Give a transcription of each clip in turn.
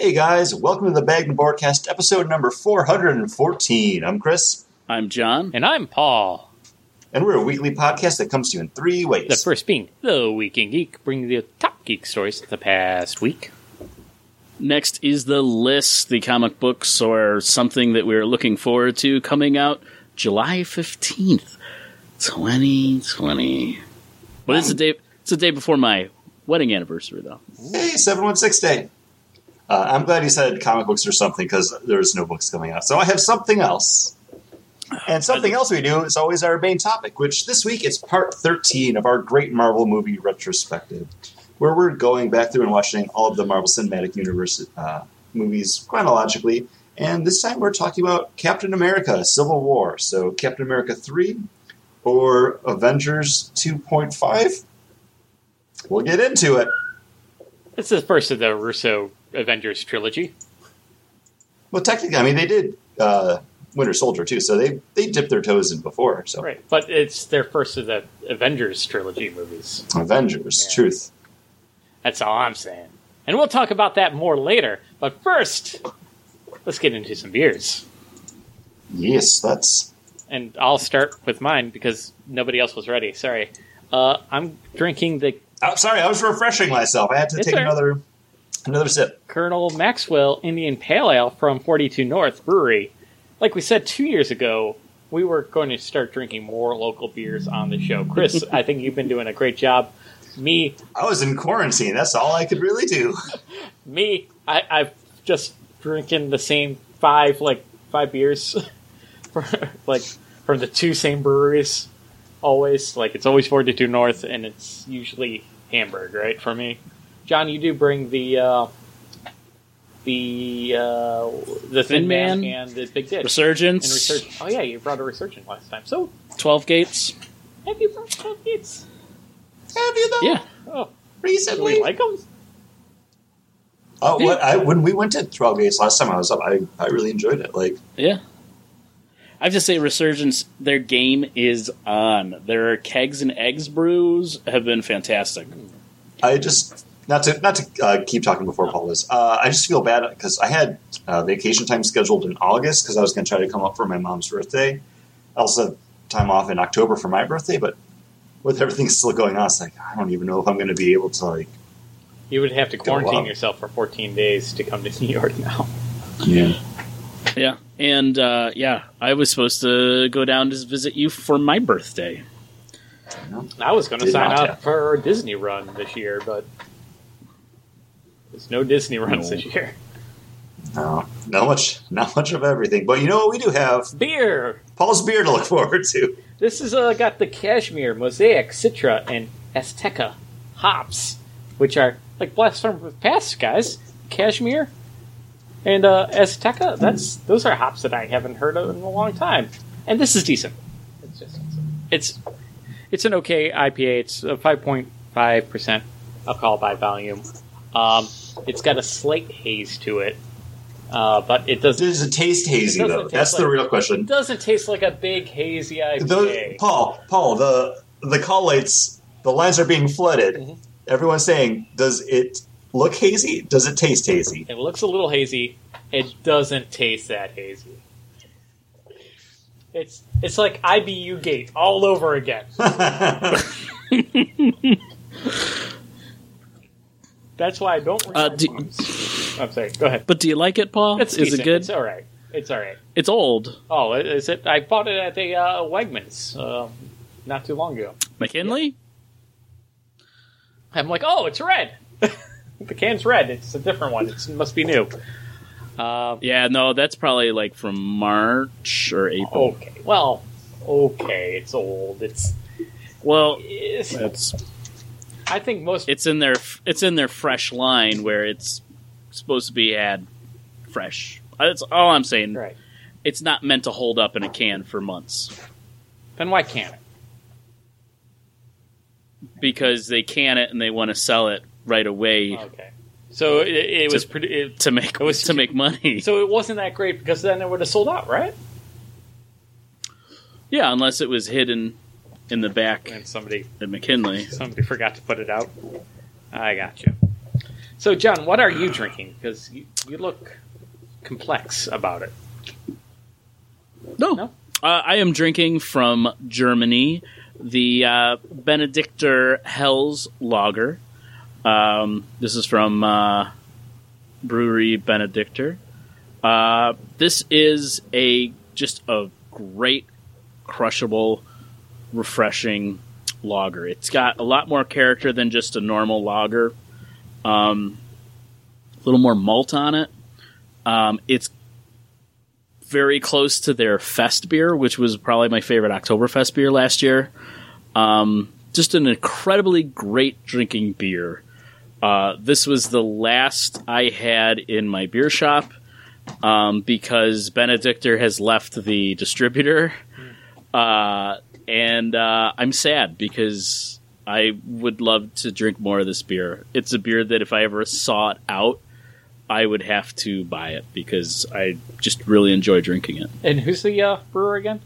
Hey guys, welcome to the Bag and Broadcast episode number 414. I'm Chris, I'm John. And I'm Paul. and we're a weekly podcast that comes to you in three ways. The first being The Week in Geek, bringing the top geek stories of the past week. Next is the list, the comic books or something that we're looking forward to coming out July 15th, 2020. But it's the day it's the day before my wedding anniversary though. Hey, 716 Day. Uh, I'm glad you said comic books or something because there's no books coming out. So I have something else. And something else we do is always our main topic, which this week is part 13 of our great Marvel movie retrospective, where we're going back through and watching all of the Marvel Cinematic Universe uh, movies chronologically. And this time we're talking about Captain America Civil War. So Captain America 3 or Avengers 2.5. We'll get into it. It's the first of the Russo Avengers trilogy. Well, technically, I mean, they did uh, Winter Soldier too, so they they dipped their toes in before. So Right. But it's their first of the Avengers trilogy movies. Avengers, Yeah. truth. That's all I'm saying. And we'll talk about that more later. But first, let's get into some beers. Yes, that's And I'll start with mine because nobody else was ready. Sorry. Uh, I'm drinking the Oh, sorry, I was refreshing myself. I had to It's take right. another another sip. Colonel Maxwell Indian Pale Ale from 42 North Brewery. Like we said two years ago, we were going to start drinking more local beers on the show. Chris, I think you've been doing a great job. Me, I was in quarantine. That's all I could really do. me, I, I've just drinking the same five, like five beers, for, like from the two same breweries. Always, like it's always 42 North, and it's usually Hamburg, right? For me, John, you do bring the uh, the uh, the Thin Thin Man, Man? and the Big Ditch Resurgence, And Resurgent. Oh yeah, you brought a Resurgence last time. So 12 Gates. have you brought twelve Gates? Have you though? Yeah. Oh, do recently. we like them? oh, what? I, when we went to Twelve Gates last time I was up, I I really enjoyed it. Like Yeah. I have to say, Resurgence, their game is on. Their kegs and eggs brews have been fantastic. I just not to not to uh, keep talking before Paul is. Uh, I just feel bad because I had uh, vacation time scheduled in August because I was going to try to come up for my mom's birthday. I also had time off in October for my birthday, but with everything still going on, it's like I don't even know if I'm going to be able to like. You would have to quarantine yourself for 14 days to come to New York now. Yeah. Yeah. And, uh, yeah, I was supposed to go down to visit you for my birthday. I was going to sign up happen. for a Disney run this year, but there's no Disney runs No. this year. No, not much, not much of everything. But you know what we do have? Beer. Paul's beer to look forward to. This is uh, got the Cashmere, Mosaic, Citra, and Azteca hops, which are like blast from the past, guys. Cashmere and uh, Azteca. That's those are hops that I haven't heard of in a long time, and this is decent. It's just it's it's an okay IPA. It's a five point five percent alcohol by volume. Um, it's got a slight haze to it, uh, but it doesn't. Does it taste hazy It though? taste That's the real question. It doesn't taste like a big hazy IPA. The, Paul, Paul, the the call lights, the lines are being flooded. Mhm. Everyone's saying, "Does it look hazy? Does it taste hazy?" It looks a little hazy. It doesn't taste that hazy. It's it's like IBU gate all over again. That's why I don't. Uh, do- I'm sorry. Go ahead. But do you like it, Paul? It's is decent. it good? It's all right. It's all right. It's old. Oh, is it? I bought it at the uh, Wegmans um, not too long ago. McKinley? I'm like, oh, it's red. the can's red. It's a different one. It's, it must be new. Um, Yeah, no, that's probably like from March or April. okay. Well, okay. It's old. It's. Well, it's it's I think most it's in their it's in their fresh line where it's supposed to be had fresh. That's all I'm saying. right. It's not meant to hold up in a can for months Then why can't it? because they can it and they want to sell it right away Okay. So it, it was pretty. It, to make It was- to make money. so it wasn't that great because then it would have sold out, right? Yeah, unless it was hidden in the back And somebody at McKinley. somebody forgot to put it out. I got you. So, John, what are you drinking? Because you, you look complex about it. No. No? Uh, I am drinking from Germany the uh, Benedictor Helles Lager. Um, this is from uh, Brewery Benedictor. Uh, this is a just a great, crushable, refreshing lager. It's got a lot more character than just a normal lager. Um, a little more malt on it. Um, it's very close to their Fest beer, which was probably my favorite Oktoberfest beer last year. Um, just an incredibly great drinking beer. Uh, this was the last I had in my beer shop um, because Benedictor has left the distributor. Uh, and uh, I'm sad because I would love to drink more of this beer. It's a beer that if I ever saw it out, I would have to buy it because I just really enjoy drinking it. And who's the uh, brewer again?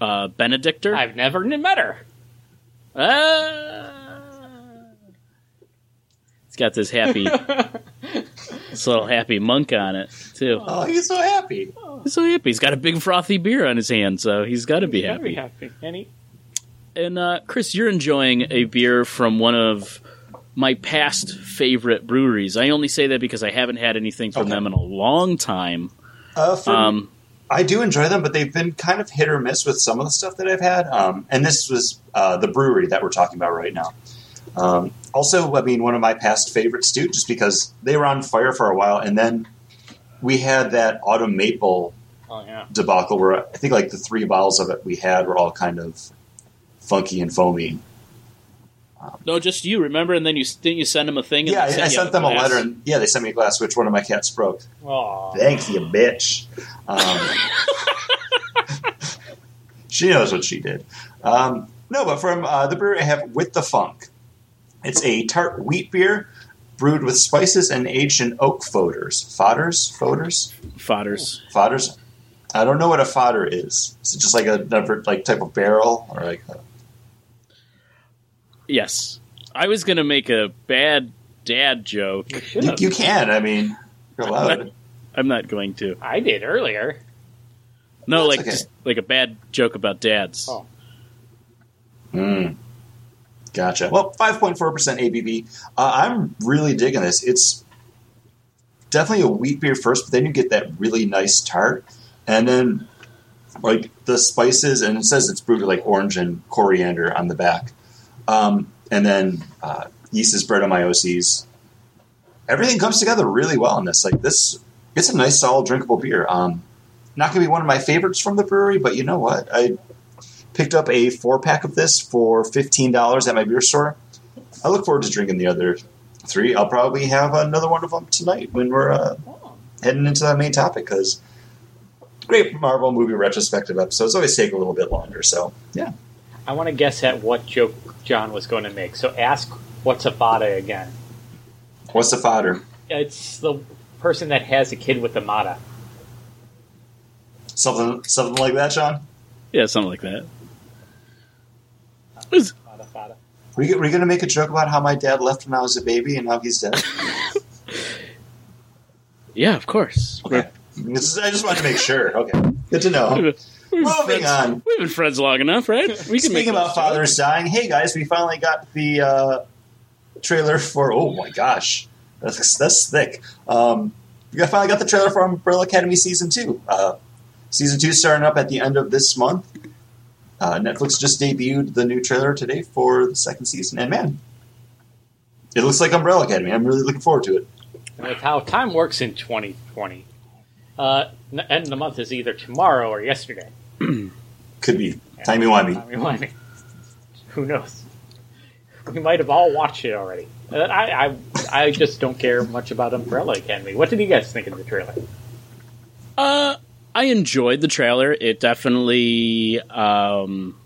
Uh, Benedictor? I've never met her. Ah. It's got this happy, this little happy monk on it too. Oh, he's so happy. He's so happy. He's got a big frothy beer on his hand, so he's got to be Gotta be happy. happy. And he, And uh, Chris, you're enjoying a beer from one of my past favorite breweries. I only say that because I haven't had anything from Okay. them in a long time. Uh, for, Um, I do enjoy them, but they've been kind of hit or miss with some of the stuff that I've had. Um, and this was uh, the brewery that we're talking about right now. Um, also, I mean, one of my past favorites too, just because they were on fire for a while, and then we had that autumn maple oh yeah. debacle where I think like the three bottles of it we had were all kind of funky and foamy. no, just you remember, and then you didn't you send them a thing? And Yeah, I, I sent them a glass? letter, and yeah, they sent me a glass, which one of my cats broke. Aw. Thank you, bitch. Um, she knows what she did. Um, no, but from uh, the brewery I have with the funk. It's a tart wheat beer brewed with spices and aged in oak foeders. Foeders? Foeders? Foeders. Foeders? I don't know what a foeder is. Is it just like a different like type of barrel or like a, Yes, I was gonna make a bad dad joke. You you, you can. I mean, you're allowed. I'm not going to. I did earlier. No, That's like okay. just like a bad joke about dads. Oh. Mm. Gotcha. Well, 5.4% ABV. Uh, I'm really digging this. It's definitely a wheat beer first, but then you get that really nice tart. And then, like, the spices, and it says it's brewed with, like, orange and coriander on the back. Um, and then uh, yeast is Brettanomyces. Everything comes together really well in this. Like, this, it's a nice, solid, drinkable beer. Um, not going to be one of my favorites from the brewery, but you know what? I picked up a four pack of this for fifteen dollars at my beer store. I look forward to drinking the other three. I'll probably have another one of them tonight when we're uh, heading into that main topic because great Marvel movie retrospective episodes always take a little bit longer. So yeah, I want to guess at what joke John was going to make. So ask what's a fada again. what's a fodder? It's the person that has a kid with a mata. Something something like that, Sean. Yeah, something like that. Was-. Were you, were you going to make a joke about how my dad left when I was a baby and now he's dead? yeah, of course. Okay. Is- I just wanted to make sure. Okay, good to know. We've Moving friends- on. We've been friends long enough, right? We can make Speaking about fathers dying, hey guys, we finally got the uh, trailer for. Oh my gosh, that's that's thick. Um, we finally got the trailer for Umbrella Academy season two. Uh, season two starting up at the end of this month. Uh, Netflix just debuted the new trailer today for the second season, and man, it looks like Umbrella Academy. I'm really looking forward to it. And with how time works in 2020, uh, n- end of the month is either tomorrow or yesterday. Could be timey wimey. Timey-wimey. Who knows? We might have all watched it already. Uh, I, I, I just don't care much about Umbrella Academy. What did you guys think of the trailer? Uh, I enjoyed the trailer. It definitely, um,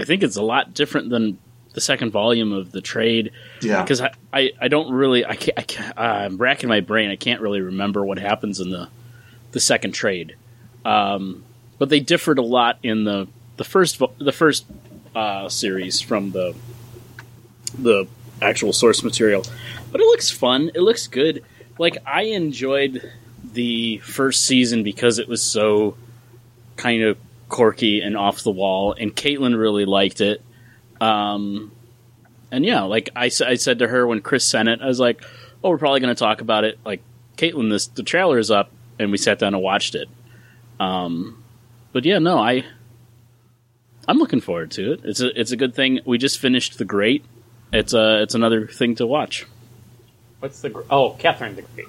I think it's a lot different than the second volume of the trade Yeah, because I, I, I don't really I can't, I can't uh, I'm racking my brain. I can't really remember what happens in the the second trade. Um, but they differed a lot in the the first vo- the first uh, series from the the actual source material. But it looks fun. It looks good. Like I enjoyed the first season because it was so kind of quirky and off the wall, and Caitlin really liked it. Um, and yeah, like I, I said to her when Chris sent it, I was like, "Oh, we're probably going to talk about it." Like Caitlin, this the trailer is up, and we sat down and watched it. Um, but yeah, no, I I'm looking forward to it. It's a it's a good thing. We just finished the Great. It's a it's another thing to watch. What's the oh Catherine the Great?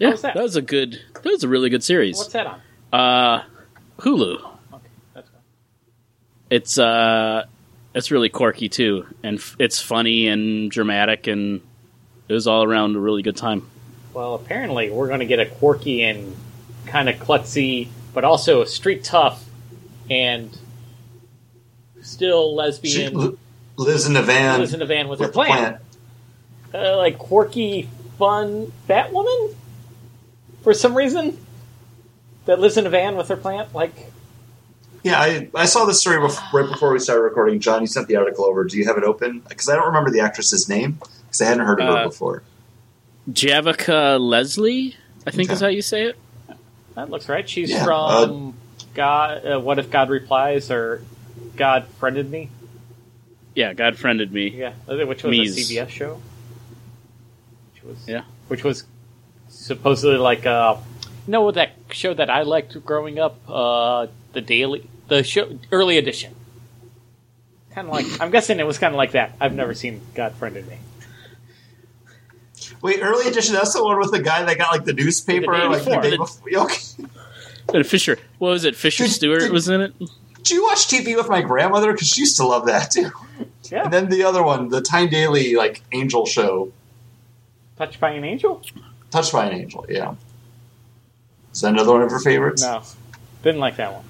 Yeah, was that? was a good. That was a really good series. What's that on? Uh, Hulu. Okay, that's fine. It's uh, it's really quirky too, and f- it's funny and dramatic, and it was all around a really good time. Well, apparently we're going to get a quirky and kind of klutzy, but also a street tough and still She lesbian. li- lives in a van. lives in a van with, her with the plant. Uh, like quirky, fun Batwoman for some reason that lives in a van with her plant. Like, Yeah, I, I saw this story bef- right before we started recording. John, you sent the article over. Do you have it open? Because I don't remember the actress's name because I hadn't heard of her Uh, before. Javicia Leslie, I think Okay. is how you say it. that looks right. She's Yeah, from God. Uh, what if God replies or God friended me? Yeah, God friended me. Yeah, which was Mies. a CBS show. Which was Yeah. which was supposedly like uh, you know that show that I liked growing up, uh, the Daily, the show early edition. Kind of like I'm guessing it was kind of like that. I've never seen God friended me. Wait, early edition. That's the one with the guy that got like the newspaper The day like the before. day before. Okay. And Fisher, what was it? Fisher Did- Stewart did- was in it. Did you watch TV with my grandmother? Because she used to love that too. Yeah, And then the other one, the Time Daily like Angel Show, touched by an angel. Touched by an Angel. Yeah. Is that another one of her favorites? No, didn't like that one.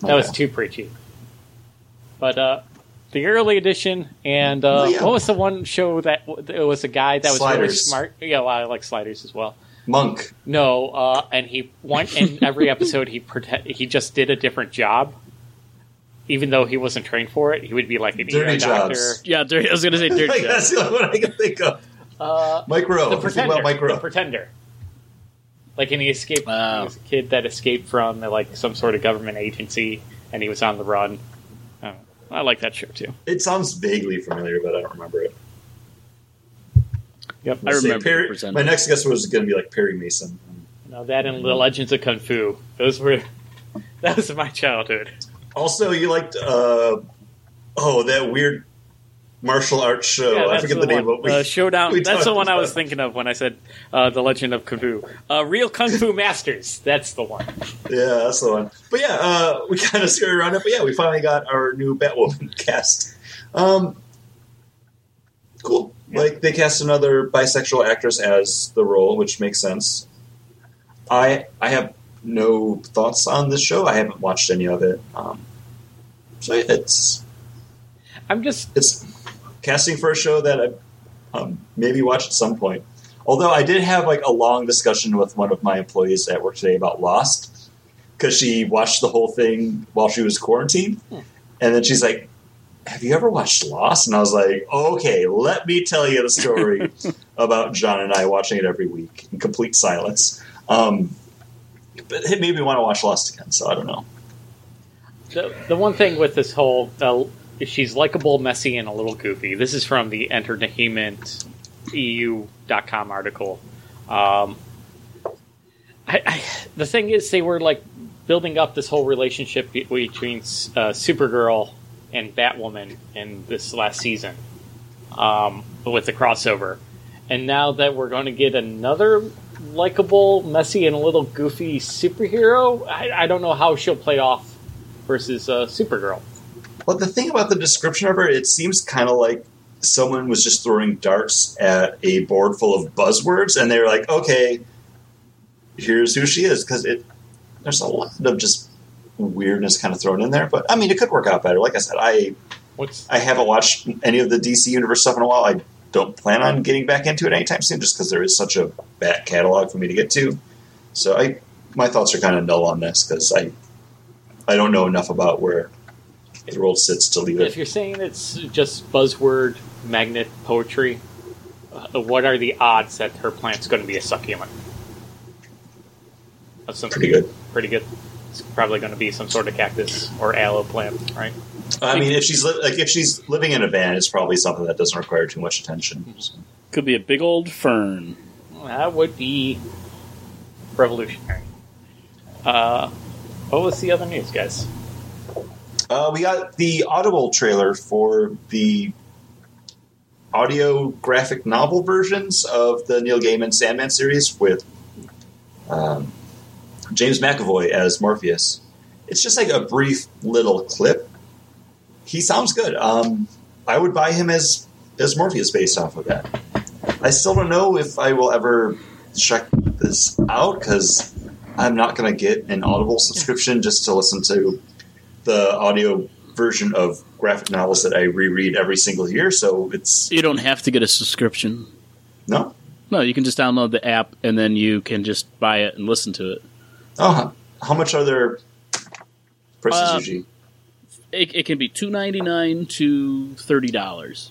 That was too preachy. But uh, the early edition and uh, Oh, yeah. what was the one show that it was a guy that was really smart? Yeah, well, I like sliders as well. Monk. No, uh, and he went in every episode. He prote- he just did a different job, even though he wasn't trained for it. He would be like an Dirty ER doctor. jobs. Yeah, dirty, I was going to say Dirty Like, Jobs. that's the only one I can think of. Uh, Mike Rowe. the If you think pretender. about Mike The pretender. Like, and he escaped. Wow. He was a kid that escaped from like some sort of government agency, and he was on the run. I. I like that show too. It sounds vaguely familiar, but I don't remember it. Yep. I remember Perry- the my next guess was going to be like Perry Mason. No, that and the Legends of Kung Fu. Those were that was my childhood. Also, you liked uh, oh that weird martial arts show. Yeah, I that's forget the, name one. of it. Uh, Showdown. we That's the talked one I was thinking of when I said uh, the Legend of Kung Fu. Uh, Real Kung Fu Masters. That's the one. Yeah, that's the one. But yeah, uh, we kind of skirted around it. But yeah, we finally got our new Batwoman cast. Um, cool. Like they cast another bisexual actress as the role, which makes sense. I I have no thoughts on this show. I haven't watched any of it. Um, so it's I'm just it's casting for a show that I um, maybe watch at some point. Although I did have like a long discussion with one of my employees at work today about Lost because she watched the whole thing while she was quarantined, and then she's like, "Have you ever watched Lost?" And I was like, "Okay, let me tell you the story about John and I watching it every week in complete silence." Um, but it made me want to watch Lost again, so I don't know. the, the one thing with this whole uh, she's likable, messy, and a little goofy. This is from the Entertainment EW.com article. Um, I, I, the thing is, they were like building up this whole relationship between uh, Supergirl and Batwoman in this last season um, with the crossover. And now that we're going to get another likable, messy, and a little goofy superhero, I, I don't know how she'll play off versus uh, Supergirl. Well, the thing about the description of her, it seems kind of like someone was just throwing darts at a board full of buzzwords, and they were like, "Okay, here's who she is." Because it, there's a lot of just weirdness kind of thrown in there. But I mean, it could work out better. Like I said, I What's I haven't watched any of the DC Universe stuff in a while. I don't plan on getting back into it anytime soon, just because there is such a back catalog for me to get to. So I, my thoughts are kind of null on this because I, I don't know enough about where the world sits to leave If you're saying it's just buzzword magnet poetry, uh, what are the odds that her plant's going to be a succulent? That's some Pretty good. Pretty good. It's probably going to be some sort of cactus or aloe plant, right? I mean, if she's li- like if she's living in a van, it's probably something that doesn't require too much attention. So. Could be a big old fern. That would be revolutionary. Uh, what was the other news, guys? Uh, we got the Audible trailer for the audio graphic novel versions of the Neil Gaiman Sandman series with um, James McAvoy as Morpheus. It's just like a brief little clip. He sounds good. Um, I would buy him as as Morpheus based off of that. I still don't know if I will ever check this out because I'm not going to get an Audible subscription just to listen to the audio version of graphic novels that I reread every single year. So it's You don't have to get a subscription. no. No, you can just download the app and then you can just buy it and listen to it. Oh, how, how much are their prices Uh, usually? It, it can be two ninety nine to thirty dollars,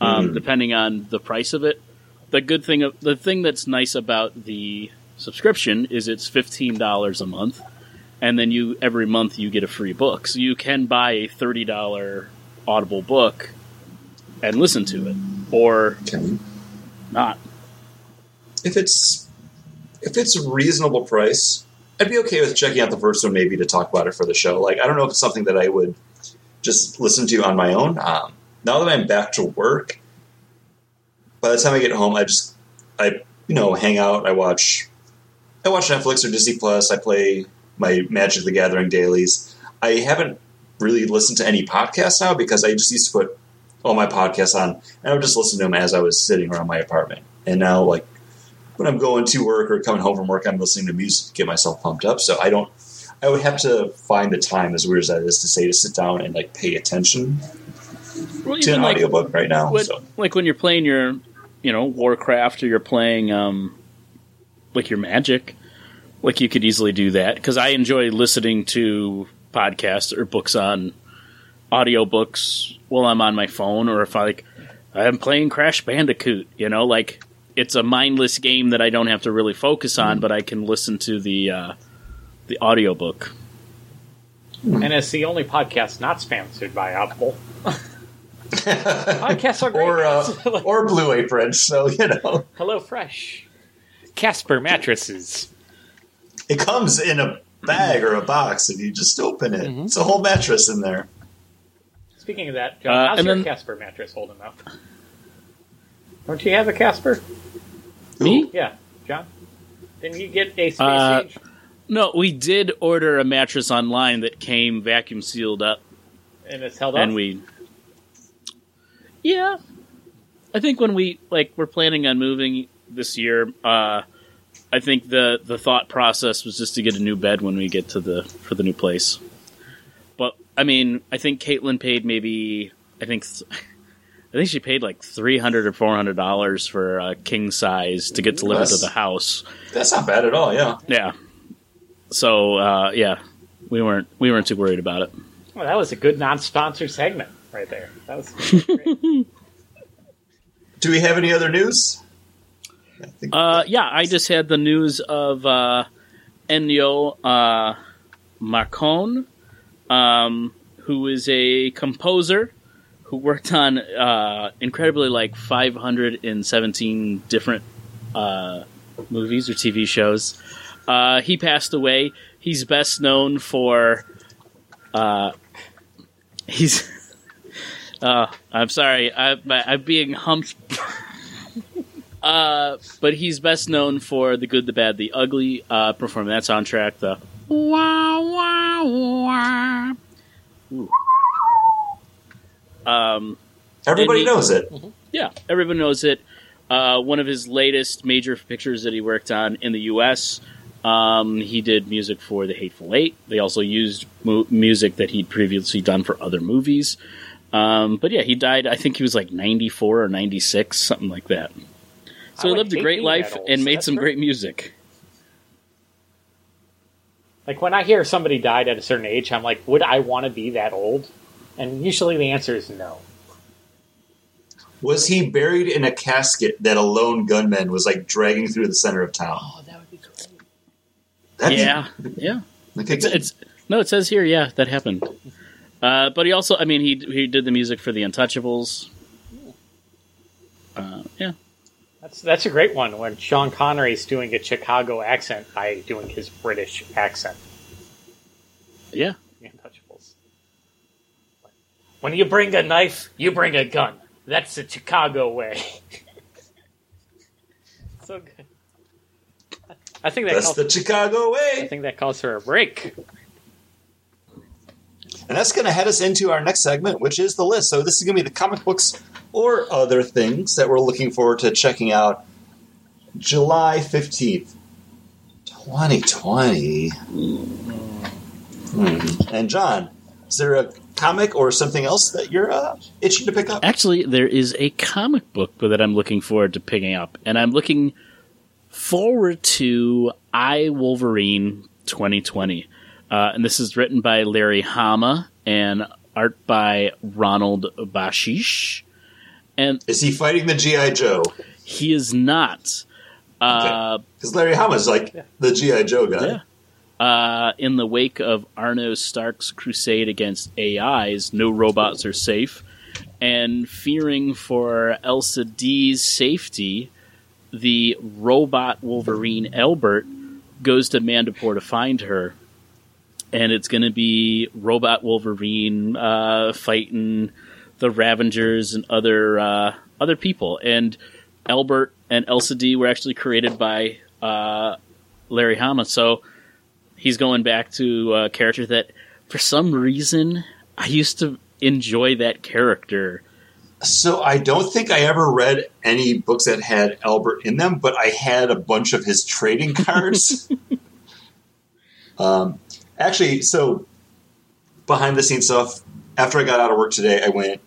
um, Mhm. depending on the price of it. The good thing, of, the thing that's nice about the subscription is it's fifteen dollars a month, and then you every month you get a free book. So you can buy a thirty dollar Audible book and listen to it, or Okay. not. If it's if it's a reasonable price, I'd be okay with checking out the first one maybe to talk about it for the show. Like I don't know if it's something that I would just listen to on my own. Um, now that I'm back to work, by the time I get home, I just I you know hang out. I watch I watch Netflix or Disney Plus. I play my Magic the Gathering dailies. I haven't really listened to any podcasts now because I just used to put all my podcasts on and I would just listen to them as I was sitting around my apartment. And now, like when I'm going to work or coming home from work, I'm listening to music to get myself pumped up. So I don't. I would have to find the time, as weird as that is to say, to sit down and like pay attention Well, to an like audiobook right now. when, so like when you're playing your, you know, Warcraft or you're playing, um, like your Magic, like you could easily do that because I enjoy listening to podcasts or books on audiobooks while I'm on my phone or if I like I'm playing Crash Bandicoot, you know, like it's a mindless game that I don't have to really focus on, but I can listen to the uh, the audiobook. And it's the only podcast not sponsored by Apple. Podcasts are great. or uh, or Blue Apron. So you know, Hello Fresh. Casper mattresses. It comes in a bag or a box, and you just open it. It's a whole mattress in there. Speaking of that, John, Uh, how's your then- Casper mattress holding up? Don't you have a Casper? Me? Yeah, John. Didn't you get a space Uh, age? No, we did order a mattress online that came vacuum sealed up, And it's held up. and we. Yeah, I think when we like we're planning on moving this year, uh, I think the the thought process was just to get a new bed when we get to the for the new place. But I mean, I think Caitlin paid maybe I think th- I think she paid like three hundred or four hundred dollars for a king size to get delivered to That's- the house. That's not bad at all. Yeah. Yeah. So uh, yeah, we weren't we weren't too worried about it. well, that was a good non-sponsored segment right there. That was great. Do we have any other news? I think Uh, yeah, I just had the news of uh, Ennio uh, Morricone, um, who is a composer who worked on uh, incredibly like 517 different uh, movies or TV shows. Uh, he passed away. He's best known for. Uh, he's. Uh, I'm sorry. I, I'm being humped uh, but he's best known for the good, the bad, the ugly. Uh, performing that soundtrack, the wah wah wah. Ooh. Um, everybody he- knows it. yeah, everyone knows it. Uh, one of his latest major pictures that he worked on in the U.S. Um, he did music for The Hateful Eight. They also used mu- music that he'd previously done for other movies. Um, but yeah, he died. I think he was like 94 or 96, something like that. I So he lived a great life that old, and so made that's some great. great music. Like when I hear somebody died at a certain age, I'm like, would I want to be that old? And usually the answer is no. Was he buried in a casket that a lone gunman was like dragging through the center of town? Oh, that would be great. That'd be- Yeah, yeah. Okay, It's, it's no. It says here, yeah, that happened. Uh, but he also, I mean, he he did the music for the Untouchables. Uh, yeah, That's that's a great one when Sean Connery's doing a Chicago accent by doing his British accent. yeah. The Untouchables. When you bring a knife, you bring a gun. That's the Chicago way. so good. I think that That's calls, the Chicago way. I think that calls for a break. And that's going to head us into our next segment, which is the list. So this is going to be the comic books or other things that we're looking forward to checking out July 15th, 2020. Hmm. And John, is there a comic or something else that you're uh, itching to pick up? Actually, there is a comic book that I'm looking forward to picking up, and I'm looking forward to I Wolverine 2020. Uh, and this is written by Larry Hama and art by Ronald Bashish. And Is he fighting the GI Joe? he is not. Uh, Because Larry Hama's like the GI Joe guy. Yeah. Uh, in the wake of Arno Stark's crusade against AIs, no robots are safe, and fearing for Elsie Dee's safety, the robot Wolverine Albert goes to Madripoor to find her. And it's going to be robot Wolverine uh, fighting the Ravengers and other uh, other people. And Albert and Elsie Dee were actually created by uh, Larry Hama. So he's going back to a character that, for some reason, I used to enjoy that character. So I don't think I ever read any books that had Albert in them, but I had a bunch of his trading cards. um, actually, so behind the scenes stuff. After I got out of work today, I went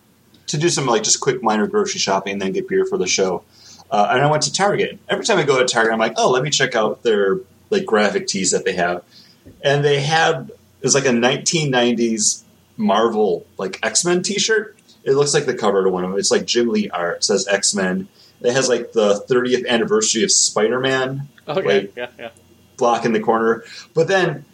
to do some like just quick minor grocery shopping and then get beer for the show. Uh, and I went to Target. Every time I go to Target, I'm like, oh, let me check out their like graphic tees that they have. And they had it was like a 1990s Marvel like X Men T-shirt. It looks like the cover to one of them. It's like Jim Lee art. It says X Men. It has like the 30th anniversary of Spider Man Okay, Wait. yeah, yeah. block in the corner. But then,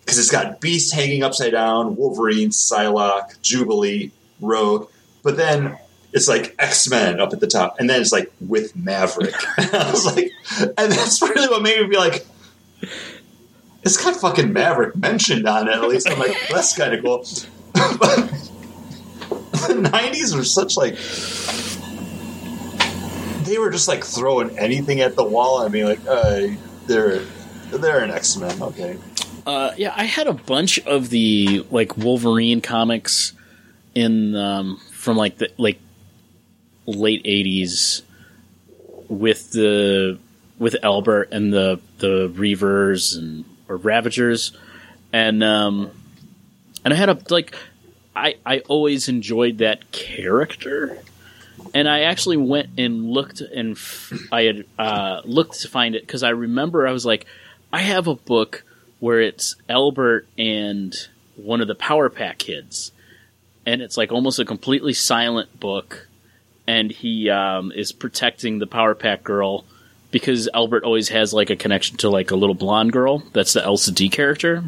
because it's got Beast hanging upside down, Wolverine, Psylocke, Jubilee, Rogue. But then it's like X Men up at the top, and then it's like with Maverick. and I was like, and that's really what made me be like, it's got fucking Maverick mentioned on it at least. I'm like, that's kind of cool. but the '90s were such like. They were just like throwing anything at the wall I mean, like, uh, they're they're an X Men, okay. Uh, yeah, I had a bunch of the like Wolverine comics in um, from like the like late '80s with the with Albert and the the Reavers and or Ravagers, and um, and I had a like I I always enjoyed that character. And I actually went and looked, and f- I had uh, looked to find it because I remember I was like, I have a book where it's Albert and one of the Power Pack kids, and it's like almost a completely silent book, and he um, is protecting the Power Pack girl because Albert always has like a connection to like a little blonde girl. That's the Elsie Dee character.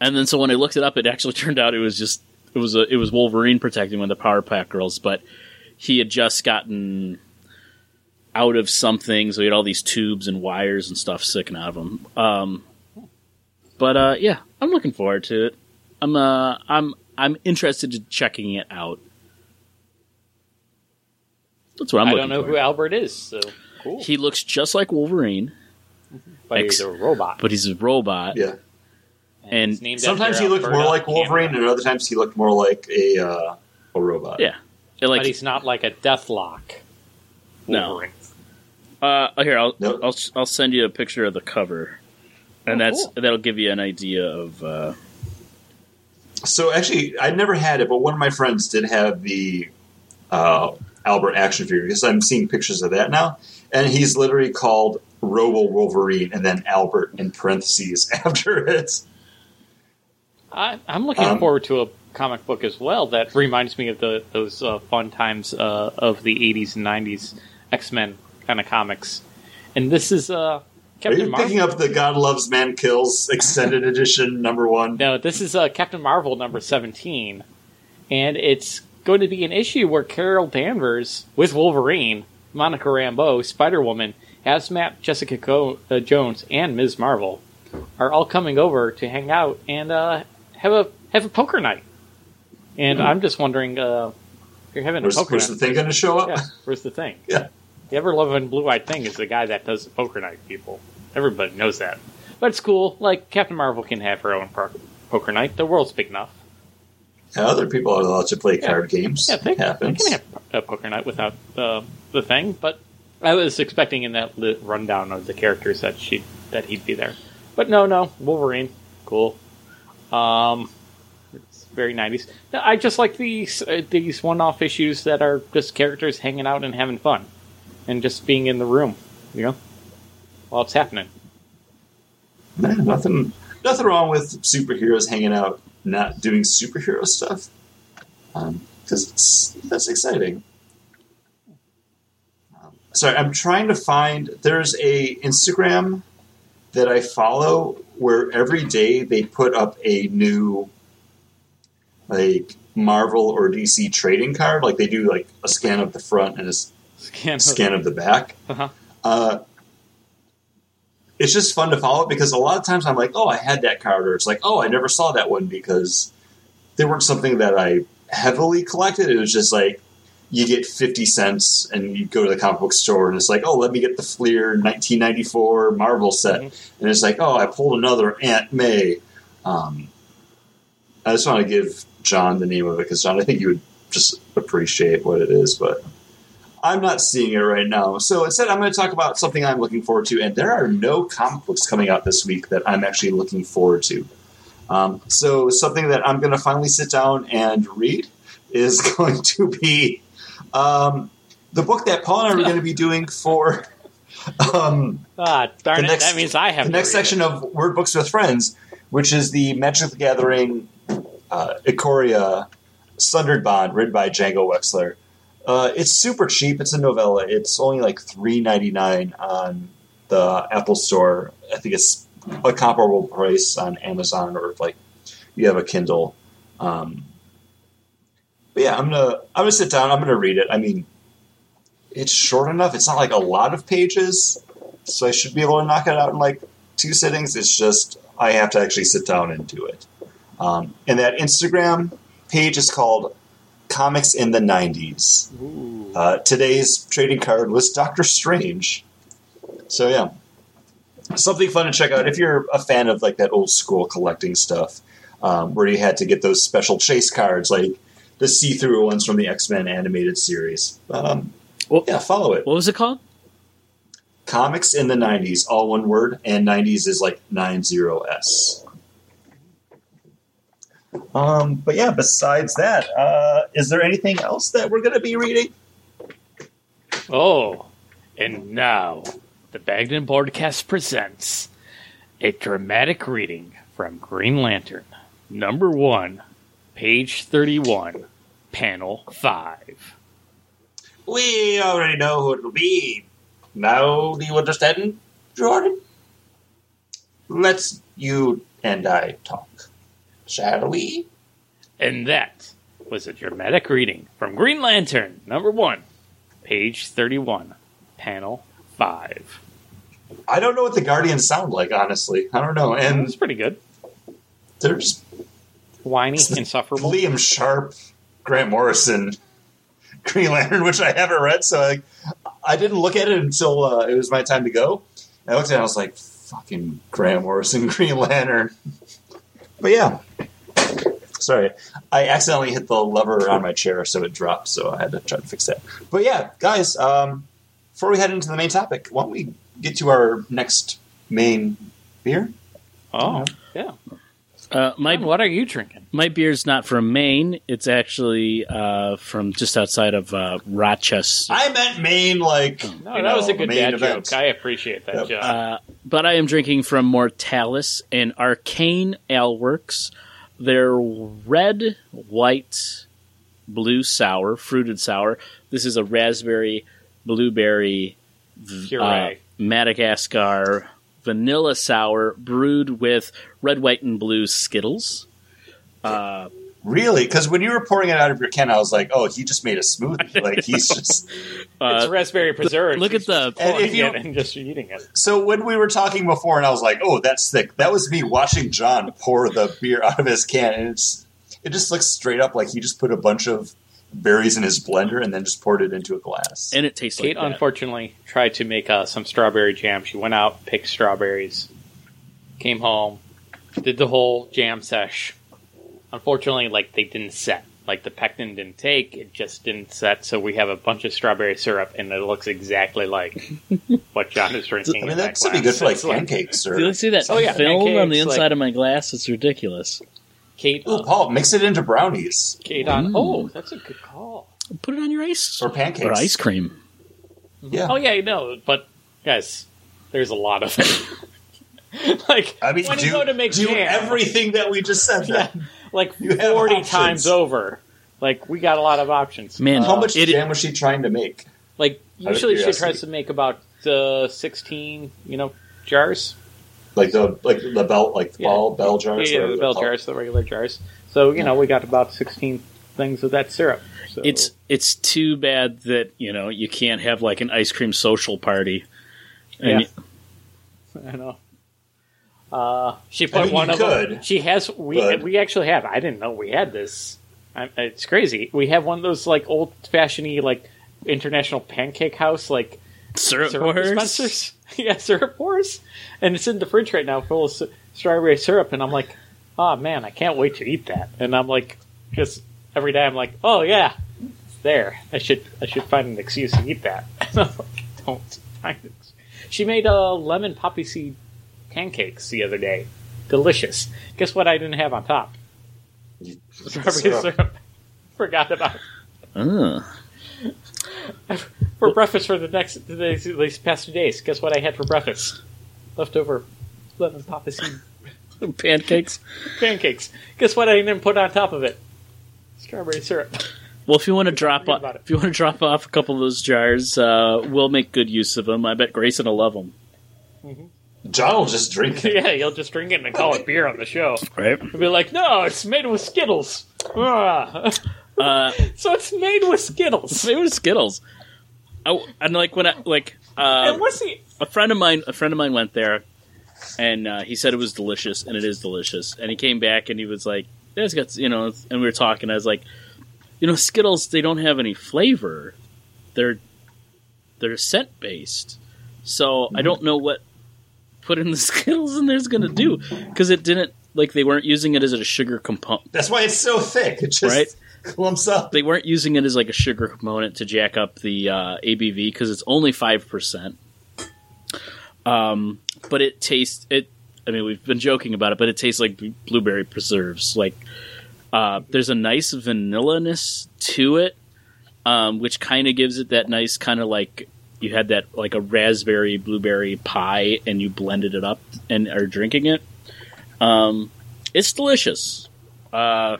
And then so when I looked it up, it actually turned out it was just it was a, it was Wolverine protecting one of the Power Pack girls, but he had just gotten out of something, so he had all these tubes and wires and stuff sticking out of him. Um, but uh, yeah, I'm looking forward to it. I'm uh, I'm I'm interested in checking it out. That's what I'm I looking don't know for. who Albert is, so cool. He looks just like Wolverine, but X- he's a robot. but he's a robot. Yeah. and he's Sometimes he looked more like Wolverine, Canada. and other times he looked more like a uh, a robot. Yeah. It, like but he's not like a Deathlok. No. Wolverine. Uh, here, I'll, Nope. I'll I'll send you a picture of the cover, and Oh, that's cool. that'll give you an idea of. Uh, So actually, I never had it, but one of my friends did have the uh, Albert action figure because I'm seeing pictures of that now, and he's literally called Robo Wolverine and then Albert in parentheses after it. I, I'm looking Um, forward to a comic book as well that reminds me of the those uh, fun times uh, of the 80s and 90s X Men kind of comics. And this is uh, Are you Marvel. picking up the God Loves Man Kills extended edition number one? No, this is uh, Captain Marvel number 17. And it's going to be an issue where Carol Danvers, with Wolverine, Monica Rambeau, Spider Woman, Hazmat, Jessica Co- uh, Jones, and Ms. Marvel are all coming over to hang out and uh, have a have a poker night. And I'm just wondering, uh, if you're having a Where's, poker where's the night. thing going to show up? Yeah, where's the thing? Yeah. The ever loving blue eyed thing is the guy that does the poker night, people. Everybody knows that. But it's cool. Like, Captain Marvel can have her own po- poker night. The world's big enough. Other people are allowed to play Yeah. card games. Yeah, they, it they happens. can have a poker night without uh, the thing. But I was expecting in that rundown of the characters that she that he'd be there. But no, no, Wolverine, cool. Um, it's very nineties. I just like these uh, these one off issues that are just characters hanging out and having fun, and just being in the room, you know, while it's happening. Nah, nothing, nothing wrong with superheroes hanging out, not doing superhero stuff, because it's that's exciting. Um, Sorry, I'm trying to find. There's a Instagram that I follow where every day they put up a new, like Marvel or DC trading card. Like they do like a scan of the front and a s- Scan. scan of the back. Uh-huh. Uh, it's just fun to follow because a lot of times I'm like, oh, I had that card, or it's like, oh, I never saw that one because they weren't something that I heavily collected. It was just like you get 50 cents and you go to the comic book store and it's like, oh, let me get the Fleer 1994 Marvel set. Mhm. And it's like, oh, I pulled another Aunt May. Um, I just want to give John the name of it because, John, I think you would just appreciate what it is, but I'm not seeing it right now. So instead, I'm going to talk about something I'm looking forward to. And there are no comic books coming out this week that I'm actually looking forward to. Um, so something that I'm going to finally sit down and read is going to be um, the book that Paul and I are going to be doing for um, Ah, darn The it! next- that means I have the next read it. section of Word Books with Friends, which is the Magic the Gathering uh, Ikoria Sundered Bond, written by Django Wexler. Uh, it's super cheap. It's a novella. It's only like three ninety nine on the Apple Store. I think it's a comparable price on Amazon or if like you have a Kindle. Um, but yeah, I'm gonna I'm gonna sit down. I'm gonna read it. I mean, it's short enough. It's not like a lot of pages, so I should be able to knock it out in like two sittings. It's just I have to actually sit down and do it. Um, and that Instagram page is called Comics in the '90s. Uh, today's trading card was Doctor Strange. So yeah, something fun to check out if you're a fan of like that old school collecting stuff, um, where you had to get those special chase cards, like the see-through ones from the X-Men animated series. Um, Well- yeah, follow it. What was it called? Comics in the '90s, all one word, and '90s is like nine zero s. Um, but yeah, besides that, uh, is there anything else that we're going to be reading? Oh, and now the Bagden Broadcast presents a dramatic reading from Green Lantern, number one, page 31, panel 5. We already know who it'll be. Now do you understand, Jordan? Let's you and I talk, shall we? And that was a dramatic reading from Green Lantern, number one, page 31, panel 5. I don't know what the Guardians sound like, honestly. I don't know. And it's pretty good. they're just Whiny, insufferable. Liam Sharp, Grant Morrison, Green Lantern, which I haven't read, so I, I didn't look at it until uh, it was my time to go. And I looked at it and I was like, fucking Grant Morrison, Green Lantern. But yeah. Sorry. I accidentally hit the lever on my chair, so it dropped, so I had to try to fix that. But yeah, guys, um, before we head into the main topic, why don't we get to our next main beer? Oh, yeah. Uh, my what are you drinking? my beer's not from Maine. It's actually uh, from just outside of uh, Rochester. I meant Maine, like. No, you that was a good main dad event. joke. I appreciate that Yep. joke. Uh, but I am drinking from Mortalis and Arcane Ale Works they're red, white, blue sour, fruited sour. This is a raspberry, blueberry, Puree. uh, Madagascar vanilla sour brewed with red, white, and blue Skittles. Uh, Really? Because when you were pouring it out of your can, I was like, "Oh, he just made a smoothie. Like he's just." it's uh, raspberry preserves. look at He's the- just And pouring if you- it and just eating it. So when we were talking before, and I was like, "Oh, that's thick," that was me watching John pour the beer out of his can, and it's it just looks straight up like he just put a bunch of berries in his blender and then just poured it into a glass. and it tastes Kate like that. unfortunately tried to make uh, some strawberry jam. She went out, picked strawberries, came home, did the whole jam sesh. Unfortunately, like they didn't set. Like the pectin didn't take, it just didn't set. So we have a bunch of strawberry syrup, and it looks exactly like what John is drinking. I mean, that's that gonna be good for like pancakes or. Do you see that Oh, yeah, film on the inside like- of my glass? It's ridiculous. Kate, Ooh, uh, Paul, mix it into brownies Kate on. Mm. Oh, that's a good call. Put it on your ice or pancakes or ice cream. Yeah, Oh yeah, I know, but guys, there's a lot of it. like I mean, when do, you go to make do jam, everything that we just said. Yeah. Like You forty times over. Like we got a lot of options. Man, How much It- jam was she trying to make? Like usually she tries to make about uh, sixteen, you know, jars. Like the like the belt, like Yeah. ball bell jars. yeah, whatever the bell called. jars, the regular jars. So you know we got about sixteen things of that syrup. So, It's it's too bad that you know you can't have like an ice cream social party. And Yeah. I know. Uh, she put I mean, one you of them. She has. We but- we actually have. I didn't know we had this. I, it's crazy. We have one of those like old fashioned like international pancake house like syrup, syrup pours. dispensers. yeah, syrup pours, and it's in the fridge right now, full of s- strawberry syrup. And I'm like, oh man, I can't wait to eat that. And I'm like, just every day, I'm like, oh yeah, it's there. I should I should find an excuse to eat that. And I'm like, don't find it. She made a lemon poppy seed pancakes the other day. Delicious. Guess what? I didn't have on top strawberry Syrup. syrup. Forgot about it. Ugh. For breakfast for the next these, these past two days. Guess what I had for breakfast? Leftover lemon poppy seed pancakes. pancakes. Guess what I didn't put on top of it? Strawberry syrup. Well, if you want to drop off, if you want to drop off a couple of those jars, uh, we'll make good use of them. I bet Grayson will love them. John will just drink it. yeah, he'll just drink it and call it beer on the show. Right. You'll be like, no, it's made with Skittles. Uh, so it's made with Skittles. it was Skittles. I, and like when I like uh, and what's the? a friend of mine, a friend of mine went there, and uh, he said it was delicious, and it is delicious. And he came back and he was like, "Yeah, "It's got you know," and we were talking. I was like, "You know, Skittles they don't have any flavor. They're they're scent based, so I don't know what putting the Skittles in there's going to do because it didn't like they weren't using it as a sugar component." That's why it's so thick. It just Right. clumps up. they weren't using it as like a sugar component to jack up the uh, ABV because it's only five percent. Um, but it tastes it. I mean, we've been joking about it, but it tastes like blueberry preserves. Like uh, there's a nice vanilla-ness to it, um, which kind of gives it that nice kind of like you had that like a raspberry blueberry pie, and you blended it up and are drinking it. Um, it's delicious. Uh,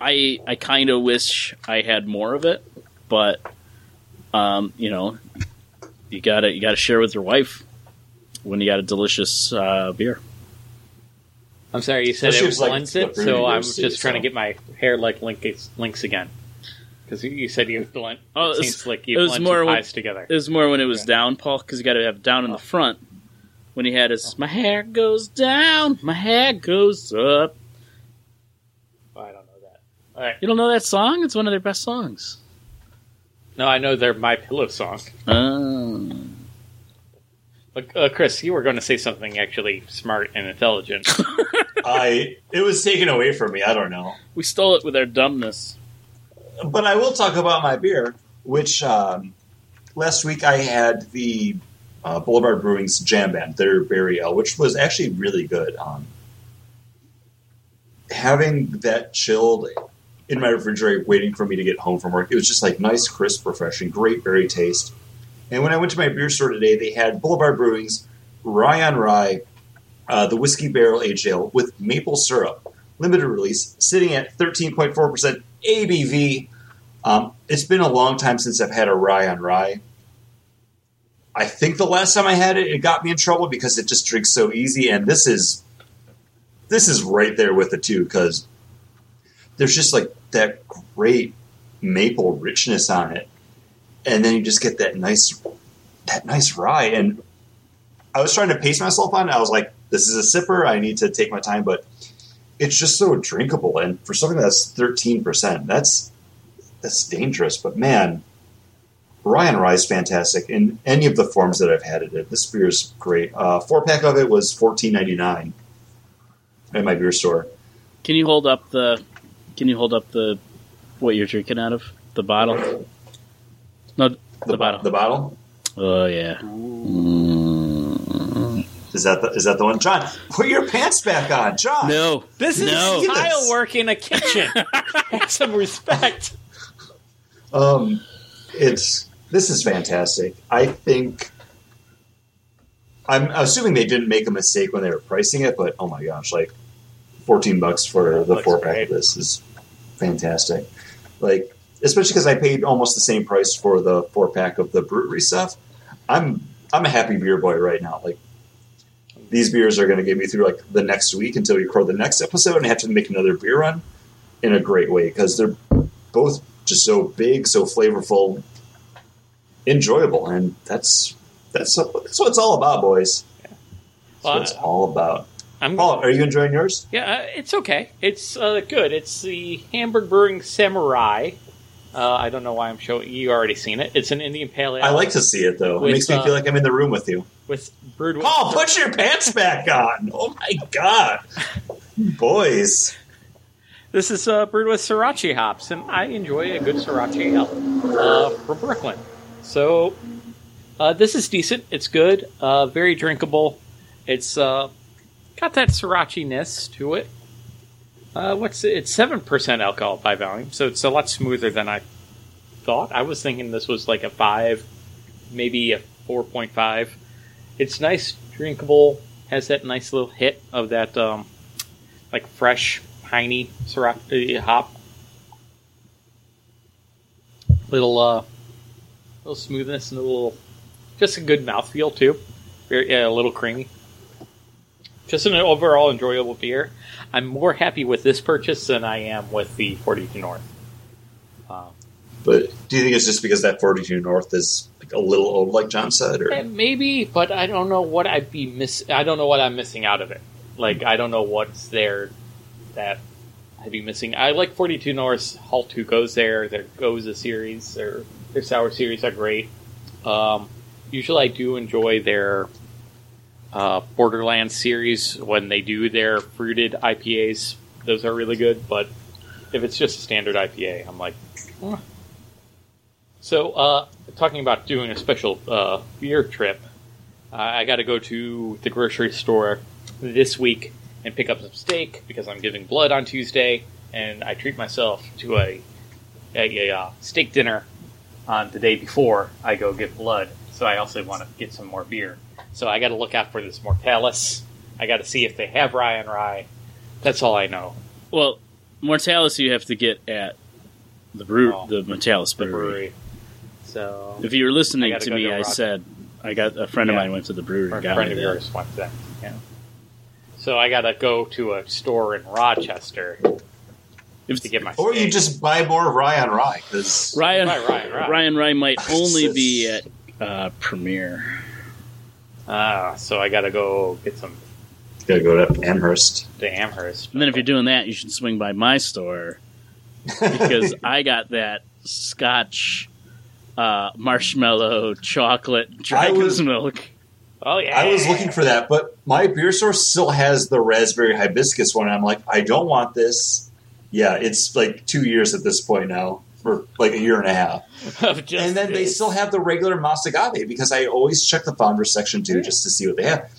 I I kind of wish I had more of it, but um, you know, you gotta you gotta share with your wife when you got a delicious uh, beer. I'm sorry, you said Especially it if it's like it, so I'm beers, too, just trying to get my hair like links, links again. Because you, you said you blend. Oh, it it was- seems like it you was blend more two when- pies together. It was more when it was Okay. down, Paul, because you got to have down in the front. When he had his, my hair goes down, my hair goes up. Oh, I don't know that. All right. You don't know that song? It's one of their best songs. No, I know they're my pillow song. Oh. But, uh, Chris, you were going to say something actually smart and intelligent. I it was taken away from me. I don't know, We stole it with our dumbness. but I will talk about my beer. Which um, last week I had the uh, Boulevard Brewing's Jam Band, their Berry Ale, which was actually really good. Um, having that chilled in my refrigerator, waiting for me to get home from work, it was just like nice, crisp, refreshing, great berry taste. And when I went to my beer store today, they had Boulevard Brewing's Rye on Rye, uh, the whiskey barrel aged ale with maple syrup, limited release, sitting at 13.4% ABV. Um, it's been a long time since I've had a rye on rye. I think the last time I had it, it got me in trouble because it just drinks so easy, and this is this is right there with the two because there's just like that great maple richness on it, and then you just get that nice that nice rye. And I was trying to pace myself on. it. I was like, this is a sipper. I need to take my time, but it's just so drinkable. And for something that's thirteen percent, that's that's dangerous. But man, Rye on Rye is fantastic in any of the forms that I've had it in. This beer is great. Uh, four pack of it was fourteen ninety nine at my beer store. Can you hold up the? Can you hold up the what you're drinking out of the bottle? No, the, The, bottle. The bottle oh yeah. Mm. is that the, is that the one? John, put your pants back on, John. No, This is no. tile work in a kitchen. Have some respect. Um, it's this is fantastic. I think I'm assuming they didn't make a mistake when they were pricing it, but oh my gosh, like fourteen bucks for the four pack of this is fantastic. Like especially because I paid almost the same price for the four pack of the brewery stuff. I'm I'm a happy beer boy right now. Like these beers are going to get me through like the next week until we record the next episode and have to make another beer run in a great way because they're both just so big, so flavorful, enjoyable, and that's that's that's what it's all about, boys. That's Well, what it's all about. I'm Paul, are you enjoying yours? Yeah, uh, it's okay. It's uh, good. It's the Hamburg Brewing Samurai. Uh, I don't know why I'm showing you. Already seen it. It's an Indian Pale Ale. I like to see it though. With, it makes me uh, feel like I'm in the room with you. with brewed Paul, put your pants back on. Oh my god, boys! This is uh, brewed with Sorachi hops, and I enjoy a good Sorachi ale uh, from Brooklyn. So uh, this is decent. It's good. Uh, very drinkable. It's uh, got that Sorachi-ness to it. Uh, what's it? It's seven percent alcohol by volume, so it's a lot smoother than I thought. I was thinking this was like a five, maybe a four point five. It's nice, drinkable. Has that nice little hit of that um, like fresh piney Sorachi hop. Little uh, little smoothness and a little, just a good mouthfeel too. Very yeah, a little creamy. Just an overall enjoyable beer. I'm more happy with this purchase than I am with the 42 North. Um, But do you think it's just because that 42 North is like a little old, like John said, or eh, maybe, but I don't know what I'd be miss. I don't know what I'm missing out of it. Like I don't know what's there that I'd be missing. I like 42 North. Halt Who goes there. Their a series. Their their sour series are great. Um, usually, I do enjoy their uh, Borderlands series when they do their fruited IPAs. Those are really good. But if it's just a standard IPA, I'm like. So, uh, talking about doing a special uh, beer trip, I got to go to the grocery store this week and pick up some steak because I'm giving blood on Tuesday, and I treat myself to a a, a uh, steak dinner on the day before I go give blood. So I also want to get some more beer. So I got to look out for this Mortalis. I got to see if they have rye and rye. That's all I know. Well, Mortalis you have to get at the brew, Oh, the Mortalis The brewery. brewery. So If you were listening gotta me, to I said I got a friend of Yeah. mine went to the brewery or and a got friend of yours went there. Yeah. So I got to go to a store in Rochester If to get my. or you just buy more rye on rye because Ryan. Rye on Rye might only be at uh, Premier. Ah, so I got to go get some gotta go to Amherst. to Amherst. And then if you're doing that, you should swing by my store because I got that Scotch uh, marshmallow chocolate dragon's was- milk. Oh yeah, I was looking for that, but my beer store still has the raspberry hibiscus one. And I'm like, I don't want this. Yeah, it's like two years at this point now, or like a year and a half. And then they still have the regular Mas Agave because I always check the founders section too just to see what they have.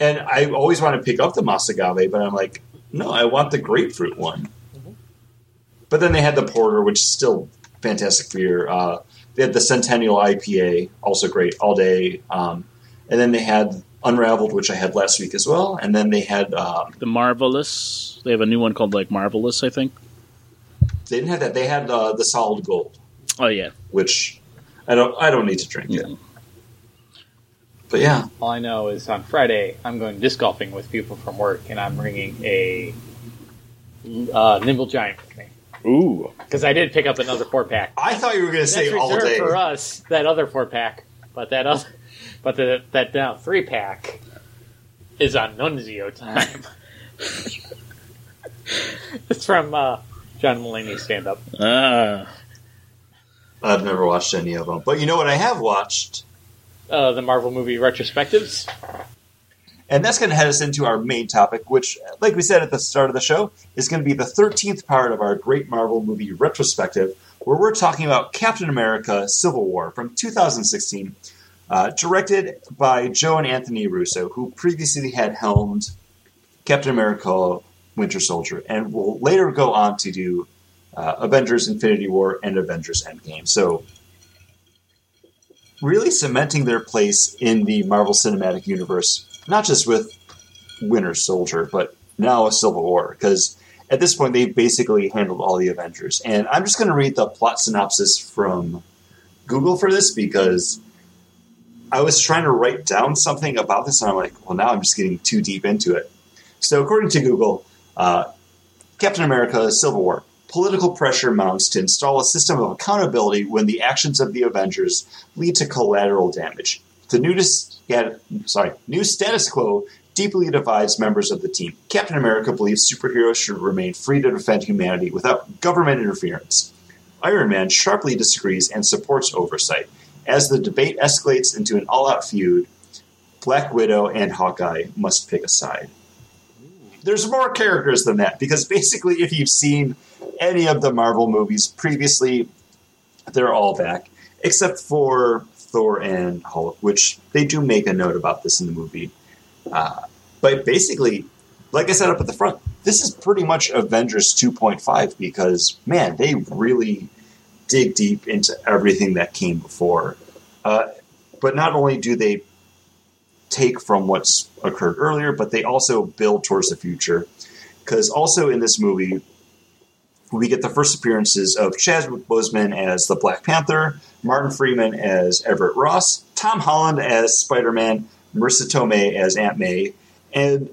And I always want to pick up the Mas Agave, but I'm like, no, I want the grapefruit one. Mhm. But then they had the porter, which is still fantastic beer. Uh, they had the Centennial IPA, also great all day. Um, and then they had Unraveled, which I had last week as well, and then they had um, The Marvelous. They have a new one called like Marvelous, I think. They didn't have that. They had uh, the Solid Gold, Oh yeah. which I don't I don't need to drink it. Mhm. But yeah, All I know is on Friday I'm going disc golfing with people from work, and I'm bringing a uh, Nimble Giant with me Ooh. because I did pick up another four pack. I thought you were going to say all reserved day. for us. That other four pack, but that other, but the, that now three pack is on Nunzio time. it's from uh, John Mulaney's stand up. Ah. I've never watched any of them, but you know what I have watched, Uh, the Marvel movie retrospectives. and that's going to head us into our main topic, which, like we said at the start of the show, is going to be the thirteenth part of our Great Marvel Movie retrospective, where we're talking about Captain America: Civil War from 2016, uh, directed by Joe and Anthony Russo, who previously had helmed Captain America: Winter Soldier, and will later go on to do uh, Avengers: Infinity War and Avengers: Endgame. So, really cementing their place in the Marvel Cinematic Universe, not just with Winter Soldier, but now a Civil War, because at this point they've basically handled all the Avengers. And I'm just going to read the plot synopsis from Google for this because I was trying to write down something about this, and I'm like, well, now I'm just getting too deep into it. So, according to Google, uh, Captain America Civil War. Political pressure mounts to install a system of accountability when the actions of the Avengers lead to collateral damage. The new, dis- sorry, new status quo deeply divides members of the team. Captain America believes superheroes should remain free to defend humanity without government interference. Iron Man sharply disagrees and supports oversight. As the debate escalates into an all out feud, Black Widow and Hawkeye must pick a side. There's more characters than that because basically, if you've seen any of the Marvel movies previously, they're all back except for Thor and Hulk, which they do make a note about this in the movie. Uh, but basically, like I said up at the front, this is pretty much Avengers 2.5 because, man, they really dig deep into everything that came before. Uh, but not only do they take from what's occurred earlier, but they also build towards the future. Because also in this movie, we get the first appearances of Chadwick Boseman as the Black Panther, Martin Freeman as Everett Ross, Tom Holland as Spider Man, Marisa Tomei as Aunt May, and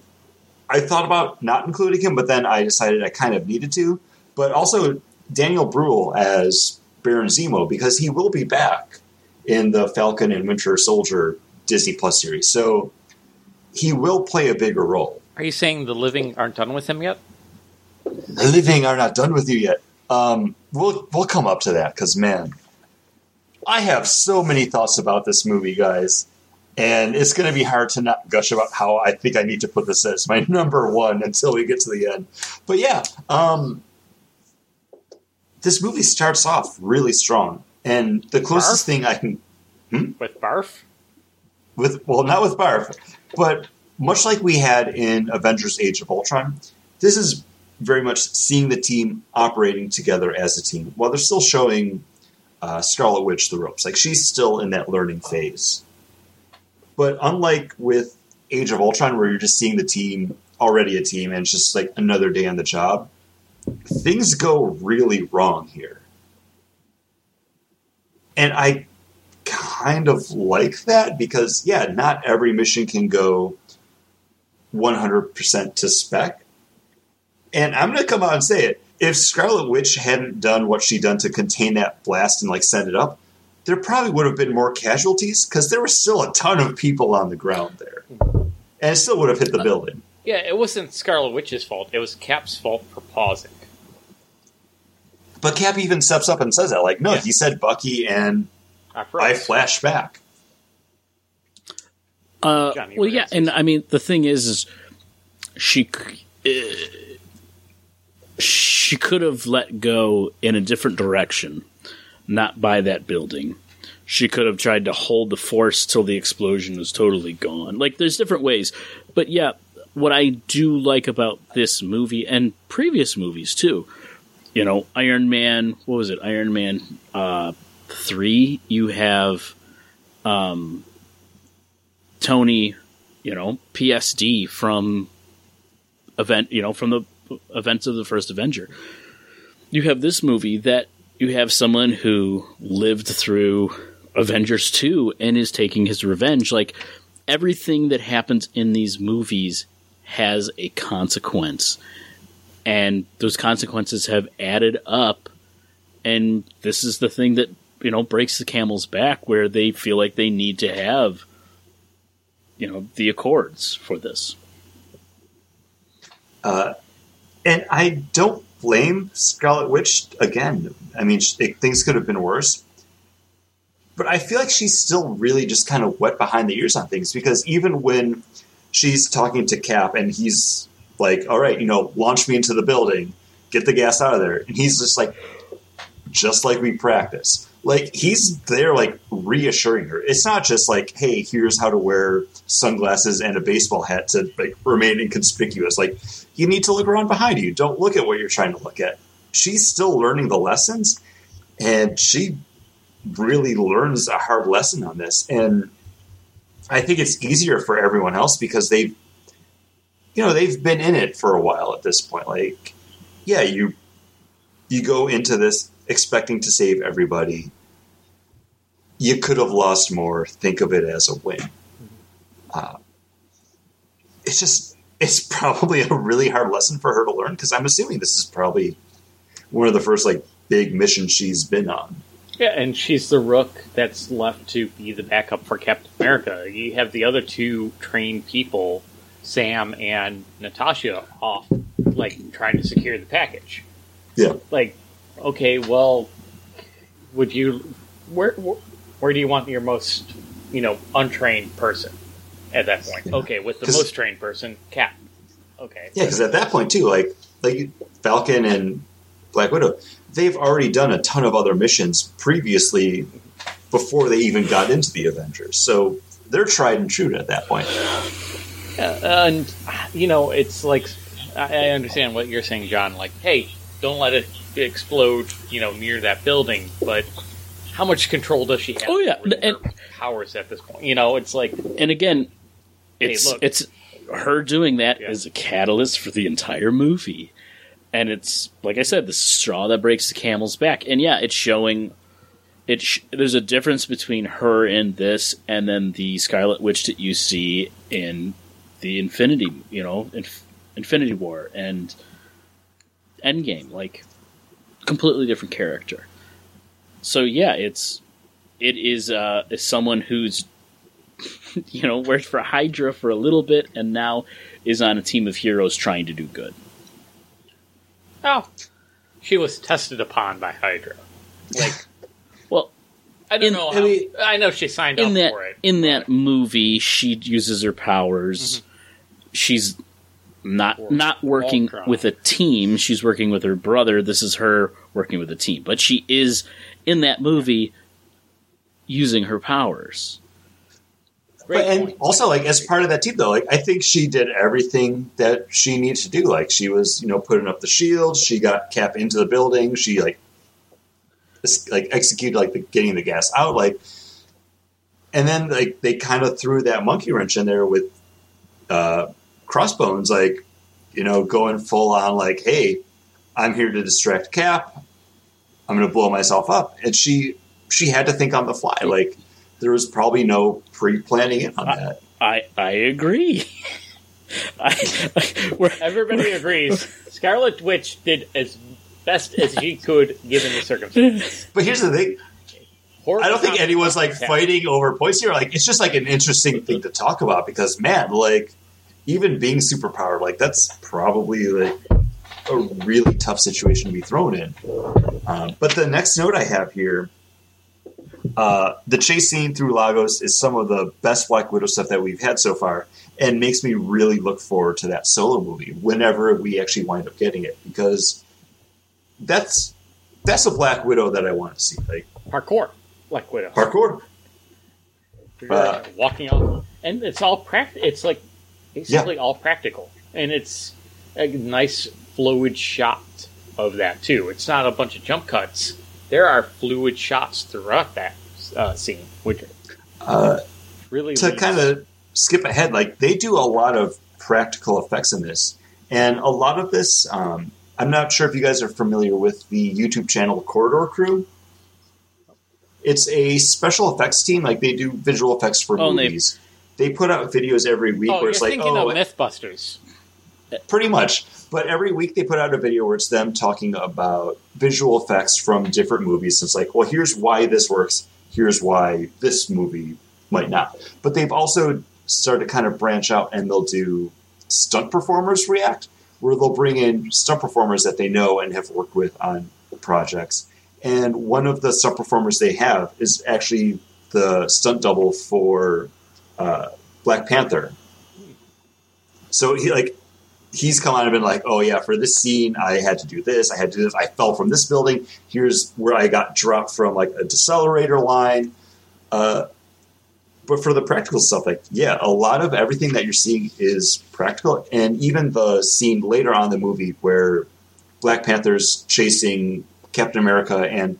I thought about not including him, but then I decided I kind of needed to. But also Daniel Bruhl as Baron Zemo because he will be back in the Falcon and Winter Soldier Disney Plus series, so he will play a bigger role. Are you saying the living aren't done with him yet? The living are not done with you yet. Um, we'll we'll come up to that because man, I have so many thoughts about this movie, guys, and it's going to be hard to not gush about how I think I need to put this as my number one until we get to the end. But yeah, um, this movie starts off really strong, and the closest Barf? thing I can With Barf? With well, not with Barf, but much like we had in Avengers: Age of Ultron, this is very much seeing the team operating together as a team while they're still showing uh, Scarlet Witch the ropes. Like she's still in that learning phase. But unlike with Age of Ultron, where you're just seeing the team already a team and it's just like another day on the job, things go really wrong here. And I kind of like that because, yeah, not every mission can go 100% to spec. And I'm going to come out and say it. If Scarlet Witch hadn't done what she done to contain that blast and like send it up, there probably would have been more casualties because there were still a ton of people on the ground there. Mm-hmm. And it still would have hit the uh, building. Yeah, it wasn't Scarlet Witch's fault. It was Cap's fault for pausing. But Cap even steps up and says that. Like, no, Yeah. he said Bucky and I I flash back. Uh, Johnny well, yeah, and I mean the thing is, is she uh, she could have let go in a different direction, not by that building. She could have tried to hold the force till the explosion was totally gone. Like there's different ways, but yeah, what I do like about this movie and previous movies too, you know, Iron Man. What was it? Iron Man uh, three. You have um, Tony you know, PSD from event, you know, from the events of the first Avenger. You have this movie that you have someone who lived through Avengers 2 and is taking his revenge. Like everything that happens in these movies has a consequence. And those consequences have added up. And this is the thing that, you know, breaks the camel's back where they feel like they need to have, you know, the accords for this. Uh, and I don't blame Scarlet Witch again. I mean, it, things could have been worse. But I feel like she's still really just kind of wet behind the ears on things because even when she's talking to Cap and he's like, all right, you know, launch me into the building, get the gas out of there. And he's just like, just like we practice. Like, he's there, like, reassuring her. It's not just like, hey, here's how to wear sunglasses and a baseball hat to like remain inconspicuous. Like, you need to look around behind you. Don't look at what you're trying to look at. She's still learning the lessons, and she really learns a hard lesson on this. And I think it's easier for everyone else because they've, you know, they've been in it for a while at this point. Like, yeah, you you go into this expecting to save everybody. You could have lost more. Think of it as a win. Uh, it's just it's probably a really hard lesson for her to learn because I'm assuming this is probably one of the first like big missions she's been on. Yeah, and she's the rook that's left to be the backup for Captain America. You have the other two trained people, Sam and Natasha, off like trying to secure the package. Yeah. Like, okay, well, would you where where, do you want your most you know untrained person at that point? Yeah. Okay, with the most trained person, Cap. Okay. Yeah, because at that point too, like like Falcon and Black Widow, they've already done a ton of other missions previously before they even got into the Avengers. So they're tried and true at that point. Uh, and you know, it's like I understand what you're saying, John. Like, hey, don't let it explode, you know, near that building. But how much control does she have? Oh, yeah, and- powers at this point. You know, it's like And again, Hey, it's look. it's her doing that Yeah. is a catalyst for the entire movie. And it's like I said, the straw that breaks the camel's back. And yeah, it's showing it sh- there's a difference between her in this and then the Scarlet Witch that you see in the Infinity, you know, Inf- Infinity War and Endgame, like completely different character. So yeah, it's it is uh is someone who's you know worked for Hydra for a little bit and now is on a team of heroes trying to do good. oh, she was tested upon by Hydra. Like, Well, I don't In- know. I How, I, mean- know she signed in up that for it. in that movie, she uses her powers. She's not not working with a team. She's working with her brother. This is her working with a team, but she is in that movie using her powers. But, and also, like as part of that team, though, like I think she did everything that she needed to do. Like she was, you know, putting up the shield. She got Cap into the building. She like, es- like executed like the getting the gas out. Like, and then like they kind of threw that monkey wrench in there with uh, Crossbones, like you know, going full on like, hey, I'm here to distract Cap. I'm going to blow myself up, and she she had to think on the fly. Like there was probably no pre-planning in on that. I I agree. I, we're, Everybody we're- agrees. Scarlet Witch did as best as she could given the circumstances. But here's the thing: Horrible I don't think anyone's like consequences fighting over points here. Like it's just like an interesting thing to talk about because man, like even being superpowered, like that's probably like a really tough situation to be thrown in. Um, but the next note I have here, uh, the chase scene through Lagos is some of the best Black Widow stuff that we've had so far, and makes me really look forward to that solo movie whenever we actually wind up getting it because that's that's a Black Widow that I want to see. Like Parkour, Black Widow. parkour. Uh, walking out, and it's all practical. It's like basically all practical, and it's a nice fluid shot of that too. It's not a bunch of jump cuts. There are fluid shots throughout that uh, scene, which Uh, really to kind of skip ahead, like they do a lot of practical effects in this, and a lot of this. Um, I'm not sure if you guys are familiar with the YouTube channel Corridor Crew. It's a special effects team. Like they do visual effects for Oh, and they- movies. They put out videos every week Oh, where you're it's like, thinking oh, of MythBusters. pretty much. But every week they put out a video where it's them talking about visual effects from different movies. It's like, well, here's why this works. Here's why this movie might not. But they've also started to kind of branch out and they'll do stunt performers react, where they'll bring in stunt performers that they know and have worked with on projects. And one of the stunt performers they have is actually the stunt double for uh, Black Panther. So he like he's come out and been like, oh yeah, for this scene, I had to do this, I had to do this, I fell from this building. Here's where I got dropped from like a decelerator line. Uh, but for the practical stuff, like yeah, a lot of everything that you're seeing is practical, and even the scene later on the movie where Black Panther's chasing Captain America and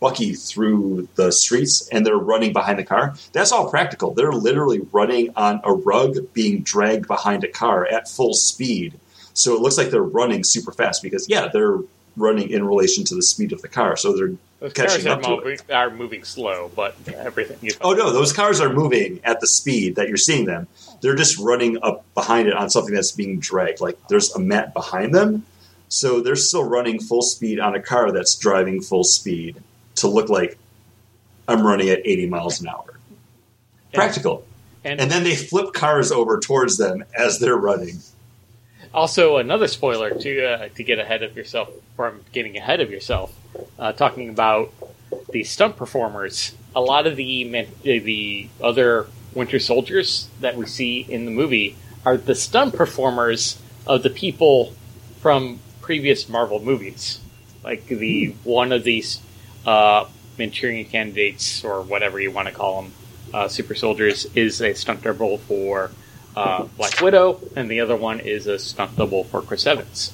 Bucky through the streets and they're running behind the car. That's all practical. They're literally running on a rug being dragged behind a car at full speed. So it looks like they're running super fast because, yeah, they're running in relation to the speed of the car. So they're Those catching cars are, up to moving, it. are moving slow, but everything. You Oh, no, those cars are moving at the speed that you're seeing them. They're just running up behind it on something that's being dragged. Like there's a mat behind them. So they're still running full speed on a car that's driving full speed to look like I'm running at 80 miles an hour. Practical. and, And then they flip cars over towards them as they're running. also another spoiler to uh, to get ahead of yourself from getting ahead of yourself. Uh, talking about the stunt performers, a lot of the man- the other Winter Soldiers that we see in the movie are the stunt performers of the people from previous Marvel movies. Like the one of these uh, Manchurian candidates, or whatever you want to call them, uh, super soldiers, is a stunt double for uh, Black Widow, and the other one is a stunt double for Chris Evans.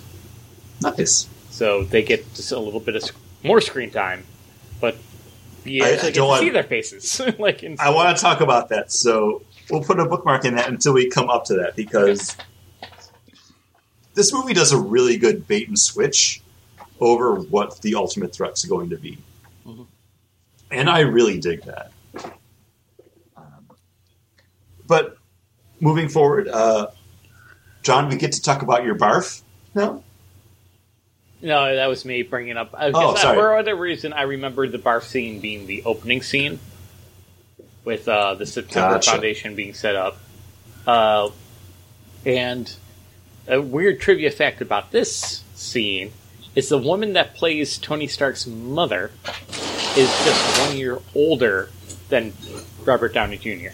Nice. So they get just a little bit of sc- more screen time, but you I- I don't want- see their faces. like in I want to talk about that. So we'll put a bookmark in that until we come up to that because this movie does a really good bait and switch over what the ultimate threat's going to be. Mhm. And I really dig that. Um, but moving forward, uh, John, we get to talk about your barf now? No, that was me bringing up. I Oh, guess sorry. For other reason, I remembered the barf scene being the opening scene with uh, the September Gotcha. Foundation being set up. Uh, and a weird trivia fact about this scene is the woman that plays Tony Stark's mother is just one year older than Robert Downey Jr.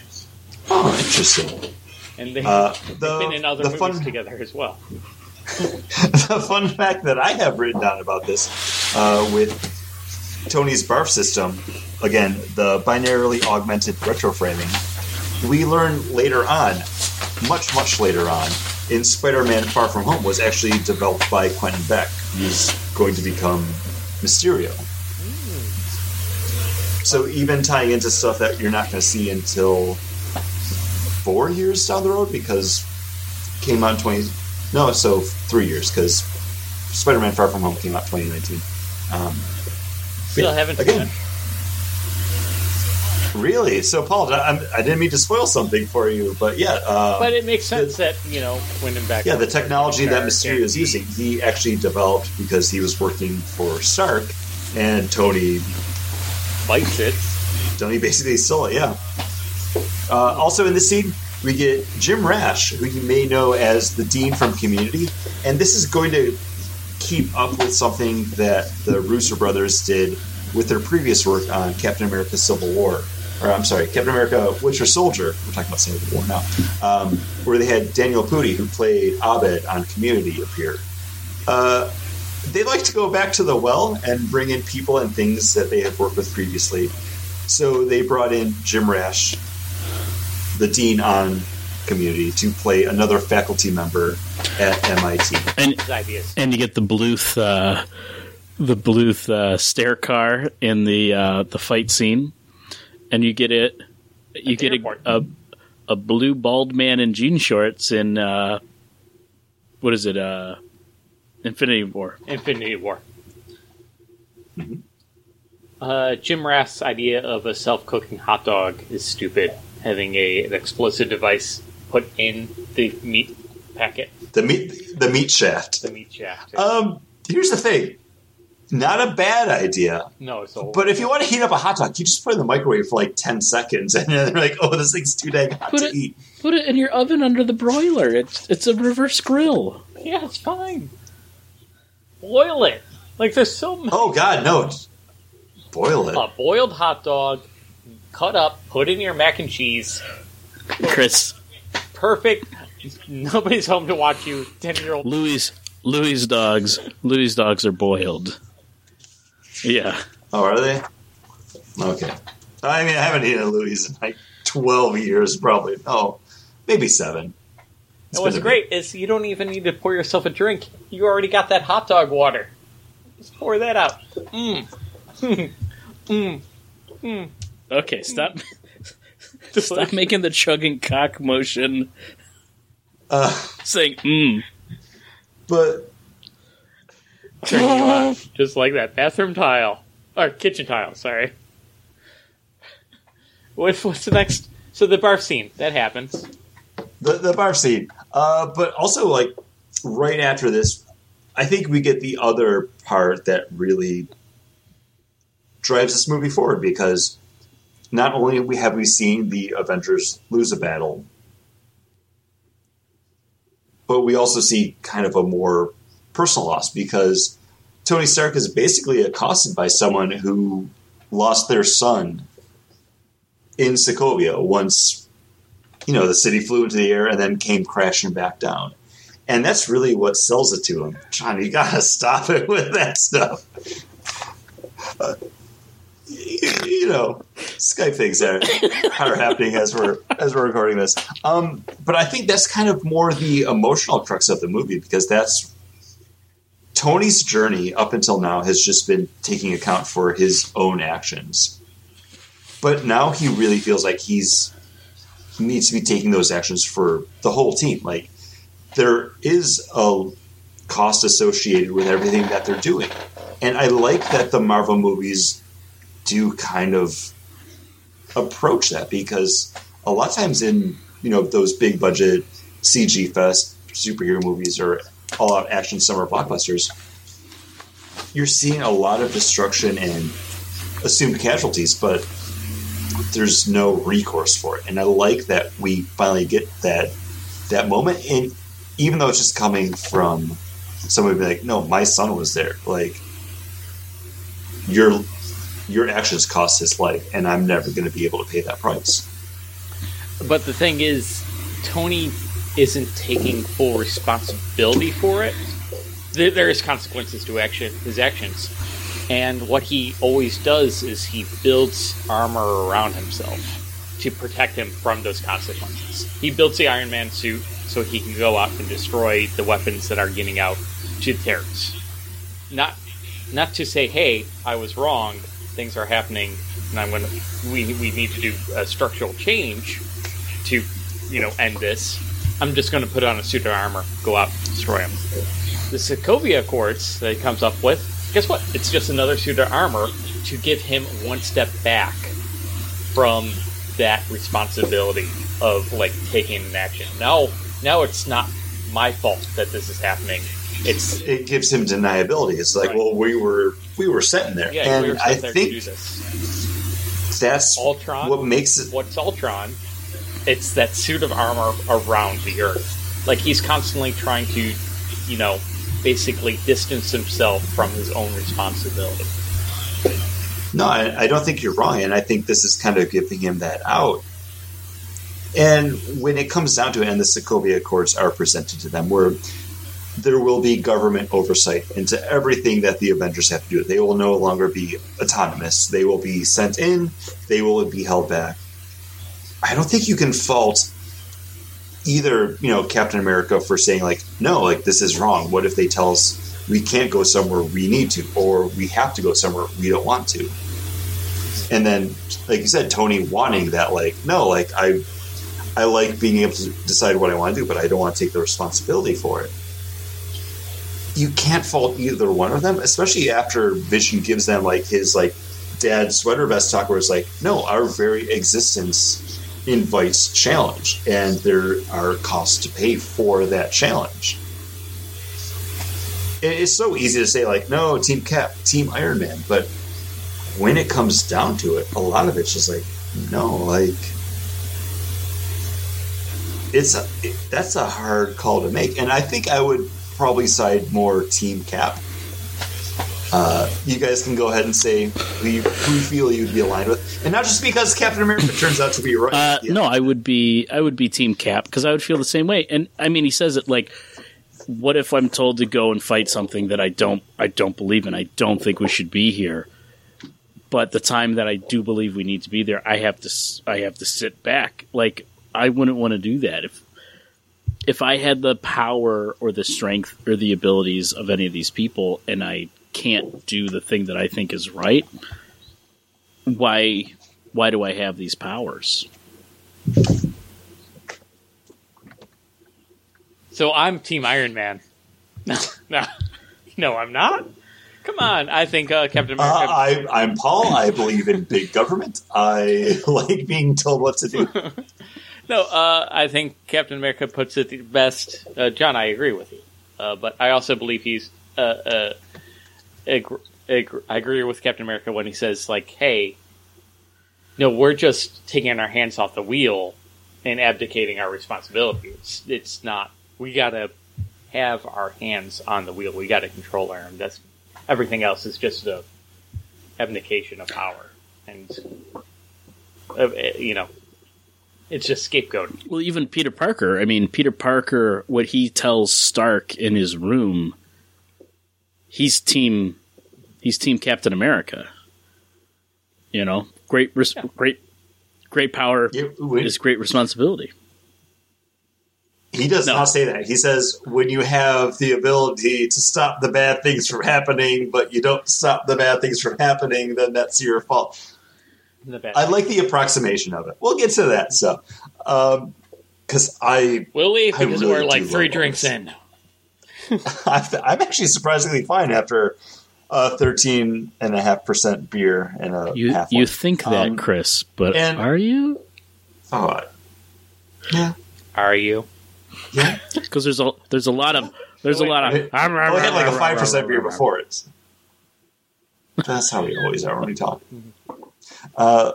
Oh, interesting. And they, Uh, they've the- been in other the movies fun- together as well. the fun fact that I have written down about this uh, with Tony's barf system, again, the binarily augmented retroframing, we learn later on, much, much later on, in Spider Man Far From Home was actually developed by Quentin Beck, who's going to become Mysterio. So even tying into stuff that you're not going to see until four years down the road because came out in 20 no so three years because spider-man far from home came out 2019 um, Still yeah, haven't again. Really so paul I, I'm- didn't mean to spoil something for you but yeah um, But it makes sense that, you know, Quentin Beck. yeah the technology that mysterio is using he actually developed because he was working for stark and tony Bites it. Tony basically stole it, yeah. Uh, also in this scene, we get Jim Rash, who you may know as the Dean from Community, and this is going to keep up with something that the Russo brothers did with their previous work on Captain America: Civil War. Or I'm sorry, Captain America: Winter Soldier. We're talking about Civil War now, um, where they had Daniel Pudi, who played Abed on Community, appear. Uh, they like to go back to the well and bring in people and things that they have worked with previously. So they brought in Jim Rash, the dean on Community, to play another faculty member at MIT. And and you get the Bluth uh, the Bluth uh, stair car in the uh, the fight scene, and you get it you get a, airport. a a blue bald man in jean shorts in uh, what is it? Uh, Infinity War. Infinity War. Uh, Jim Rash's idea of a self-cooking hot dog is stupid. Having a an explosive device put in the meat packet, The meat, the meat shaft. the meat shaft. Um, here's the thing. Not a bad idea. no, it's old. But if you want to heat up a hot dog, you just put it in the microwave for like 10 seconds and then they're like, oh, this thing's too dang hot Put to it- eat. Put it in your oven under the broiler. It's it's a reverse grill. yeah, it's fine. Boil it. Like there's so much. Oh, God, no. Boil it. A boiled hot dog, cut up, put in your mac and cheese. Chris, Perfect. Nobody's home to watch you. Ten year old. Louis Louis dogs. Louis dogs are boiled. Yeah. Oh, are they? Okay. I mean, I haven't eaten a Louis in like 12 years, probably. Oh, maybe seven. It's And what's been a great is you don't even need to pour yourself a drink. You already got that hot dog water. Just pour that out. Mmm. Mmm. Okay, stop stop making the chugging cock motion Uh, saying mm. but Turning you on. Just like that bathroom tile. Or kitchen tile, sorry. What, what's the next? So the barf scene. That happens. the, the bar scene. Uh, but also, like, right after this, I think we get the other part that really drives this movie forward because not only we have we seen the Avengers lose a battle, but we also see kind of a more personal loss because Tony Stark is basically accosted by someone who lost their son in Sokovia once you know the city flew into the air and then came crashing back down. And that's really what sells it to him. John, you gotta stop it with that stuff. Uh, you, know, Skype things are, are happening as we're as we're recording this. Um, but I think that's kind of more the emotional crux of the movie because that's Tony's journey up until now has just been taking account for his own actions. But now he really feels like he's he needs to be taking those actions for the whole team. Like there is a cost associated with everything that they're doing. And I like that the Marvel movies do kind of approach that because a lot of times in, you know, those big budget CG fest superhero movies or all out action summer blockbusters, you're seeing a lot of destruction and assumed casualties, but there's no recourse for it. And I like that we finally get that that moment. And even though it's just coming from somebody be like, no, my son was there. Like your your actions cost his life, and I'm never going to be able to pay that price. But the thing is, Tony isn't taking full responsibility for it. There, is consequences to action his actions, and what he always does is he builds armor around himself to protect him from those consequences. He builds the Iron Man suit so he can go out and destroy the weapons that are getting out to terrorists. Not, not to say, "Hey, I was wrong. Things are happening, and I'm going to. We we need to do a structural change to, you know, end this. I'm just going to put on a suit of armor, go out, destroy him. The Sokovia Accords that he comes up with, guess what? It's just another suit of armor to give him one step back from that responsibility of like taking an action. Now, now it's not my fault that this is happening. It's It gives him deniability. It's like, Right. well, we were we were sent there, yeah, and we were I there to do think this. that's Ultron. what makes it. what's Ultron? It's that suit of armor around the Earth. Like he's constantly trying to, you know, basically distance himself from his own responsibility. No, I, I don't think you're wrong, and I think this is kind of giving him that out. And when it comes down to it, and the Sokovia Accords are presented to them, where there will be government oversight into everything that the Avengers have to do. They will no longer be autonomous. They will be sent in. They will be held back. I don't think you can fault either, you know, Captain America for saying like, no, like this is wrong. What if they tell us we can't go somewhere we need to, or we have to go somewhere we don't want to? And then, like you said, Tony wanting that, like, no, like I, I like being able to decide what I want to do, but I don't want to take the responsibility for it. You can't fault either one of them, especially after Vision gives them like his like dad sweater vest talk, where it's like, no, our very existence invites challenge, and there are costs to pay for that challenge. It's so easy to say like, no, Team Cap, Team Iron Man, but when it comes down to it, a lot of it's just like, no, like it's a, it, that's a hard call to make, and I think I would probably side more Team Cap. Uh, you guys can go ahead and say who you, who you feel you'd be aligned with, and not just because Captain America turns out to be right. Uh, Yeah. No, I would be I would be Team Cap because I would feel the same way. And I mean, he says it like, "What if I'm told to go and fight something that I don't I don't believe in? I don't think we should be here." But the time that I do believe we need to be there, I have to I have to sit back. Like I wouldn't want to do that if if I had the power or the strength or the abilities of any of these people, and I can't do the thing that I think is right. Why why do I have these powers? So I'm Team Iron Man. No, no, no, I'm not. Come on, I think uh, Captain Uh, America. I, I'm Paul. I believe in big government. I like being told what to do. no, uh, I think Captain America puts it the best. Uh, John, I agree with you, uh, but I also believe he's. Uh, uh, I agree with Captain America when he says, like, "Hey, no, we're just taking our hands off the wheel and abdicating our responsibility. It's, it's not. We gotta have our hands on the wheel. We gotta control our own destiny. Everything else is just a abdication of power, and uh, you know, it's just scapegoating. Well, even Peter Parker. I mean, Peter Parker. What he tells Stark in his room, he's team. He's Team Captain America. You know, great, res- Yeah. great, great power You- when- is great responsibility. He does No. not say that. He says when you have the ability to stop the bad things from happening, but you don't stop the bad things from happening, then that's your fault. The bad. I like the approximation of it. We'll get to that. So, um, because I, Will we? I Because really we're like three drinks this. in. I'm actually surprisingly fine after a 13 and a half percent beer and a You half. you one. think that, Um, Chris? But and- are you? Oh, yeah, Are you? yeah. Because there's a there's a lot of there's a lot of. It- Oh, we had like a five percent beer before it. That's how we always are when we talk. Uh,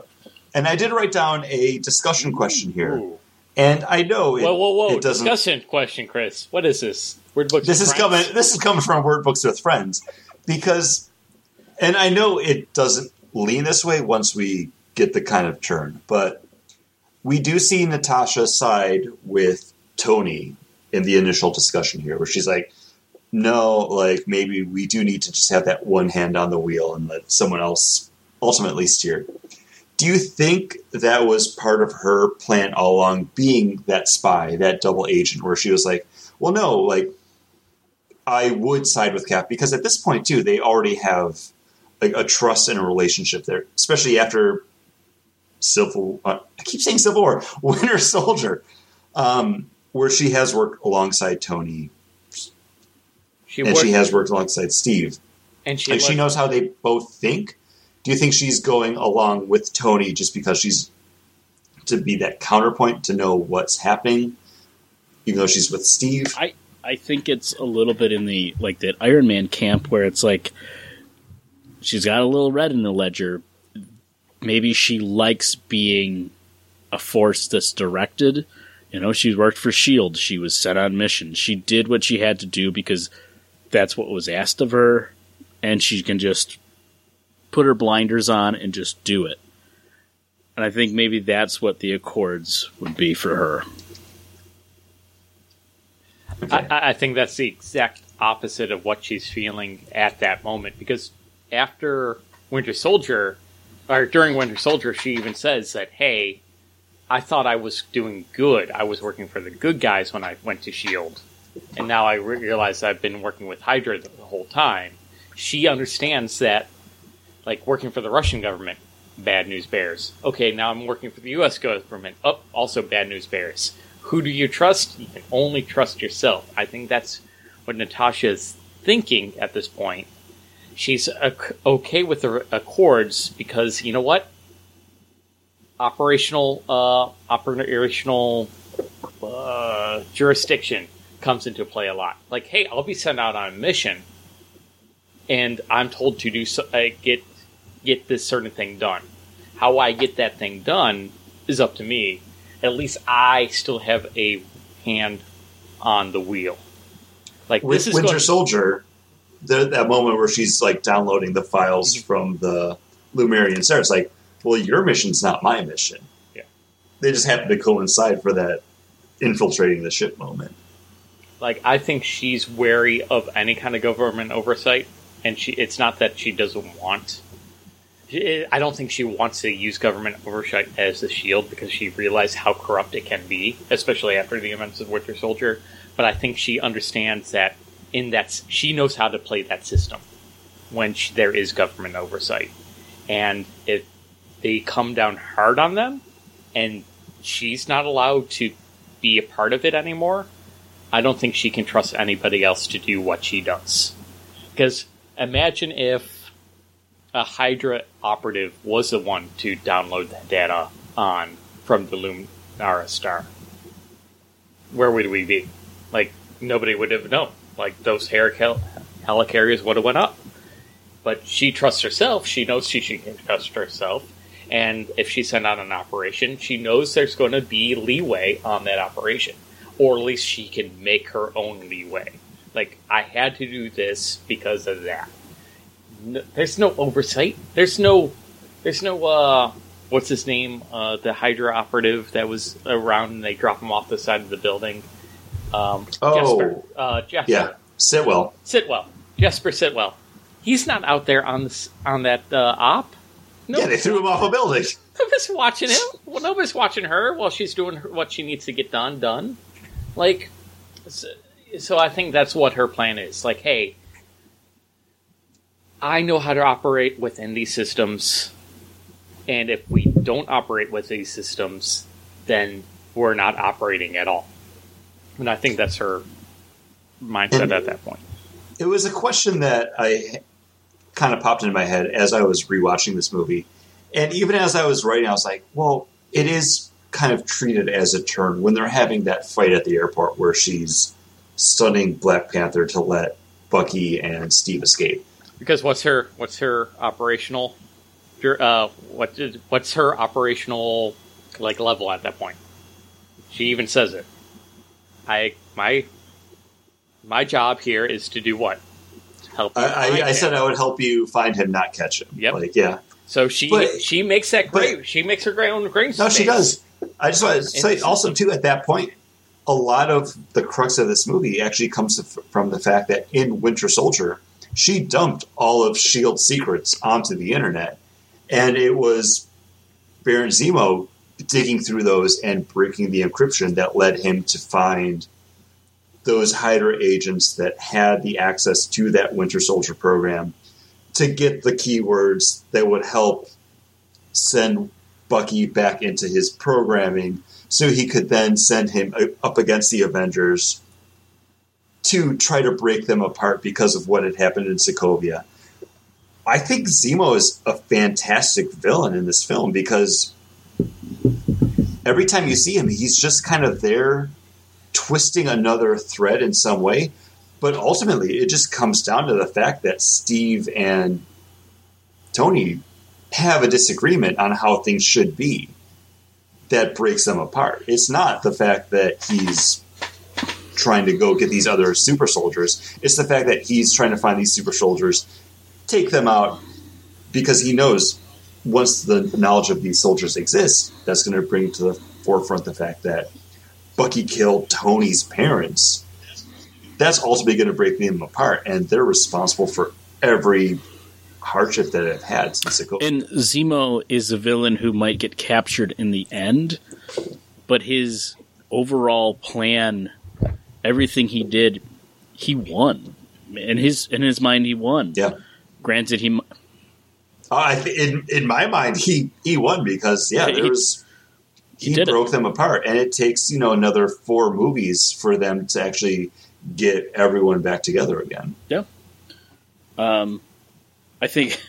and I did write down a discussion question here, and I know it, Whoa, whoa, whoa! it doesn't. Discussion question, Chris. What is this? Word books. this is friends? coming. This is coming from Word Books with Friends because, and I know it doesn't lean this way once we get the kind of turn, but we do see Natasha side with Tony in the initial discussion here, where she's like, "No, like maybe we do need to just have that one hand on the wheel and let someone else ultimately steer." Do you think that was part of her plan all along, being that spy, that double agent, where she was like, "Well, no, like." I would side with Cap because at this point too, they already have like a trust and a relationship there, especially after Civil. Uh, I keep saying Civil War, Winter Soldier, um, where she has worked alongside Tony She and worked, she has worked alongside Steve, and she, and she knows how they both think. Do you think she's going along with Tony just because she's to be that counterpoint to know what's happening, even though she's with Steve? I think it's a little bit in the like that Iron Man camp where it's like she's got a little red in the ledger. Maybe she likes being a force that's directed. You know, she's worked for Shield. She was set on mission. She did what she had to do because that's what was asked of her, and she can just put her blinders on and just do it. And I think maybe that's what the Accords would be for her. I, I- I think that's the exact opposite of what she's feeling at that moment because after Winter Soldier, or during Winter Soldier, she even says that, hey, I thought I was doing good. I was working for the good guys when I went to S.H.I.E.L.D. And now I re- realize I've been working with Hydra the, the whole time. She understands that, like, working for the Russian government bad news bears. Okay, now I'm working for the U.S. government. Oh, also bad news bears. Who do you trust? You can only trust yourself. I think that's what Natasha is thinking at this point. She's okay with the accords because you know what? Operational, uh, operational uh, jurisdiction comes into play a lot. Like, hey, I'll be sent out on a mission, and I'm told to do so, uh, get get this certain thing done. How I get that thing done is up to me. At least I still have a hand on the wheel. Like with this is Winter going- Soldier, the, that moment where she's like downloading the files mm-hmm. from the Lemurian Star, it's like, well, your mission's not my mission. Yeah, they just happen to coincide for that infiltrating the ship moment. Like I think she's wary of any kind of government oversight, and she it's not that she doesn't want. I don't think she wants to use government oversight as the shield because she realized how corrupt it can be, especially after the events of Winter Soldier. But I think she understands that in that she knows how to play that system when she, there is government oversight, and if they come down hard on them, and she's not allowed to be a part of it anymore, I don't think she can trust anybody else to do what she does. Because imagine if a Hydra operative was the one to download the data on from the Lemurian Star. Where would we be? Like nobody would have known. Like those helical- helicarriers would have went up. But she trusts herself. She knows she can trust herself. And if she sent out an operation, she knows there's going to be leeway on that operation or at least she can make her own leeway. Like I had to do this because of that. No, there's no oversight. There's no. There's no. uh What's his name? Uh, the Hydra operative that was around, and they drop him off the side of the building. Um, oh, Jasper. Uh, Jasper. Yeah, Sitwell. Sitwell. Jasper Sitwell. He's not out there on this on that uh, op. No, yeah, they threw him off a building. Nobody's watching him. Well, nobody's watching her while she's doing what she needs to get done. Done. Like, so, so I think that's what her plan is. Like, hey, I know how to operate within these systems, and if we don't operate with these systems, then we're not operating at all. And I think that's her mindset and at that point. It was a question that I kind of popped into my head as I was rewatching this movie. And even as I was writing, I was like, well, it is kind of treated as a turn when they're having that fight at the airport where she's stunning Black Panther to let Bucky and Steve escape. Because what's her what's her operational uh, what did, what's her operational like level at that point? She even says it. I my my job here is to do what? Help. I, I, I said I would help you find him, not catch him. Yep. Like yeah. So she but, she makes that great. She makes her own grain. No, she does. I just want to say also too at that point, a lot of the crux of this movie actually comes from the fact that in Winter Soldier, she dumped all of Shield's secrets onto the internet, and it was Baron Zemo digging through those and breaking the encryption that led him to find those Hydra agents that had the access to that Winter Soldier program to get the keywords that would help send Bucky back into his programming so he could then send him up against the Avengers to try to break them apart because of what had happened in Sokovia. I think Zemo is a fantastic villain in this film because every time you see him, he's just kind of there twisting another thread in some way. But ultimately, it just comes down to the fact that Steve and Tony have a disagreement on how things should be that breaks them apart. It's not the fact that he's trying to go get these other super soldiers. It's the fact that he's trying to find these super soldiers, take them out, because he knows once the knowledge of these soldiers exists, that's going to bring to the forefront the fact that Bucky killed Tony's parents. That's ultimately going to break them apart, and they're responsible for every hardship that I've had since it. And Zemo is a villain who might get captured in the end, but his overall plan, everything he did, he won. In his in his mind, he won. Yeah. Granted, he Uh, I th- in in my mind, he he won because yeah, Yeah, he- there was he he, did it. broke them apart, and it takes you know another four movies for them to actually get everyone back together again. Yeah. Um, I think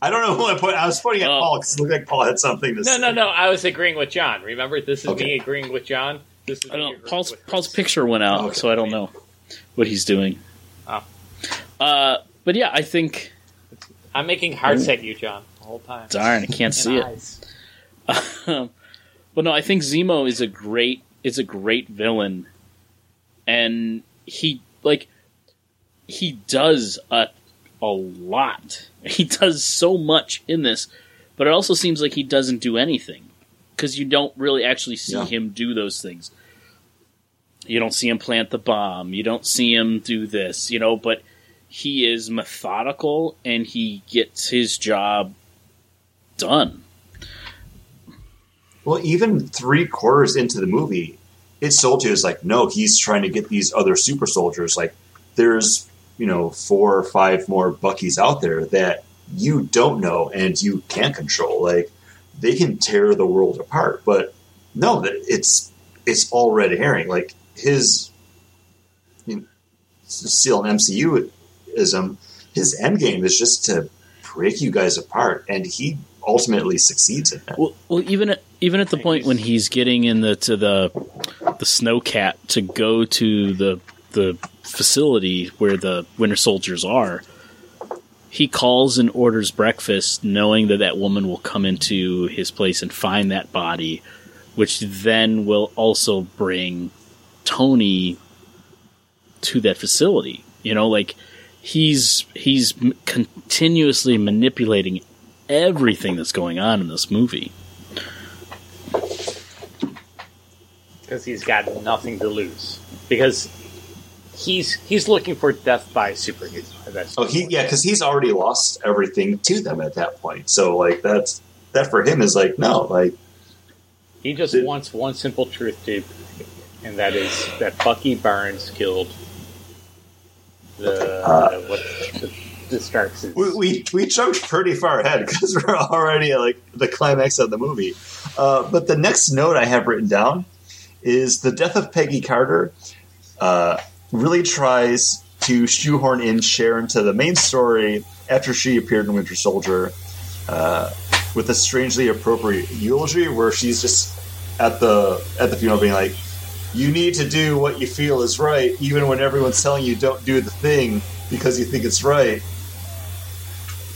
I don't know who I put. I was pointing at Oh. Paul because it looked like Paul had something to No, say. No, no, no. I was agreeing with John. Remember, this is Okay. me agreeing with John. I don't. Paul's Paul's picture went out, Okay. so I don't know what he's doing. Oh. Uh, but yeah, I think. I'm making hearts at you, John, the whole time. Darn, I can't see it. Um, but no, I think Zemo is a great is a great villain, and he like he does a a lot. He does so much in this, but it also seems like he doesn't do anything because you don't really actually see Yeah. him do those things. You don't see him plant the bomb. You don't see him do this, you know. But he is methodical and he gets his job done. Well, even three quarters into the movie, it sold to you as like, no, he's trying to get these other super soldiers. Like, there's you know four or five more Buckies out there that you don't know and you can't control. Like, they can tear the world apart, but no, that it's it's all red herring. Like his, you know, still an MCU ism. His end game is just to break you guys apart, and he ultimately succeeds in that. Well, well, even at even at the point when he's getting in the to the the snowcat to go to the the facility where the Winter Soldiers are, he calls and orders breakfast, knowing that that woman will come into his place and find that body, which then will also bring Tony to that facility. You know, like he's he's m- continuously manipulating everything that's going on in this movie. because he's got nothing to lose. Because he's he's looking for death by superhero. That's Oh, he yeah, because he's already lost everything to them at that point. So like that's that for him is like no, like he just Did- wants one simple truth, dude, and that is that Bucky Barnes killed the Uh, what the, the Starks. is- we we, we jumped pretty far ahead because we're already at like the climax of the movie. Uh, but the next note I have written down is the death of Peggy Carter. Uh, really tries to shoehorn in Sharon to the main story after she appeared in Winter Soldier uh, with a strangely appropriate eulogy where she's just at the at the funeral being like, "You need to do what you feel is right, even when everyone's telling you don't do the thing because you think it's right."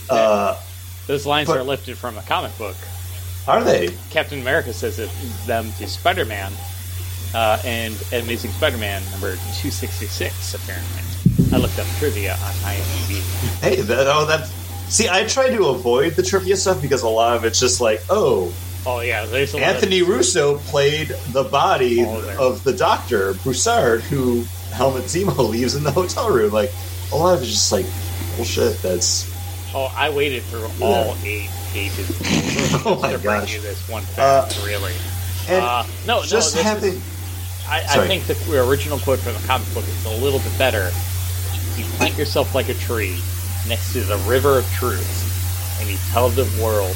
Uh, Those lines but- are lifted from a comic book. are they? Captain America says it them to Spider Man, uh, and Amazing Spider Man number two sixty six. Apparently, I looked up trivia on IMDb. Hey, that oh that. See, I try to avoid the trivia stuff because a lot of it's just like, oh, Oh yeah, there's a lot of- Anthony Russo played the body Oh, of the doctor Broussard, who Helmut Zemo leaves in the hotel room. Like a lot of it's just like bullshit. That's Oh, I waited through all eight pages oh my to bring you this one Uh, fact. really, And uh, no, just no. Having is, I, I think the original quote from the comic book is a little bit better. You plant yourself like a tree next to the river of truth, and you tell the world,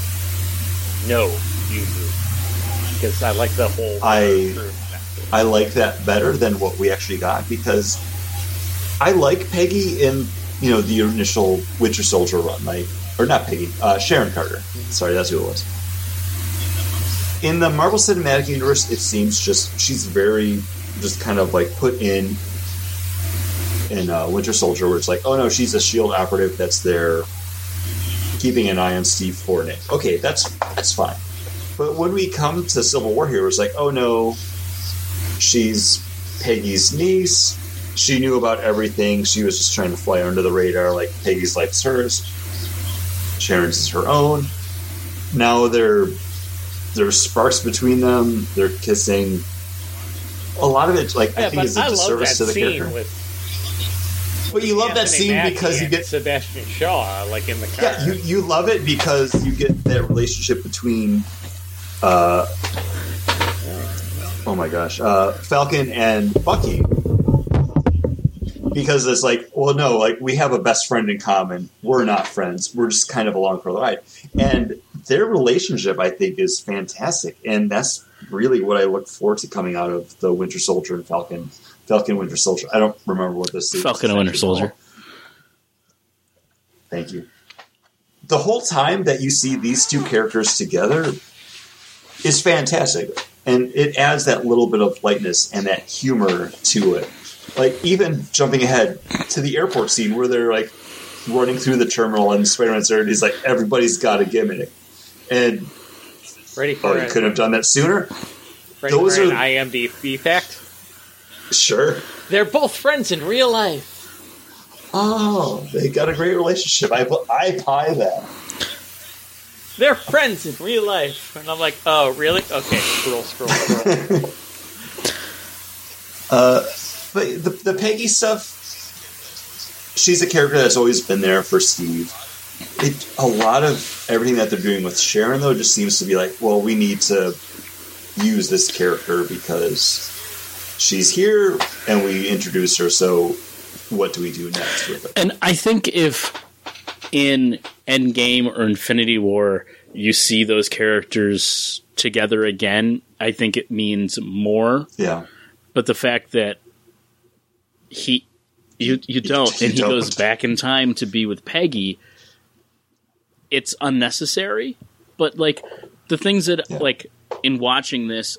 "No, you move." Because I like the whole I-. I like that better than what we actually got because I like Peggy in you know the initial Winter Soldier run, like or not Peggy, uh, Sharon Carter. Sorry, that's who it was. In the Marvel Cinematic Universe, it seems just she's very just kind of like put in in uh, Winter Soldier, where it's like, oh no, she's a Shield operative that's there keeping an eye on Steve for Nick. Okay, that's that's fine. But when we come to Civil War here, it's like, oh no, she's Peggy's niece. She knew about everything. She was just trying to fly under the radar. Like Peggy's life's hers. Sharon's is her own. Now there, there's sparks between them. They're kissing. A lot of it, like I think, is a I disservice to the scene character. with But you love that scene Mackie because you get Sebastian Shaw, like in the car. Yeah, you, you love it because you get that relationship between, uh, oh my gosh, uh, Falcon and Bucky. because it's like, well, no, like we have a best friend in common. We're not friends. We're just kind of along for the ride. And their relationship, I think, is fantastic, and that's really what I look forward to coming out of the Winter Soldier and Falcon, Falcon Winter Soldier. I don't remember what this is. Falcon and Winter Soldier. Thank you. The whole time that you see these two characters together is fantastic, and it adds that little bit of lightness and that humor to it. Like even jumping ahead to the airport scene where they're like running through the terminal and Spider-Man's there, and he's like, "Everybody's got a gimmick," and Ready for oh, you could have done that sooner. Ready those for an are- IMDb fact? Sure. They're both friends in real life. Oh, they got a great relationship. I I buy that. They're friends in real life. And I'm like, oh, really? Okay, scroll, scroll, scroll. Uh, but the, the Peggy stuff, she's a character that's always been there for Steve. It, a lot of everything that they're doing with Sharon, though, just seems to be like, well, we need to use this character because she's here and we introduce her. So, what do we do next with it? And I think if in Endgame or Infinity War you see those characters together again, I think it means more. Yeah, But the fact that he you you don't You and he don't. goes back in time to be with Peggy, it's unnecessary. But like the things that Yeah. like in watching this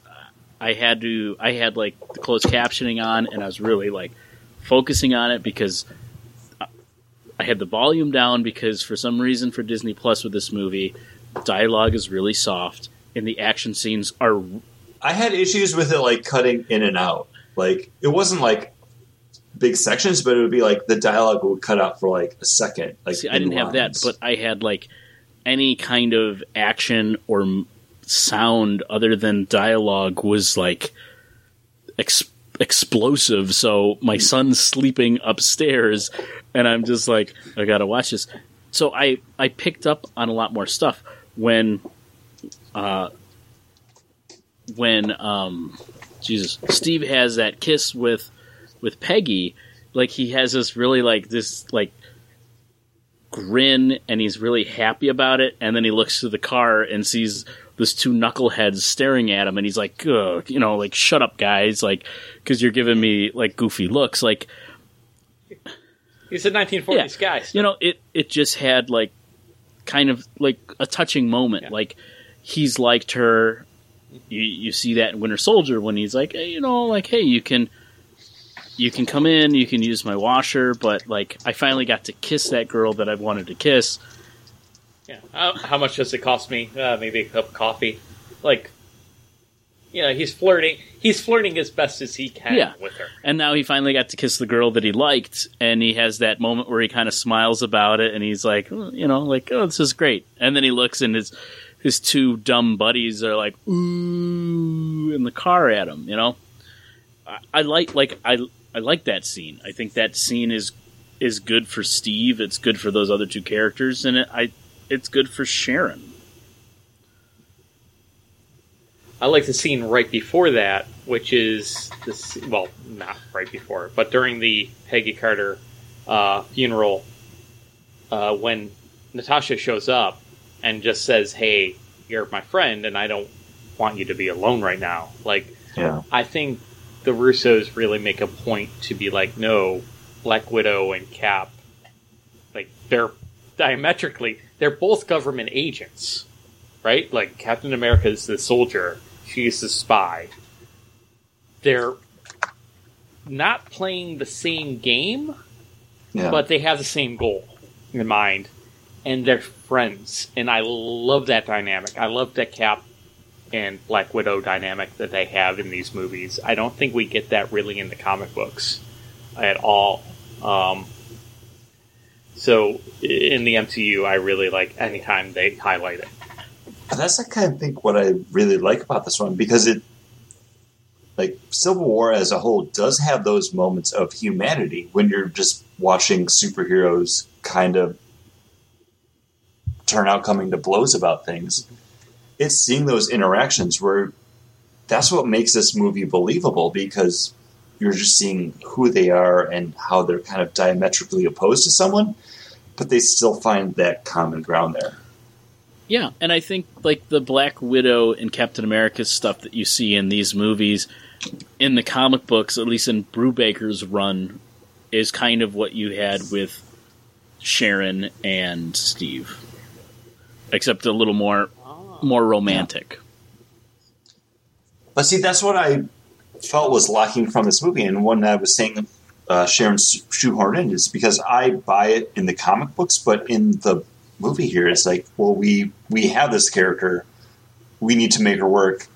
I had to I had like the closed captioning on and I was really like focusing on it because I had the volume down because for some reason for Disney Plus with this movie, dialogue is really soft and the action scenes are I had issues with it, like cutting in and out. Like it wasn't like big sections, but it would be like the dialogue would cut out for like a second. Like See, I didn't have that, but I had like any kind of action or sound other than dialogue was like ex- explosive. So my son's sleeping upstairs, and I'm just like, I gotta watch this. So I I picked up on a lot more stuff when, uh, when um, Jesus, Steve has that kiss with with Peggy. Like he has this really like this like grin and he's really happy about it. And then he looks to the car and sees this two knuckleheads staring at him. And he's like Ugh, you know like shut up guys like because you're giving me like goofy looks. Like He's a 1940s guy. you know it it just had like kind of like a touching moment. Yeah. like he's liked her. You you see that in winter soldier when he's like hey, you know like hey you can you can come in you can use my washer but like i finally got to kiss that girl that i've wanted to kiss Yeah. How, how much does it cost me? Uh, maybe a cup of coffee. Like, you know, he's flirting. He's flirting as best as he can Yeah. with her. and now he finally got to kiss the girl that he liked and he has that moment where he kind of smiles about it and he's like "Oh," you know like oh this is great and then he looks and his his two dumb buddies are like ooh in the car at him you know i, I like like i i like that scene i think that scene is is good for steve it's good for those other two characters and it, i it's good for sharon I like the scene right before that, which is this. Well, not right before, but during the Peggy Carter uh, funeral, uh, when Natasha shows up and just says, "Hey, you're my friend, and I don't want you to be alone right now." Like, yeah, I think the Russos really make a point to be like, no, Black Widow and Cap, like they're diametrically, they're both government agents, right? Like Captain America is the soldier, she's the spy. They're not playing the same game, yeah. but they have the same goal in mind, and they're friends. And I love that dynamic. I love that Cap and Black Widow dynamic that they have in these movies. I don't think we get that really in the comic books at all. Um, so in the MCU, I really like anytime they highlight it. that's I kind of think what I really like about this one because it, like Civil War as a whole, does have those moments of humanity when you're just watching superheroes kind of turn out coming to blows about things. It's seeing those interactions where that's what makes this movie believable because you're just seeing who they are and how they're kind of diametrically opposed to someone, but they still find that common ground there. Yeah, and I think like the Black Widow and Captain America stuff that you see in these movies, in the comic books, at least in Brubaker's run, is kind of what you had with Sharon and Steve, except a little more more romantic. But see, that's what I felt was lacking from this movie, and one that I was saying uh, Sharon shoehorn in is because I buy it in the comic books, but in the movie here, it's like, well, we we have this character, we need to make her work.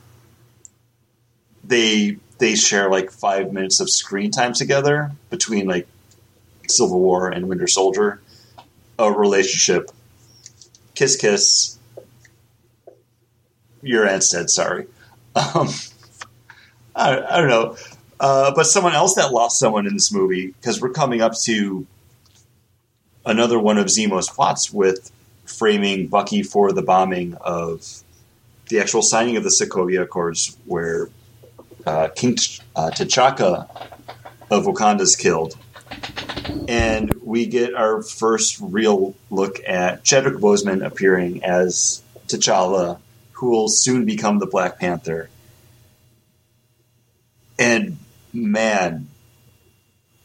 They they share like five minutes of screen time together between like Civil War and Winter Soldier, a relationship, kiss kiss. Your aunt's dead. Sorry. Um, I, I don't know. Uh, but someone else that lost someone in this movie, because we're coming up to another one of Zemo's plots with framing Bucky for the bombing of the actual signing of the Sokovia Accords, where uh, King uh, T'Chaka of Wakanda is killed. And we get our first real look at Chadwick Boseman appearing as T'Challa, who will soon become the Black Panther. And man,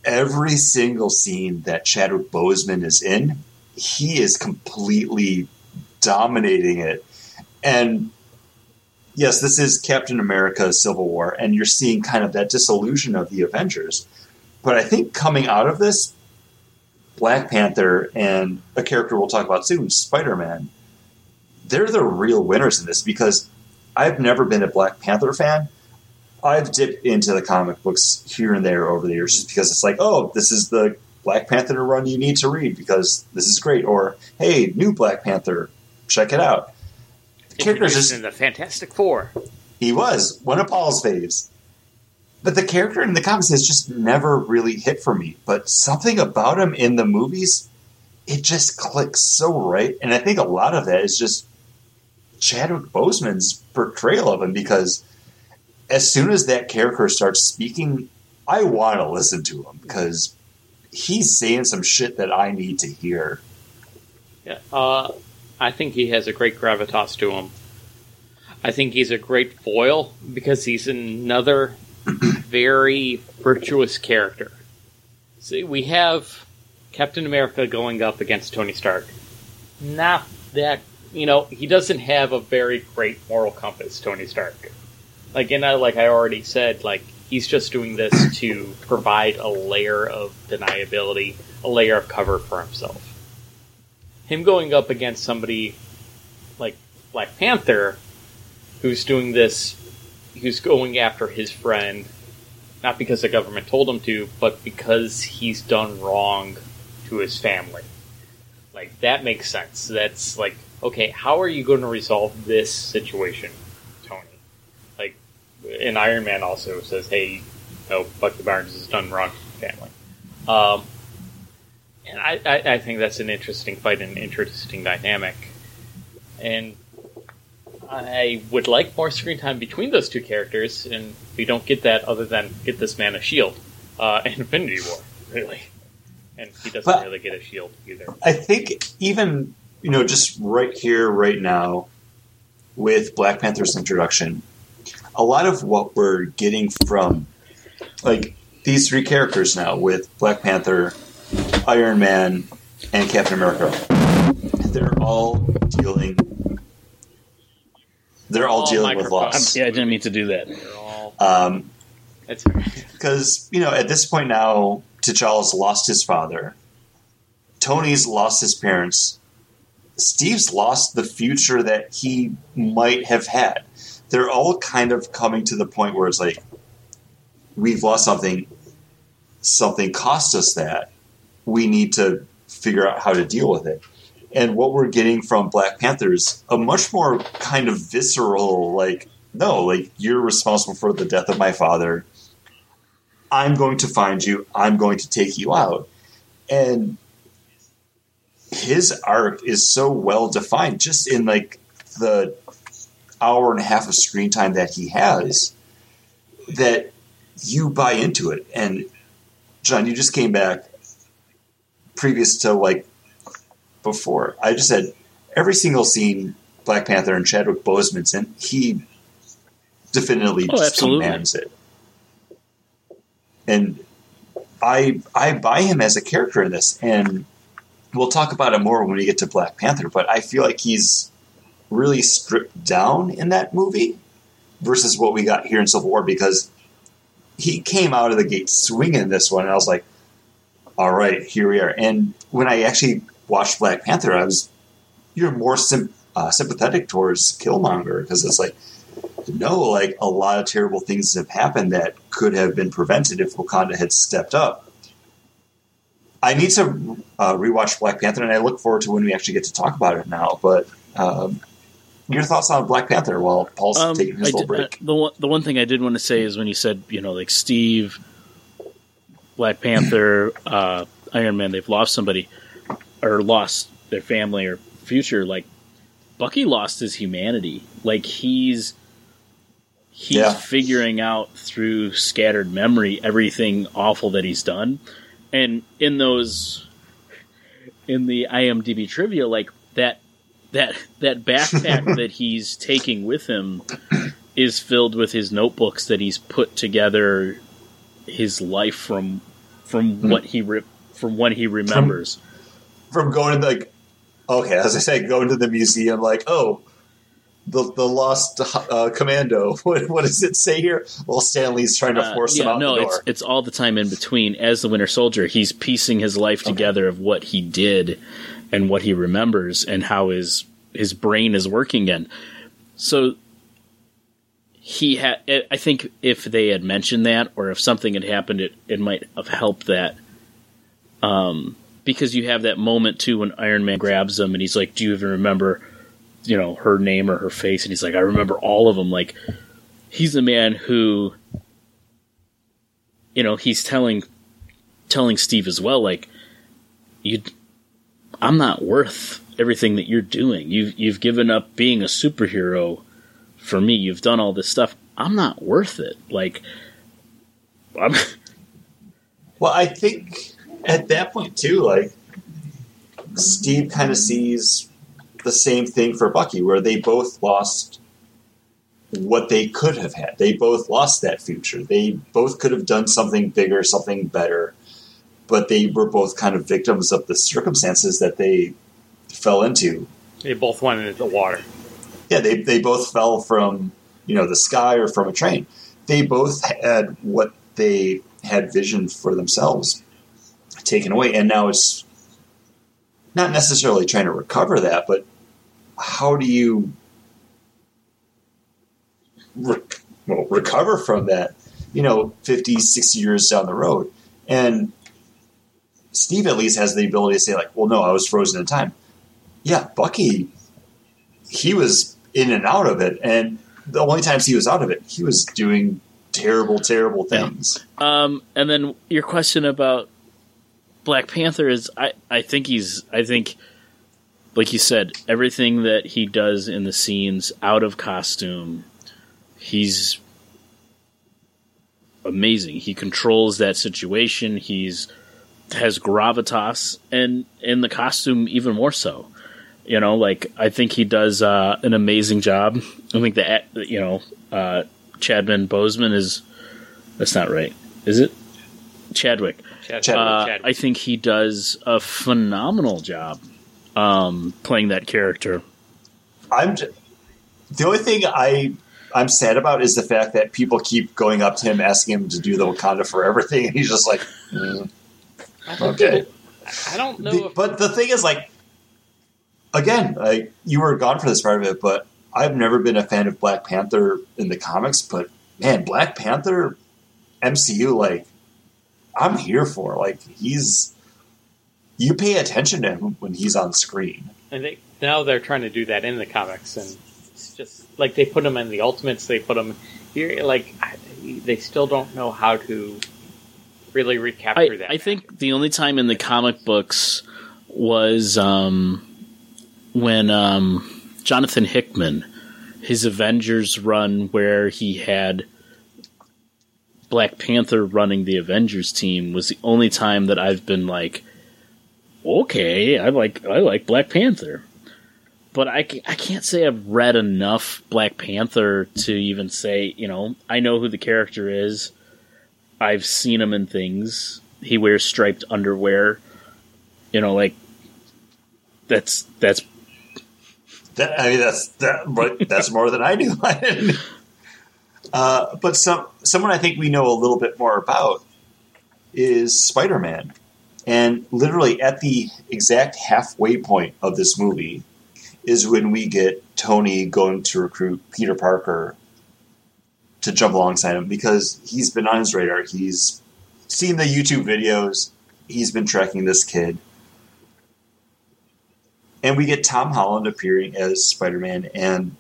every single scene that Chadwick Boseman is in, he is completely dominating it. And yes, this is Captain America Civil War, and you're seeing kind of that disillusion of the Avengers. But I think coming out of this, Black Panther and a character we'll talk about soon, Spider Man, they're the real winners in this because I've never been a Black Panther fan. I've dipped into the comic books here and there over the years just because it's like, oh, this is the Black Panther run you need to read because this is great. Or, hey, new Black Panther, check it out. The character's just in the Fantastic Four. He was one of Paul's faves. But the character in the comics has just never really hit for me. But something about him in the movies, it just clicks so right. And I think a lot of that is just Chadwick Boseman's portrayal of him because as soon as that character starts speaking, I want to listen to him because he's saying some shit that I need to hear. Yeah, uh, I think he has a great gravitas to him. I think he's a great foil because he's another very virtuous character. See, we have Captain America going up against Tony Stark. Not that you know he doesn't have a very great moral compass. Tony Stark, like and I, like I already said, like he's just doing this to provide a layer of deniability, a layer of cover for himself. Him going up against somebody like Black Panther, who's doing this, who's going after his friend, not because the government told him to, but because he's done wrong to his family. Like, that makes sense. That's like, okay, how are you going to resolve this situation, Tony? Like, and Iron Man also says, hey, no, Bucky Barnes has done wrong to the family. Um, and I, I, I think that's an interesting fight and an interesting dynamic. And I would like more screen time between those two characters, and we don't get that other than get this man a shield uh, in Infinity War, really. And he doesn't But- really get a shield either. I think even you know just right here, right now, with Black Panther's introduction, a lot of what we're getting from like these three characters now with Black Panther, Iron Man, and Captain America, they're all dealing. They're all, All dealing with microphones. loss. Yeah, I didn't mean to do that. They're all. Um, because you know at this point now T'Challa's lost his father, Tony's lost his parents, Steve's lost the future that he might have had. They're all kind of coming to the point where it's like we've lost something. Something cost us that. We need to figure out how to deal with it. And what we're getting from Black Panthers, a much more kind of visceral, like, no, like, you're responsible for the death of my father. I'm going to find you. I'm going to take you out. And his arc is so well defined just in like the hour and a half of screen time that he has that you buy into it. And John, you just came back previous to like before. I just said every single scene Black Panther and Chadwick Boseman's in, he definitely Oh, just absolutely. commands it. And I I buy him as a character in this, and we'll talk about it more when we get to Black Panther. But I feel like he's really stripped down in that movie versus what we got here in Civil War because he came out of the gate swinging this one, and I was like, "All right, here we are." And when I actually watched Black Panther, I was you're more sim- uh, sympathetic towards Killmonger because it's like, no, like a lot of terrible things have happened that could have been prevented if Wakanda had stepped up. I need to uh, rewatch Black Panther, and I look forward to when we actually get to talk about it now. But um, your thoughts on Black Panther while Paul's Um, taking his I little did- uh, break? the one, the one thing I did want to say is when you said you know like Steve, Black Panther, uh, Iron Man, they've lost somebody or lost their family or future. Like Bucky lost his humanity. Like he's he's Yeah. figuring out through scattered memory everything awful that he's done, and in those in the IMDb trivia, like that that that backpack that he's taking with him is filled with his notebooks that he's put together his life from from hmm. what he re- from what he remembers. From going to like, okay, as I say, going to the museum, like, oh, the the lost uh, commando. What, what does it say here? Well, Stanley's trying to Uh, force him out no, the it's door. it's all the time in between. As the Winter Soldier, he's piecing his life together of what he did and what he remembers and how his his brain is working again. So he had. I think if they had mentioned that, or if something had happened, it it might have helped that. Um, because you have that moment too when Iron Man grabs him and he's like, "Do you even remember?" You know her name or her face, and he's like, "I remember all of them." Like, he's a man who you know he's telling telling Steve as well like you I'm not worth everything that you're doing. You've you've given up being a superhero for me. You've done all this stuff. I'm not worth it. Like I'm Well, I think at that point too, like Steve kind of sees the same thing for Bucky, where they both lost what they could have had. They both lost that future. They both could have done something bigger, something better, but they were both kind of victims of the circumstances that they fell into. They both went into the water. Yeah, they they both fell from you know the sky or from a train. They both had what they had vision for themselves taken away, and now it's not necessarily trying to recover that, but how do you re- well, recover from that? You know, 50, 60 years down the road, and Steve at least has the ability to say like, "Well, no, I was frozen in time." Yeah, Bucky, he was in and out of it, and the only times he was out of it, he was doing terrible, terrible things. um and then your question about Black Panther is I I think he's I think like you said everything that he does in the scenes out of costume he's amazing. He controls that situation. He's has gravitas, and in the costume even more so. You know, like I think he does uh, an amazing job. I think that you know uh, Chadman Boseman is that's not right, is it? Chadwick. Chadwick, Uh, Chadwick. I think he does a phenomenal job um, playing that character. I'm j- the only thing I I'm sad about is the fact that people keep going up to him asking him to do the Wakanda Forever thing, and he's just like, mm, I don't okay. I don't know. The- if, but the thing is, like, again, like you were gone for this part of it, but I've never been a fan of Black Panther in the comics. But man, Black Panther MCU, like, I'm here for. Like, he's you pay attention to him when he's on screen. and they, now they're trying to do that in the comics, and it's just like they put him in the Ultimates. They put him here. Like they still don't know how to really recapture I, that. I think the only time in the comic books was um, when um, Jonathan Hickman, his Avengers run, where he had Black Panther running the Avengers team was the only time that I've been like, okay, I like I like Black Panther. But I, I can't say I've read enough Black Panther to even say, you know, I know who the character is. I've seen him in things. He wears striped underwear. You know, like that's that's That, I mean, that's that, but that's more than I knew. uh, but some someone I think we know a little bit more about is Spider Man, and literally at the exact halfway point of this movie is when we get Tony going to recruit Peter Parker to jump alongside him because he's been on his radar. He's seen the YouTube videos. He's been tracking this kid. And we get Tom Holland appearing as Spider Man. And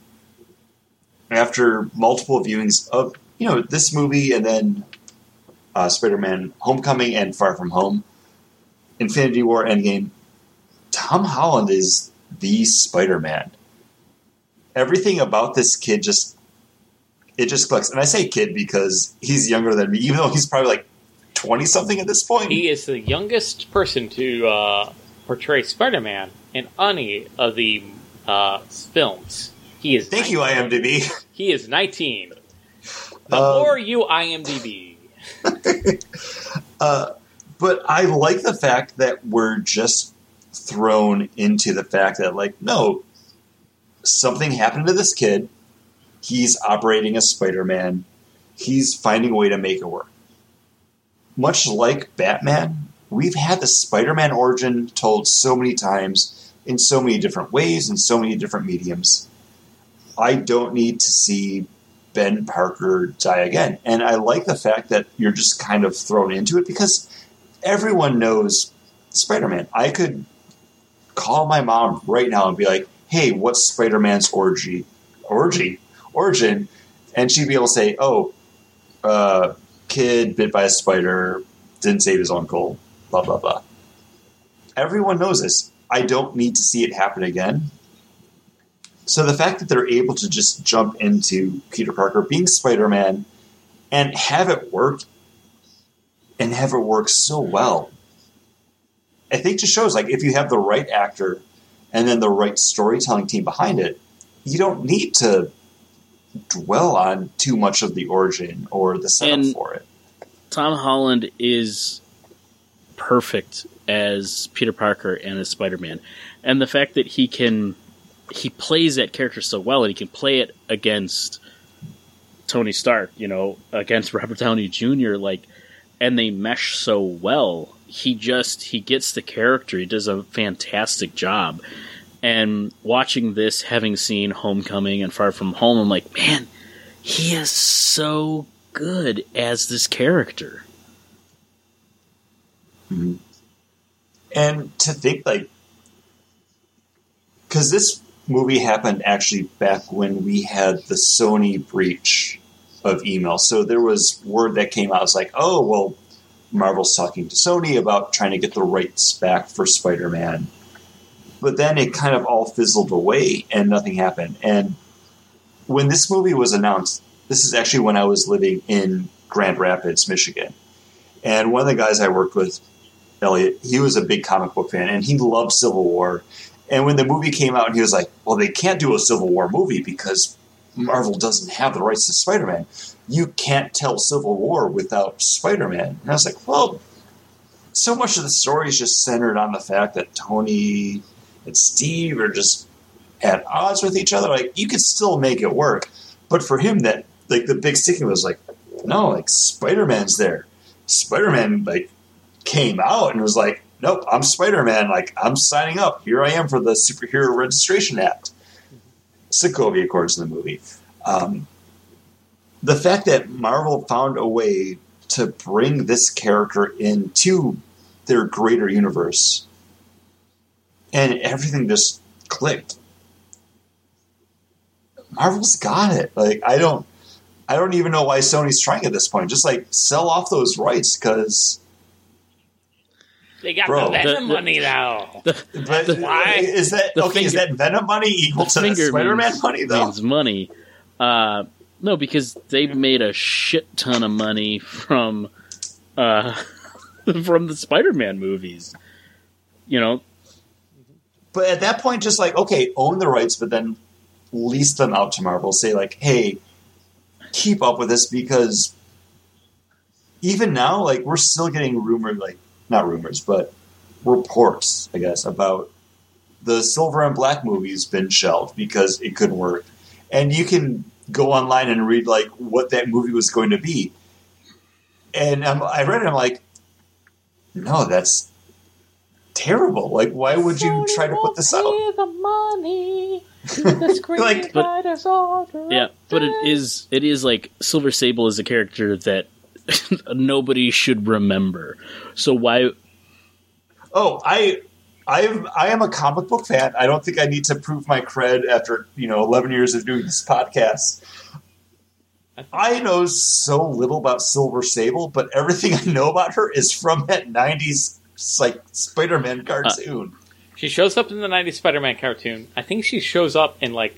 after multiple viewings of, you know, this movie and then uh, Spider Man Homecoming and Far From Home, Infinity War Endgame, Tom Holland is the Spider Man. Everything about this kid just it just clicks. And I say kid because he's younger than me, even though he's probably like twenty something at this point. He is the youngest person to uh, portray Spider-Man in any of the uh, films. He is. Thank you, 19. IMDb. He is 19. The Um, more you IMDb. Uh, but I like the fact that we're just thrown into the fact that, like, no, something happened to this kid. He's operating as Spider Man. He's finding a way to make it work. Much like Batman, we've had the Spider Man origin told so many times in so many different ways in so many different mediums. I don't need to see Ben Parker die again. And I like the fact that you're just kind of thrown into it because everyone knows Spider Man. I could call my mom right now and be like, hey, what's Spider Man's orgy? Orgy? Origin? And she'd be able to say, oh, uh, kid bit by a spider, didn't save his uncle, blah, blah, blah. Everyone knows this. I don't need to see it happen again. So the fact that they're able to just jump into Peter Parker being Spider Man and have it work and have it work so well, I think just shows like if you have the right actor and then the right storytelling team behind it, you don't need to dwell on too much of the origin or the setup And- for it. Tom Holland is perfect as Peter Parker and as Spider Man, and the fact that he can he plays that character so well, and he can play it against Tony Stark, you know, against Robert Downey Jr. Like, and they mesh so well. He just he gets the character. He does a fantastic job. And watching this, having seen Homecoming and Far From Home, I'm like, man, he is so good as this character. And to think like, because this movie happened actually back when we had the Sony breach of email. So there was word that came out. It's like, oh well, Marvel's talking to Sony about trying to get the rights back for Spider-Man. But then it kind of all fizzled away and nothing happened. And when this movie was announced, this is actually when I was living in Grand Rapids, Michigan. And one of the guys I worked with Elliot, he was a big comic book fan and he loved Civil War. And when the movie came out, and he was like, well, they can't do a Civil War movie because Marvel doesn't have the rights to Spider Man. You can't tell Civil War without Spider Man. And I was like, well, so much of the story is just centered on the fact that Tony and Steve are just at odds with each other. Like, you could still make it work. But for him, that, like, the big sticking was like, no, like, Spider Man's there. Spider Man, like, came out and was like, nope, I'm Spider Man. Like, I'm signing up. Here I am for the Superhero Registration Act. Sokovia Accords in the movie. Um, the fact that Marvel found a way to bring this character into their greater universe and everything just clicked. Marvel's got it. Like, I don't. I don't even know why Sony's trying at this point. Just like sell off those rights because They got Bro, the Venom the- the- money now. The, But The- Why? is that the okay? is that Venom money equal to the Spider-Man means- money though? means money. Uh, No, because they've made a shit ton of money from uh, from the Spider-Man movies. You know, But at that point, just like okay, own the rights, but then lease them out to Marvel. Say like, hey, keep up with this because even now, like we're still getting rumored, like not rumors, but reports, I guess, about the Silver and Black movie's been shelved because it couldn't work, and you can go online and read like what that movie was going to be. And um, I read it, and I'm like, no, that's terrible. Like, why would you try to put this out? The money. The Like- But- yeah, but it is it is like Silver Sable is a character that nobody should remember. So why? Oh, I, I, I am a comic book fan. I don't think I need to prove my cred after you know eleven years of doing this podcast. I know so little about Silver Sable, but everything I know about her is from that '90s like Spider-Man uh, cartoon. She shows up in the 90s Spider-Man cartoon. I think she shows up in like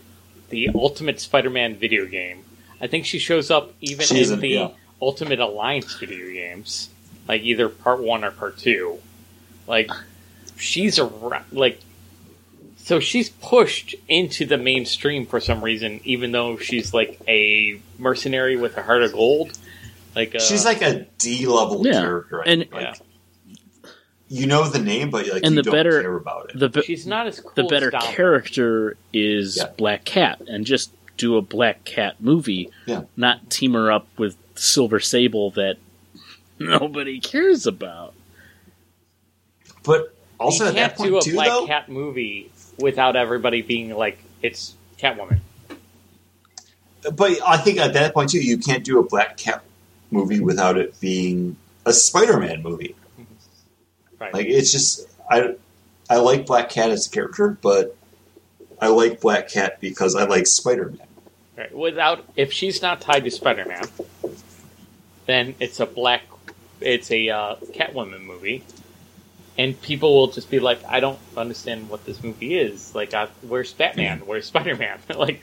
the Ultimate Spider-Man video game. I think she shows up even She's in in- the yeah. Ultimate Alliance video games, like either part one or part two. Like she's a like, so she's pushed into the mainstream for some reason, even though she's like a mercenary with a heart of gold. Like uh, She's like a D level Yeah, character. I and- Like, yeah. you know the name, but like And you the don't better- care about it. The be- she's not as cool the better as character is Yeah. Black Cat, and just do a Black Cat movie, Yeah. not team her up with Silver Sable that nobody cares about. but also you at can't that do point a too, Black though. Cat movie without everybody being like, it's Catwoman. But I think at that point too, you can't do a Black Cat movie without it being a Spider-Man movie. Right. Like it's just I I like Black Cat as a character, but I like Black Cat because I like Spider-Man. Right. Without, if she's not tied to Spider Man, then it's a black, it's a uh, Catwoman movie. And people will just be like, I don't understand what this movie is. Like, uh, where's Batman? Where's Spider Man? like,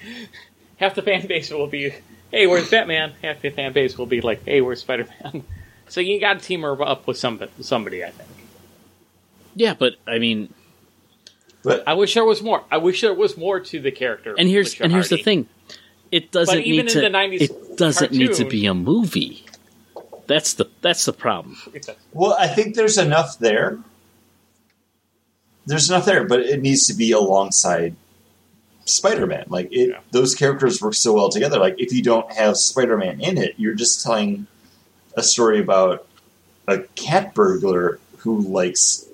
half the fan base will be, hey, where's Batman? Half the fan base will be like, hey, where's Spider Man? so you got to team her up with somebody, somebody, I think. Yeah, but I mean, But I wish there was more. I wish there was more to the character. and here's and here's the thing, it doesn't But even need in to. the 90s it doesn't need to be a movie. That's the that's the problem. well, I think there's enough there. There's enough there, but it needs to be alongside Spider-Man. Like it, Yeah. those characters work so well together. Like if you don't have Spider-Man in it, you're just telling a story about a cat burglar who likes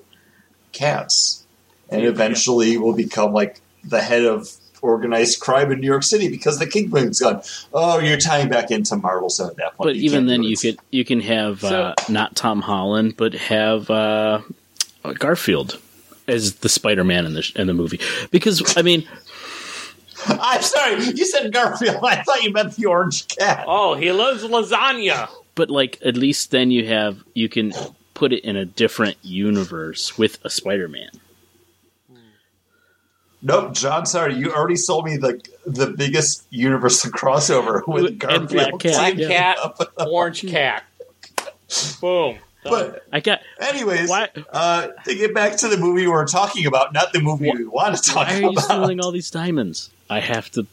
cats, and eventually will become like the head of organized crime in New York City because the Kingpin's gone. Oh, you're tying back into Marvel, so at that point, But even then, you it. could you can have uh, not Tom Holland, but have uh, Garfield as the Spider Man in the in the movie. Because I mean, I'm sorry, you said Garfield. I thought you meant the orange cat. Oh, he loves lasagna. but like at least then you have you can put it in a different universe with a Spider Man. Nope, John. Sorry, you already sold me the the biggest universal crossover with And Garfield. Black Cat. Black Yeah. cat, orange cat. Boom. But I got anyways, Why- uh, to get back to the movie we're talking about, not the movie we want to talk about. why are you about. stealing all these diamonds? I have to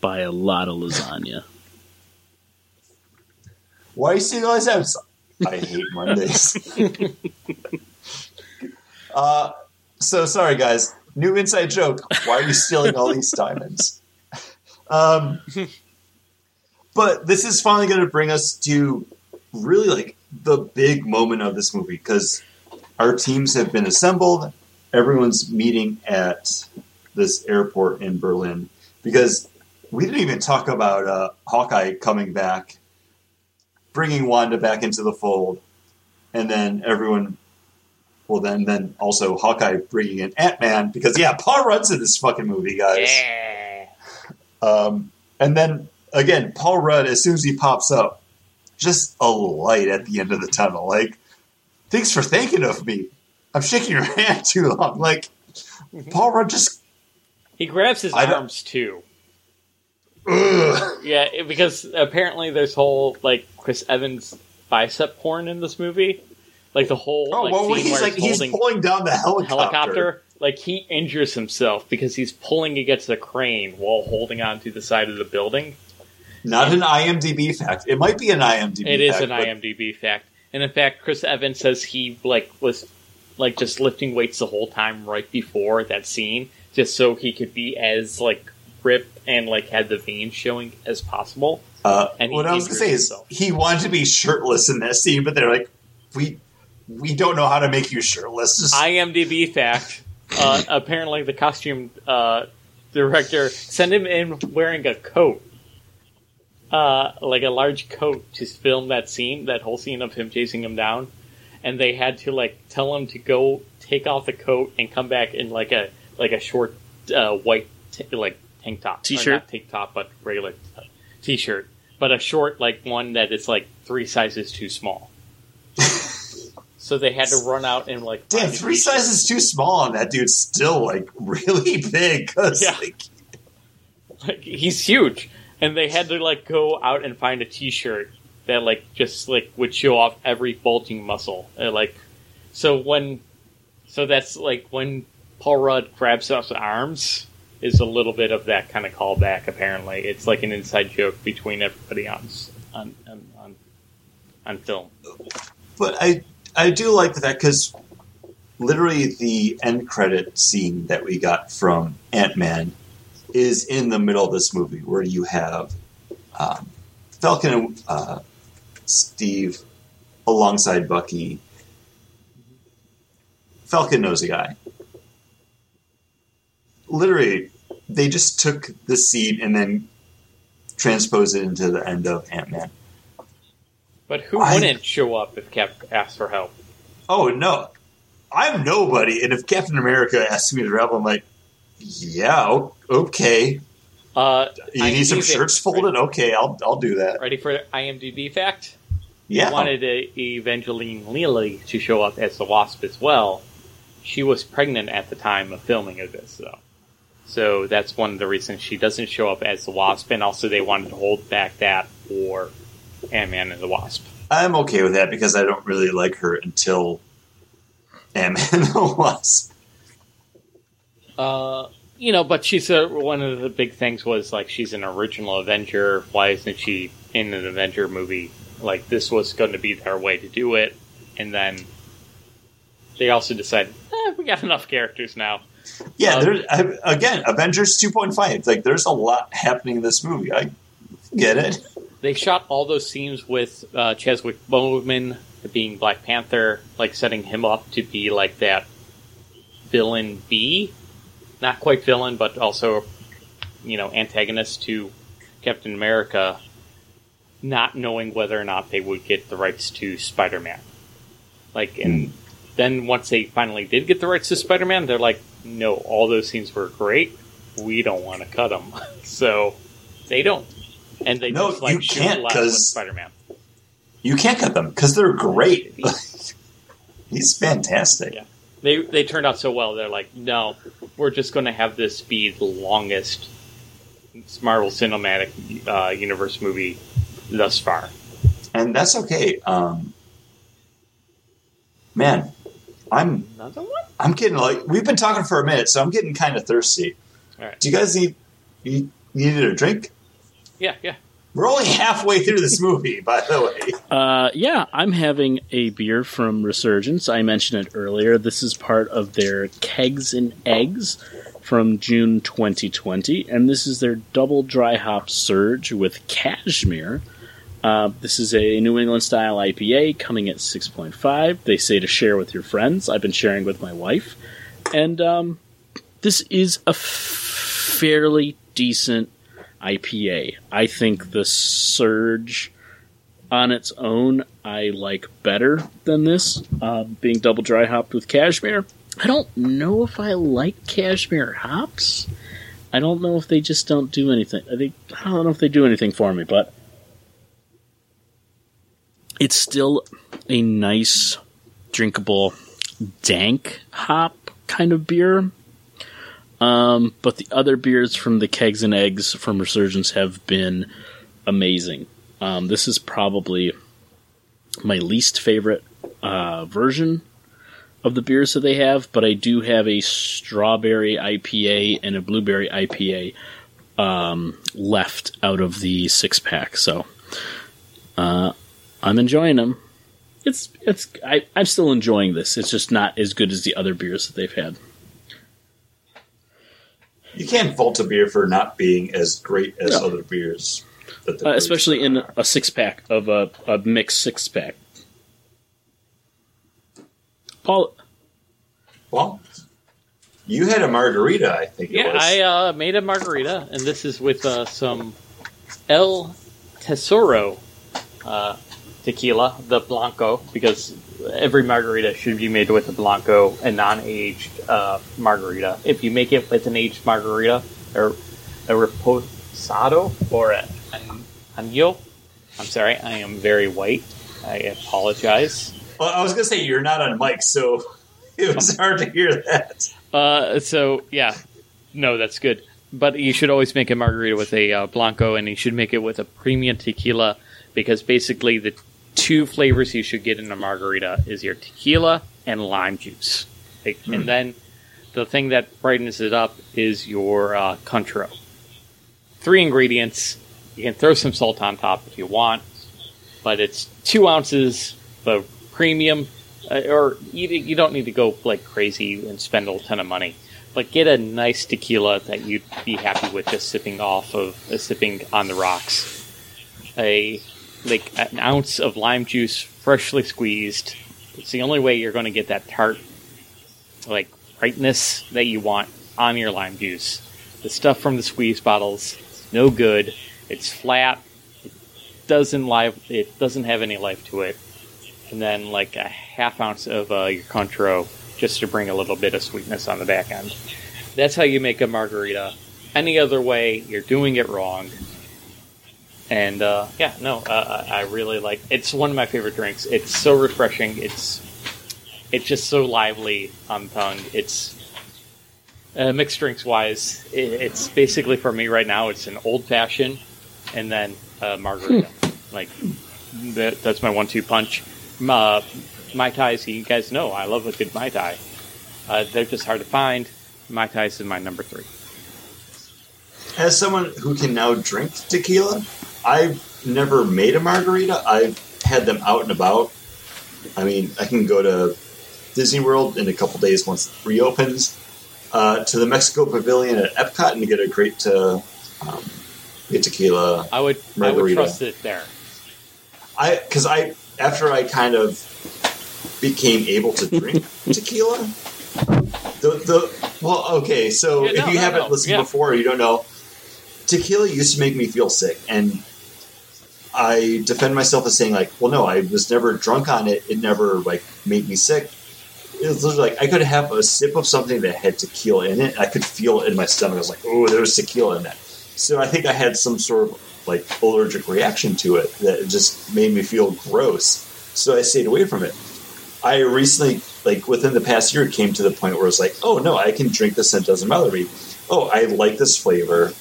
buy a lot of lasagna. Why are you stealing all these episodes? I hate Mondays. uh, so sorry, guys. New inside joke. Why are you stealing all these diamonds? Um, but this is finally going to bring us to really like the big moment of this movie because our teams have been assembled. Everyone's meeting at this airport in Berlin because we didn't even talk about uh, Hawkeye coming back bringing Wanda back into the fold, and then everyone. Well, then, then also Hawkeye bringing in Ant Man because yeah, Paul Rudd's in this fucking movie, guys. Yeah. Um, and then again, Paul Rudd, as soon as he pops up, just a light at the end of the tunnel. Like, thanks for thinking of me. I'm shaking your hand too long. Like, Paul Rudd just He grabs his I arms too. Ugh. Yeah, because apparently there's whole like Chris Evans bicep porn in this movie. Like the whole Oh, like, well, he's like he's holding pulling down the helicopter. helicopter. Like he injures himself because he's pulling against the crane while holding onto the side of the building. Not an IMDb fact. It might be an IMDb. It is fact, an but IMDb fact, and in fact, Chris Evans says he like was like just lifting weights the whole time right before that scene, just so he could be as like ripped and like had the veins showing as possible. Uh, And what I was gonna say is he wanted to be shirtless in that scene, but they're like, we we don't know how to make you shirtless. Just, IMDb fact. Uh, apparently, the costume uh, director sent him in wearing a coat, uh, like a large coat, to film that scene, that whole scene of him chasing him down. And they had to like tell him to go take off the coat and come back in like a like a short uh, white t- like tank top, T-shirt? not tank top, but regular uh, t-shirt, but a short like one that is like three sizes too small. So they had to run out and like damn, three sizes too small, and that dude's still like really big. 'cause, Yeah. like, Like, he's huge, and they had to like go out and find a T-shirt that like just like would show off every bulging muscle. Uh, like, so when, so that's like when Paul Rudd grabs up arms is a little bit of that kind of callback. Apparently, it's like an inside joke between everybody on on on on, on film. but I I do like the fact because literally the end credit scene that we got from Ant Man is in the middle of this movie, where you have um, Falcon and uh, Steve alongside Bucky. Falcon knows a guy. Literally, they just took the scene and then transposed it into the end of Ant Man. But who I- wouldn't show up if Cap asked for help? Oh no, I'm nobody. And if Captain America asks me to help, I'm like, yeah, okay. Uh, You need some IMDb shirts folded? Okay, I'll I'll do that. Ready for IMDb fact? Yeah. wanted uh, Evangeline Lilly to show up as the Wasp as well. She was pregnant at the time of filming of this, though. So that's one of the reasons she doesn't show up as the Wasp, and also they wanted to hold back that for Ant Man and the Wasp. I'm okay with that because I don't really like her until Ant Man and the Wasp. Uh, you know, but she's a, one of the big things was like she's an original Avenger. Why isn't she in an Avenger movie? Like this was going to be their way to do it, and then they also decided eh, we got enough characters now. Yeah, Um, again, Avengers 2.5. Like, there's a lot happening in this movie. I get it. They shot all those scenes with uh, Chadwick Boseman being Black Panther, like setting him up to be like that villain B, not quite villain, but also you know antagonist to Captain America, not knowing whether or not they would get the rights to Spider-Man. Like, and then once they finally did get the rights to Spider-Man, they're like, no, all those scenes were great. We don't want to cut them, so they don't. And they No, just like you shoot can't, live with Spider-Man. You can't cut them because they're great. He's fantastic. Yeah. They they turned out so well. They're like, no, we're just going to have this be the longest Marvel Cinematic uh, Universe movie thus far. And that's okay. Um, man, I'm Another one? I'm getting like we've been talking for a minute, so I'm getting kind of thirsty. All right. Do you guys need you needed a drink? Yeah, yeah. We're only halfway through this movie, by the way. Uh, yeah, I'm having a beer from Resurgence. I mentioned it earlier. This is part of their Kegs and Eggs from June 2020, and this is their double dry hop surge with cashmere. Uh, this is a New England style IPA coming at 6.5. They say to share with your friends. I've been sharing with my wife. And um, this is a fairly decent IPA. I think the Surge on its own I like better than this, uh, being double dry hopped with cashmere. I don't know if I like cashmere hops. I don't know if they just don't do anything. I think I don't know if they do anything for me, but it's still a nice, drinkable, dank hop kind of beer. Um, but the other beers from the Kegs and Eggs from Resurgence have been amazing. Um, this is probably my least favorite uh, version of the beers that they have, but I do have a strawberry IPA and a blueberry IPA um, left out of the six pack. So uh, I'm enjoying them. It's it's I, I'm still enjoying this. It's just not as good as the other beers that they've had. You can't fault a beer for not being as great as No. other beers. Uh, produce. especially in a six pack of a, a mixed six pack. Paul, Well, you had a margarita, I think. Yeah, it was. I uh, made a margarita, and this is with uh, some El Tesoro uh, tequila, the Blanco, because every margarita should be made with a Blanco, a non-aged uh, margarita. If you make it with an aged margarita, or a reposado, or a, an año, I'm sorry, I am very white. I apologize. Well, I was going to say you're not on mic, so it was hard to hear that. Uh, so yeah, no, that's good. But you should always make a margarita with a uh, blanco, and you should make it with a premium tequila because basically the two flavors you should get in a margarita is your tequila and lime juice, Like, and then the thing that brightens it up is your uh, Cointreau. Three ingredients. You can throw some salt on top if you want, but it's two ounces of premium uh, or you, you don't need to go like crazy and spend a ton of money. But get a nice tequila that you'd be happy with just sipping off of, uh, sipping on the rocks. A like an ounce of lime juice, freshly squeezed. It's the only way you're going to get that tart, like brightness that you want on your lime juice. The stuff from the squeeze bottles, no good. It's flat. It doesn't live. It doesn't have any life to it and then like a half ounce of uh, your Cointreau just to bring a little bit of sweetness on the back end. That's how you make a margarita. Any other way, you're doing it wrong. And uh, yeah, no, uh, I I really like. It's one of my favorite drinks. It's so refreshing. It's it's just so lively on the tongue. It's uh, mixed drinks wise. It, it's basically for me right now. It's an old fashioned, and then a margarita. like that, that's my one-two punch. Uh, Mai Tais, you guys know I love a good Mai Tai. Uh, they're just hard to find. Mai Tais is my number three. As someone who can now drink tequila, I've never made a margarita. I've had them out and about. I mean, I can go to Disney World in a couple days once it reopens, uh, to the Mexico Pavilion at Epcot and get a great uh, um, get tequila. I would I would trust it there. I because I after I kind of became able to drink tequila. The the well okay so Yeah, no, if you no, haven't no, listened yeah. before you don't know tequila used to make me feel sick and I defend myself as saying like well no I was never drunk on it. It never like made me sick. It was literally like I could have a sip of something that had tequila in it. I could feel it in my stomach. I was like oh there's tequila in that. So I think I had some sort of like allergic reaction to it that just made me feel gross. So I stayed away from it. I recently, like within the past year, came to the point where it's like, oh no, I can drink this and it doesn't bother me. Oh, I like this flavor.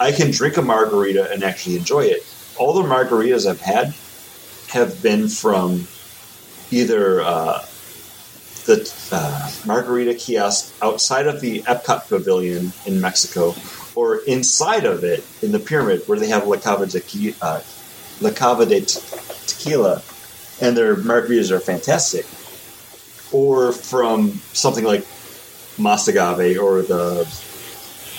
I can drink a margarita and actually enjoy it. All the margaritas I've had have been from either uh, the uh, margarita kiosk outside of the Epcot Pavilion in Mexico, or inside of it in the pyramid where they have La Cava de, uh, La Cava de Te- Tequila, and their margaritas are fantastic. Or from something like Mas Agave or the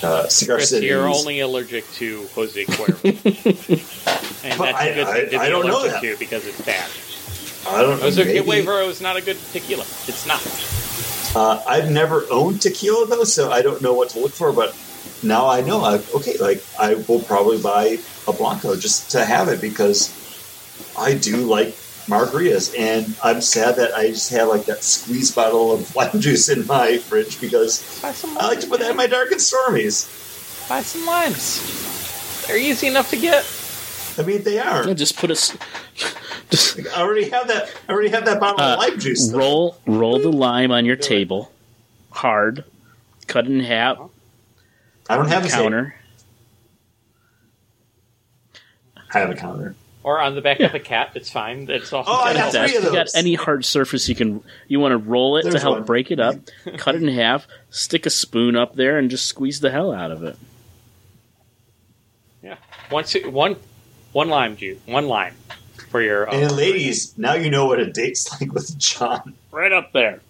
uh, Cigar Chris, City. you're only allergic to Jose Cuervo, and that's a good I- thing to I- I don't know allergic that. to because it's bad. I don't know. Jose maybe. Cuervo is not a good tequila. It's not. Uh, I've never owned tequila though, so I don't know what to look for. But now I know. I, okay, like I will probably buy a blanco just to have it because I do like margaritas, and I'm sad that I just have like that squeeze bottle of lime juice in my fridge because I like to put that in my dark and stormies. Buy some limes. They're easy enough to get. I mean, they are. Yeah, just put a s- just I already have that. I already have that bottle Uh, of lime juice. though. roll roll the lime on your table hard cut it in half, I don't have a counter. counter. I have a counter. Or on the back of the cat, it's fine. It's all. Oh, I Got got a three desk. of You got any hard surface you can you want to roll it to help one. break it up, cut it in half, stick a spoon up there, and just squeeze the hell out of it. Yeah. One, su- one, one lime juice. One lime for your. Uh, And ladies, now you know what a date's like with John. Right up there.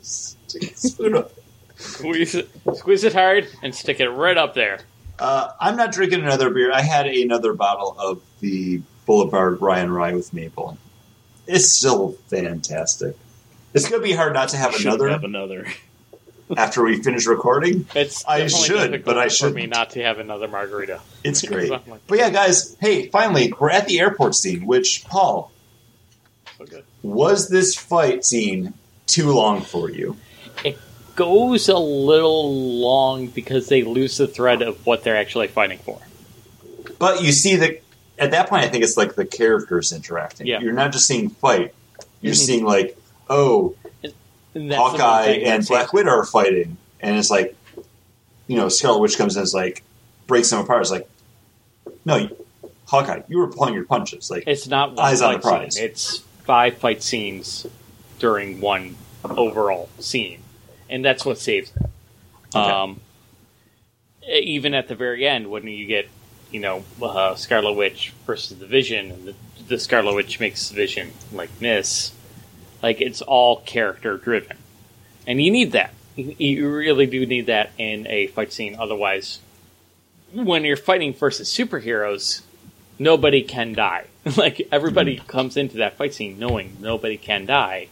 Stick a spoon up. squeeze it, squeeze it hard, and stick it right up there. Uh, I'm not drinking another beer. I had another bottle of the Boulevard Rye on Rye with maple. It's still fantastic. It's going to be hard not to have Should another have another. after we finish recording. It's I should, but I for me shouldn't. not to have another margarita. It's great. Like, But yeah, guys, hey, finally, we're at the airport scene, which, Paul, so good. was this fight scene too long for you? It goes a little long because they lose the thread of what they're actually fighting for. But you see that at that point, I think it's like the characters interacting. Yeah. You're not just seeing fight. You're Mhm. seeing like, oh, And Hawkeye and Black Widow are fighting, and it's like, you know, Scarlet Witch comes in, and is like, breaks them apart. It's like, no, Hawkeye, you were pulling your punches. Like, It's not one Eyes on the fight prize. scene. It's five fight scenes during one overall scene, and that's what saves it. Okay. Um, even at the very end, when you get, you know, uh, Scarlet Witch versus the Vision, and the, the Scarlet Witch makes Vision like miss, like it's all character driven, and you need that. You you really do need that in a fight scene. Otherwise, when you're fighting versus superheroes, nobody can die. like everybody comes into that fight scene knowing nobody can die.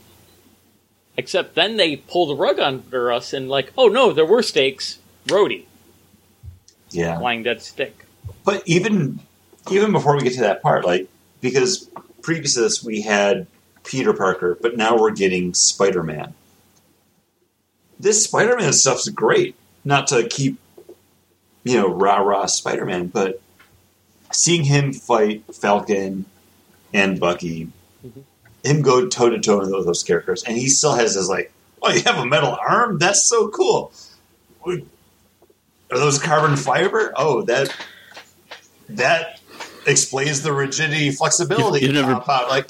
Except then they pull the rug under us and like, oh no, there were stakes. Rhodey, yeah. flying dead stick. But even even before we get to that part, like because previous to this we had Peter Parker, but now we're getting Spider Man. This Spider Man stuff's great. Not to keep you know rah rah Spider Man, but seeing him fight Falcon and Bucky, Mhm. him go toe to toe with those characters, and he still has his like, oh, you have a metal arm? That's so cool. Are those carbon fiber? Oh, that that explains the rigidity flexibility You've never- compound. Like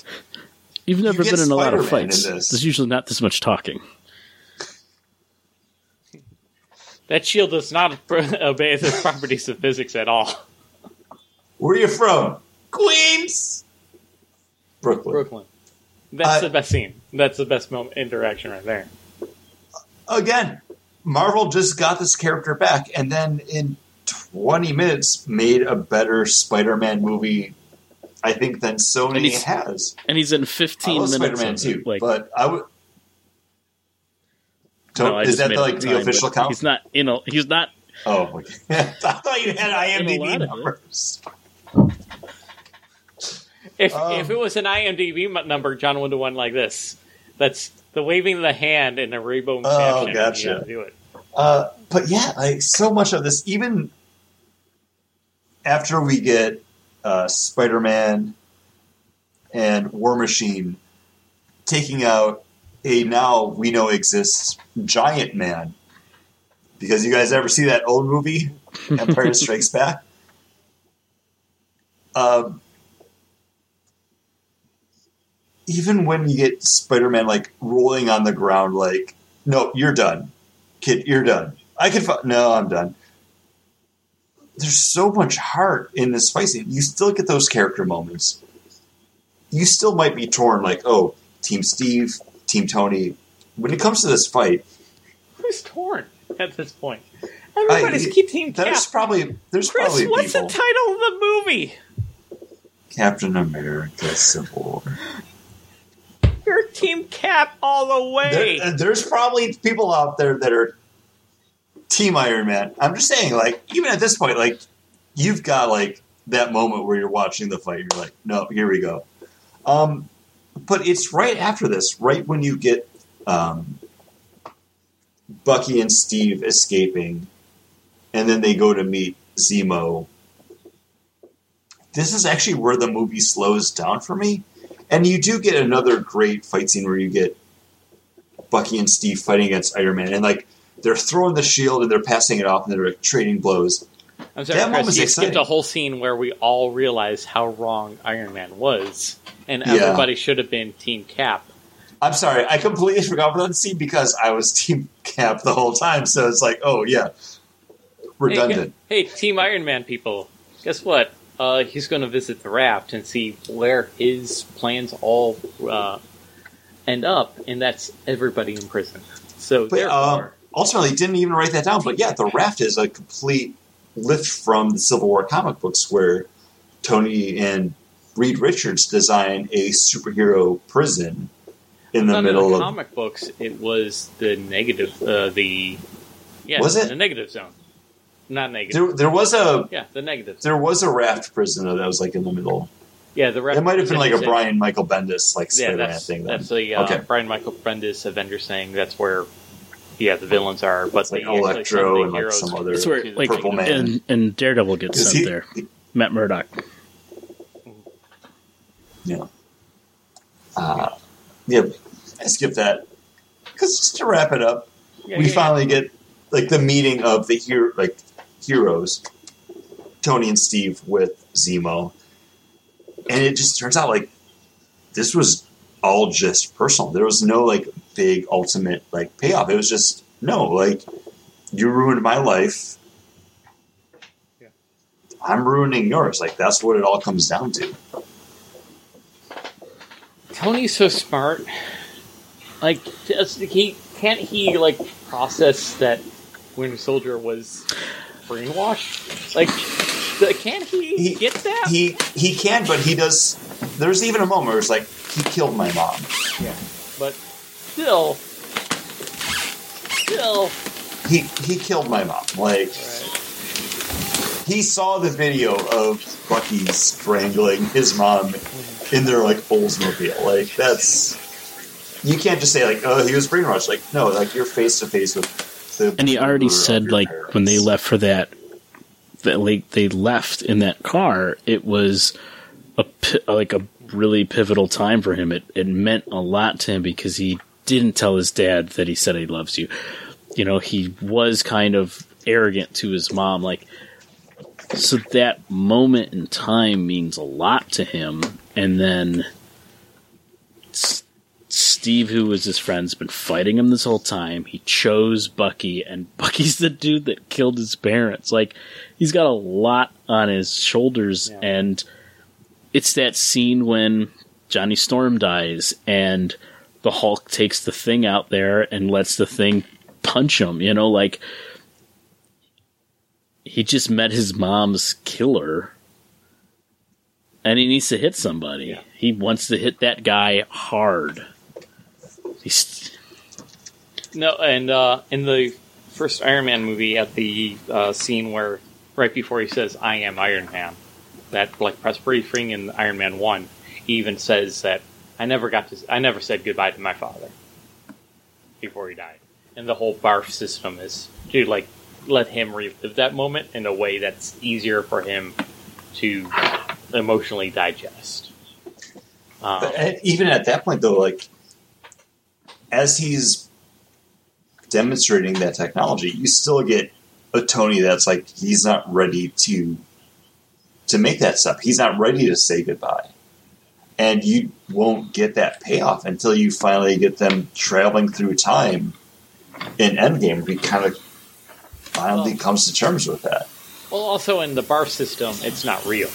You've never get been in a lot of Spider-Man in fights. There's usually not this much talking. That shield does not obey the properties of physics at all. where are you from? Queens, Brooklyn. Brooklyn. That's Uh, the best scene. That's the best moment interaction right there. Again, Marvel just got this character back, and then in 20 minutes made a better Spider-Man movie. I think than And Sony he's- has. And he's in I 15 love minutes. Spider-Man too. Like, but I would. no, is just that the, like the time, official count? He's not in a. He's not. Oh, okay. I thought you had In a lot IMDb numbers. If Um, if it was an IMDb number, John would have won like this. That's the waving of the hand in a rainbow Oh, caption. gotcha. Do it. Uh, but yeah, like so much of this, even after we get uh, Spider Man and War Machine taking out a now we know exists giant man. Because you guys ever see that old movie, Empire Strikes Back? Um, even when you get Spider Man like rolling on the ground, like, no, you're done kid, you're done. I can. Fi- no, I'm done. There's so much heart in this fight scene. You still get those character moments. You still might be torn, like, oh, Team Steve, Team Tony. When it comes to this fight, Who's torn at this point? Everybody's I- keep team Cap. there's probably there's Chris, probably what's people. the title of the movie? Captain America: Civil War. You're Team Cap all the way. There, there's probably people out there that are Team Iron Man. I'm just saying, like, even at this point, like, you've got like that moment where you're watching the fight. You're like, no, here we go. Um, but it's right after this, right when you get um, Bucky and Steve escaping, and then they go to meet Zemo. This is actually where the movie slows down for me. And you do get another great fight scene where you get Bucky and Steve fighting against Iron Man. And like they're throwing the shield and they're passing it off and they're trading blows. I'm sorry, That Chris, you skipped a whole scene where we all realized how wrong Iron Man was, and Yeah. everybody should have been Team Cap. I'm sorry, I completely forgot about that scene because I was Team Cap the whole time. So it's like, oh yeah, redundant. Hey, hey, Team Iron Man people, guess what? Uh, he's going to visit the raft and see where his plans all uh, end up, and that's everybody in prison. So But therefore, um, ultimately, didn't even write that down. But yeah, the raft is a complete lift from the Civil War comic books, where Tony and Reed Richards design a superhero prison in the middle of the of. comic books, it was the negative, uh, the yeah, Was it? the negative zone? Not negative. There, there was a yeah, the negative. Zone. there was a raft prison that was like in the middle. Yeah, the raft. It might have been like a Brian Michael Bendis like Yeah, Spider-Man that's thing. Then. that's the uh, Okay. Brian Michael Bendis Avengers thing. That's where yeah the villains are, but It's like the, Electro some and, like, some other- That's where, like, Purple Man. and, and Daredevil gets Is sent he- there. Matt Murdock. Yeah. Uh, yeah, I skipped that because just to wrap it up, Yeah, we yeah, finally get like the meeting of the hero, like heroes, Tony and Steve with Zemo, and it just turns out like this was all just personal. There was no like big ultimate like payoff. It was just no like you ruined my life. Yeah. I'm ruining yours. Like that's what it all comes down to. Tony's so smart. Like, just, he can't he like process that Winter Soldier was brainwashed? Like, can't he, He- get that? He he can, but he does. There's even a moment where it's like he killed my mom. yeah, but still, still, He he killed my mom. Like right. he saw the video of Bucky strangling his mom in their like Oldsmobile. Like that's you can't just say like oh he was brainwashed. Like no, like you're face to face with the And he already said, your like, when they left for that, that like they left in that car, it was a like a really pivotal time for him. It it meant a lot to him because he didn't tell his dad that he said he loves you. You know, he was kind of arrogant to his mom, like. So that moment in time means a lot to him, and then S- Steve, who was his friend, has been fighting him this whole time. He chose Bucky, and Bucky's the dude that killed his parents. Like, he's got a lot on his shoulders, Yeah. and it's that scene when Johnny Storm dies, and the Hulk takes the thing out there and lets the thing punch him. You know, like he just met his mom's killer. And he needs to hit somebody. Yeah. He wants to hit that guy hard. He's No, and uh, in the first Iron Man movie, at the uh, scene where right before he says "I am Iron Man," that like press briefing in Iron Man One, he even says that I never got to, I never said goodbye to my father before he died, and the whole barf system is to like let him relive that moment in a way that's easier for him to emotionally digest. Um, But even at that point, though, like as he's demonstrating that technology, you still get a Tony that's like he's not ready to to make that step. He's not ready to say goodbye, and you won't get that payoff until you finally get them traveling through time in Endgame. He kind of finally Well- comes to terms with that. well, also in the barf system, it's not real.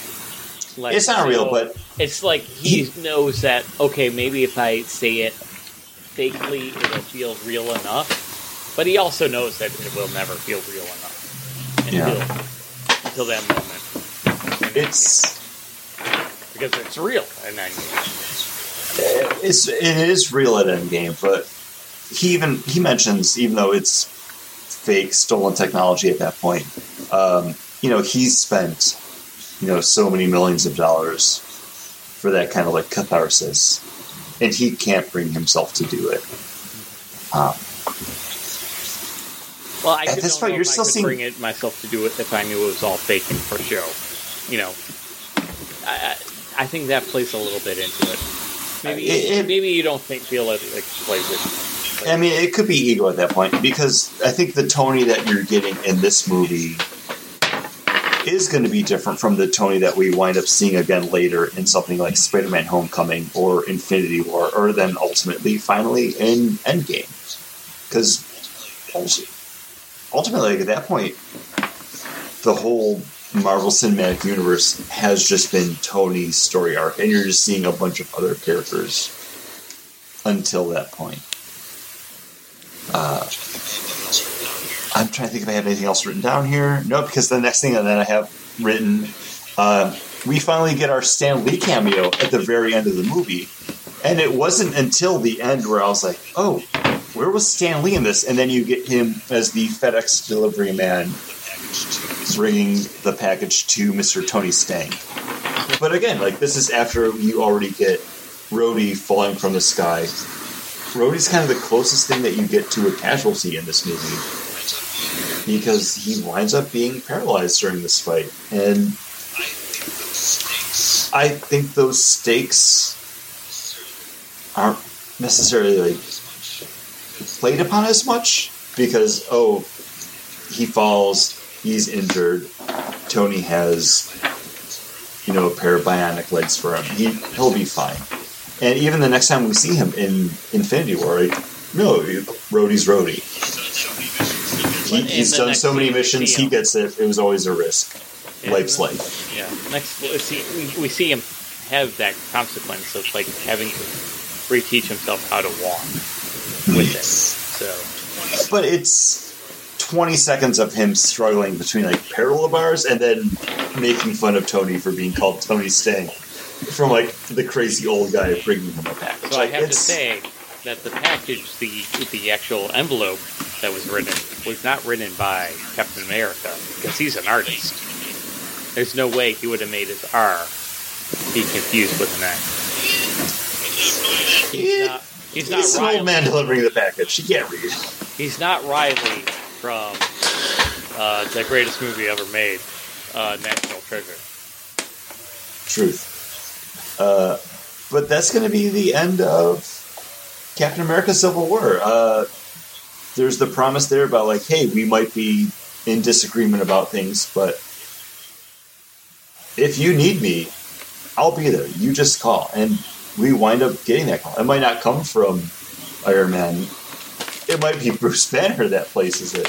Like, It's not real, but It's like he knows that okay, maybe if I say it fakely, it'll feel real enough. But he also knows that it will never feel real enough until Yeah. until that moment. It's because it's real, and then it's it is real at Endgame, but he even he mentions even though it's fake stolen technology at that point, um, you know he's spent you know so many millions of dollars for that kind of like catharsis, and he can't bring himself to do it. Um, well, I At this point, you're still seeing- bring it myself to do it if I knew it was all fake and for show. You know, I, I think that plays a little bit into it. Maybe It- it- maybe you don't think feel it like plays it. I mean, it could be ego at that point because I think the Tony that you're getting in this movie is going to be different from the Tony that we wind up seeing again later in something like Spider-Man: Homecoming or Infinity War, or then ultimately, finally in Endgame. Because ultimately, like, at that point, the whole Marvel Cinematic Universe has just been Tony's story arc, and you're just seeing a bunch of other characters until that point. Uh, I'm trying to think if I have anything else written down here. No, because the next thing that I have written, uh, we finally get our Stan Lee cameo at the very end of the movie. And it wasn't until the end where I was like, oh, where was Stan Lee in this? And then you get him as the FedEx delivery man bringing the package to Mr. Tony Stank. But again, like this is after you already get Rhodey falling from the sky. Rhodey's kind of the closest thing that you get to a casualty in this movie because he winds up being paralyzed during this fight. And I think those stakes aren't necessarily like played upon as much because oh he falls he's injured. Tony has you know a pair of bionic legs for him. He, he'll be fine. And even the next time we see him in infinity war like, no Rhodey's Rhodey he, he's done so many missions he gets it. It was always a risk. Yeah. life's life. Yeah. Next, we see, we, see him have that consequence of like having to reteach himself how to walk with it. So. But it's 20 seconds of him struggling between like parallel bars and then making fun of Tony for being called Tony Stank from like the crazy old guy bringing him a package. So I have to say that the package, the the actual envelope that was written, was not written by Captain America because he's an artist. There's no way he would have made his R be confused with an X. He's not. He's not It's an old man delivering the package. He can't read. He's not Riley from uh, the greatest movie ever made, uh, National Treasure. Truth. Uh, but that's going to be the end of Captain America Civil War. Uh, there's the promise there about, like, hey, we might be in disagreement about things, but if you need me, I'll be there. You just call. And we wind up getting that call. It might not come from Iron Man. It might be Bruce Banner that places it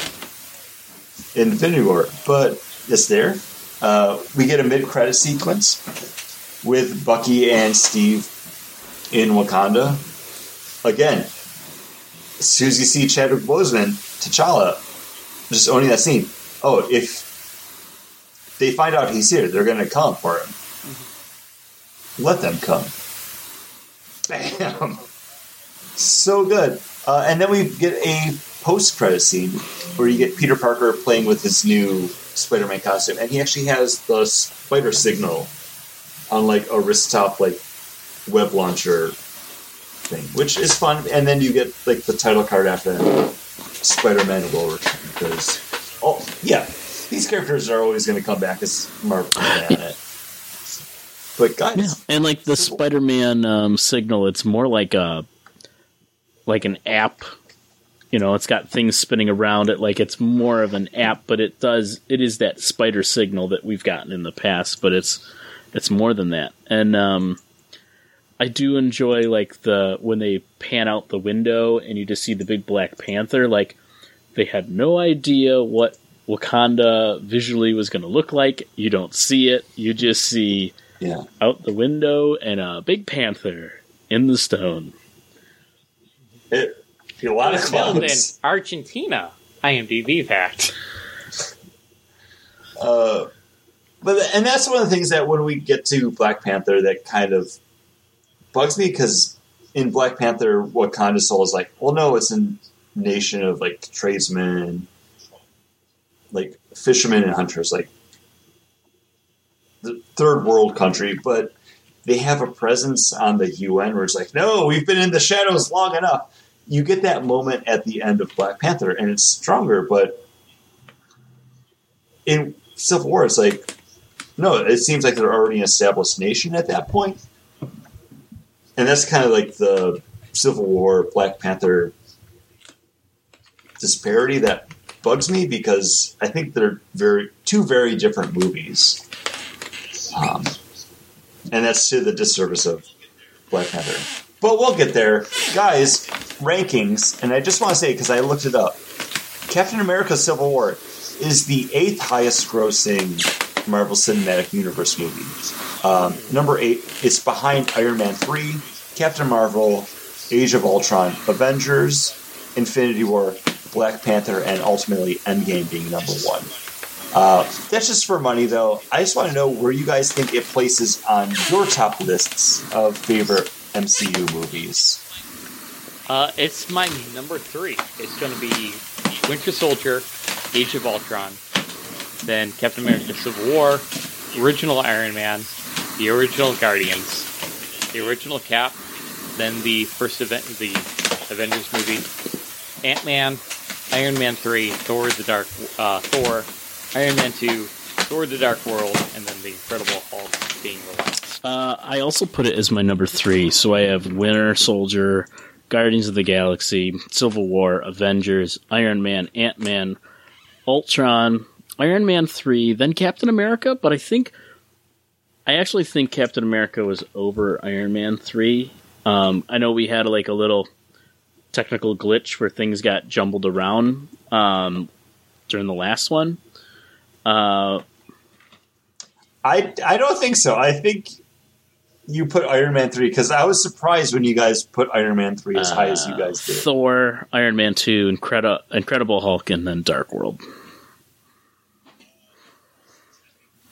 in Infinity War, but it's there. Uh, we get a mid-credit sequence with Bucky and Steve in Wakanda. Again, as soon as you see Chadwick Boseman, T'Challa, just owning that scene. Oh, if they find out he's here, they're going to come for him. Let them come. Bam! So good. Uh, and then we get a post-credit scene where you get Peter Parker playing with his new Spider-Man costume, and he actually has the spider signal on like a wrist top like web launcher thing, which is fun. And then you get like the title card after that. Spider-Man will return because oh yeah, these characters are always going to come back as Marvel. Planet. But guys, Yeah, and like the Spider-Man um, signal, it's more like a like an app. You know, it's got things spinning around it, like it's more of an app, but it does it is that spider signal that we've gotten in the past, but it's it's more than that. And um, I do enjoy like the when they pan out the window and you just see the big Black Panther. Like they had no idea what Wakanda visually was going to look like. You don't see it. You just see yeah, out the window and a big panther in the stone. It, a lot It of filmed in. Argentina. IMDb fact. Uh, but and that's one of the things that when we get to Black Panther, that kind of bugs me because in Black Panther, Wakanda Soul is like, well, no, it's a nation of like tradesmen, like fishermen and hunters, like the third world country, but they have a presence on the UN where it's like, no, we've been in the shadows long enough. You get that moment at the end of Black Panther, and it's stronger, but in Civil War, it's like, no, it seems like they're already an established nation at that point. And that's kind of like the Civil War, Black Panther disparity that bugs me because I think they're very two very different movies, um, and that's to the disservice of Black Panther. But we'll get there, guys. Rankings, and I just want to say because I looked it up, Captain America: Civil War is the eighth highest grossing Marvel Cinematic Universe movie. Um, number eight, it's behind Iron Man 3, Captain Marvel, Age of Ultron, Avengers, Infinity War, Black Panther, and ultimately Endgame being number one. Uh, that's just for money, though. I just want to know where you guys think it places on your top lists of favorite MCU movies. Uh, it's my number three. It's going to be Winter Soldier, Age of Ultron, then Captain America: Civil War, original Iron Man, the original Guardians, the original Cap, then the first event, the Avengers movie, Ant Man, Iron Man three, Thor: The Dark, uh, Thor, Iron Man two, Thor: The Dark World, and then the Incredible Hulk being released. Uh, I also put it as my number three. So I have Winter Soldier, Guardians of the Galaxy, Civil War, Avengers, Iron Man, Ant Man, Ultron, Iron Man 3, then Captain America, but I think. I actually think Captain America was over Iron Man 3. Um, I know we had like a little technical glitch where things got jumbled around um, during the last one. Uh, I, I don't think so. I think you put Iron Man 3 because I was surprised when you guys put Iron Man 3 as high as you guys did. Thor, Iron Man 2, Incredi- Incredible Hulk, and then Dark World.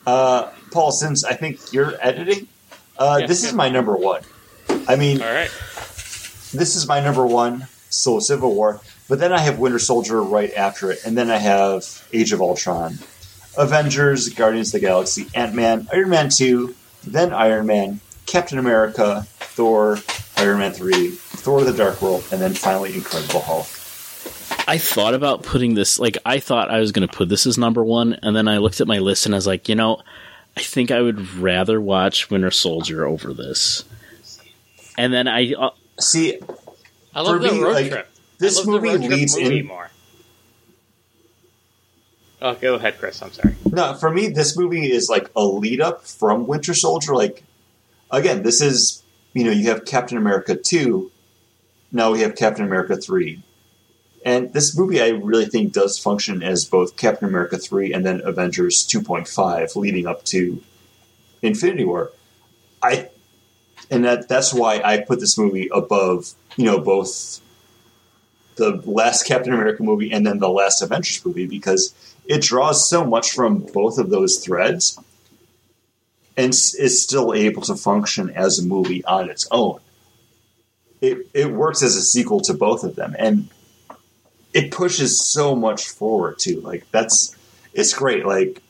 Uh, Paul, since I think you're editing, uh, Yeah, this yeah. is my number one. I mean, All right. this is my number one. So Civil War, but then I have Winter Soldier right after it, and then I have Age of Ultron, Avengers, Guardians of the Galaxy, Ant Man, Iron Man two, then Iron Man, Captain America, Thor, Iron Man three, Thor: The Dark World, and then finally Incredible Hulk. I thought about putting this, like, I thought I was going to put this as number one, and then I looked at my list and I was like, you know, I think I would rather watch Winter Soldier over this. And then I, uh, See, I love the me, road like, trip. this I love the movie road trip leads movie in- more. Oh, go ahead, Chris. I'm sorry. No, for me, this movie is like a lead up from Winter Soldier. Like, again, this is, you know, you have Captain America 2, now we have Captain America 3. And this movie, I really think, does function as both Captain America 3 and then Avengers 2.5 leading up to Infinity War. I, and that that's why I put this movie above, you know, both the last Captain America movie and then the last Avengers movie because it draws so much from both of those threads and is still able to function as a movie on its own. It, it works as a sequel to both of them and it pushes so much forward too. Like that's it's great. Like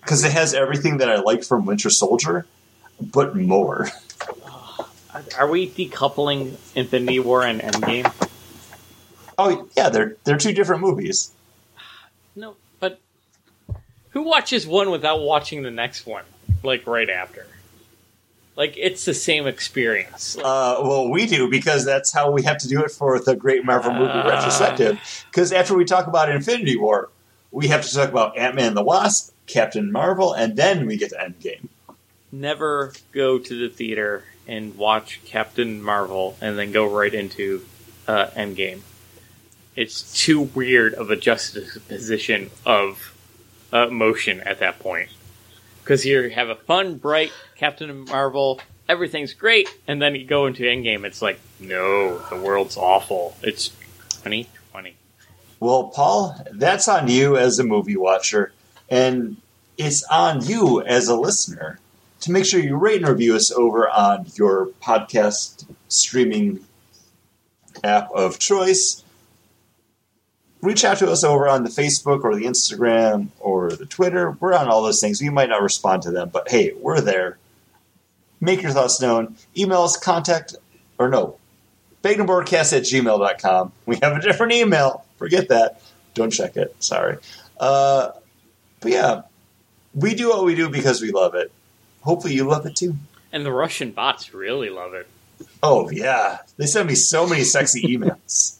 because it has everything that I liked from Winter Soldier, but more. Are- Are we decoupling Infinity War and Endgame? Oh yeah, they're they're two different movies. No, but who watches one without watching the next one? Like right after. Like it's the same experience. Uh, well, we do because that's how we have to do it for the Great Marvel Movie Ah. Retrospective. Because after we talk about Infinity War, we have to talk about Ant Man the Wasp, Captain Marvel, and then we get to Endgame. never go to the theater and watch Captain Marvel and then go right into uh, Endgame. It's too weird of a juxtaposition of uh, motion at that point. Because you have a fun, bright Captain Marvel, everything's great, and then you go into Endgame, it's like, no, the world's awful. It's 2020. Well, Paul, that's on you as a movie watcher, and it's on you as a listener to make sure you rate and review us over on your podcast streaming app of choice. Reach out to us over on the Facebook or the Instagram or the Twitter. We're on all those things. We might not respond to them, but hey, we're there. Make your thoughts known. Email us contact, or no, baconboardcast at gmail.com. We have a different email. Forget that. Don't check it. Sorry. Uh, but yeah, we do what we do because we love it. Hopefully you love it too. And the Russian bots really love it. Oh, yeah. They send me so many sexy emails.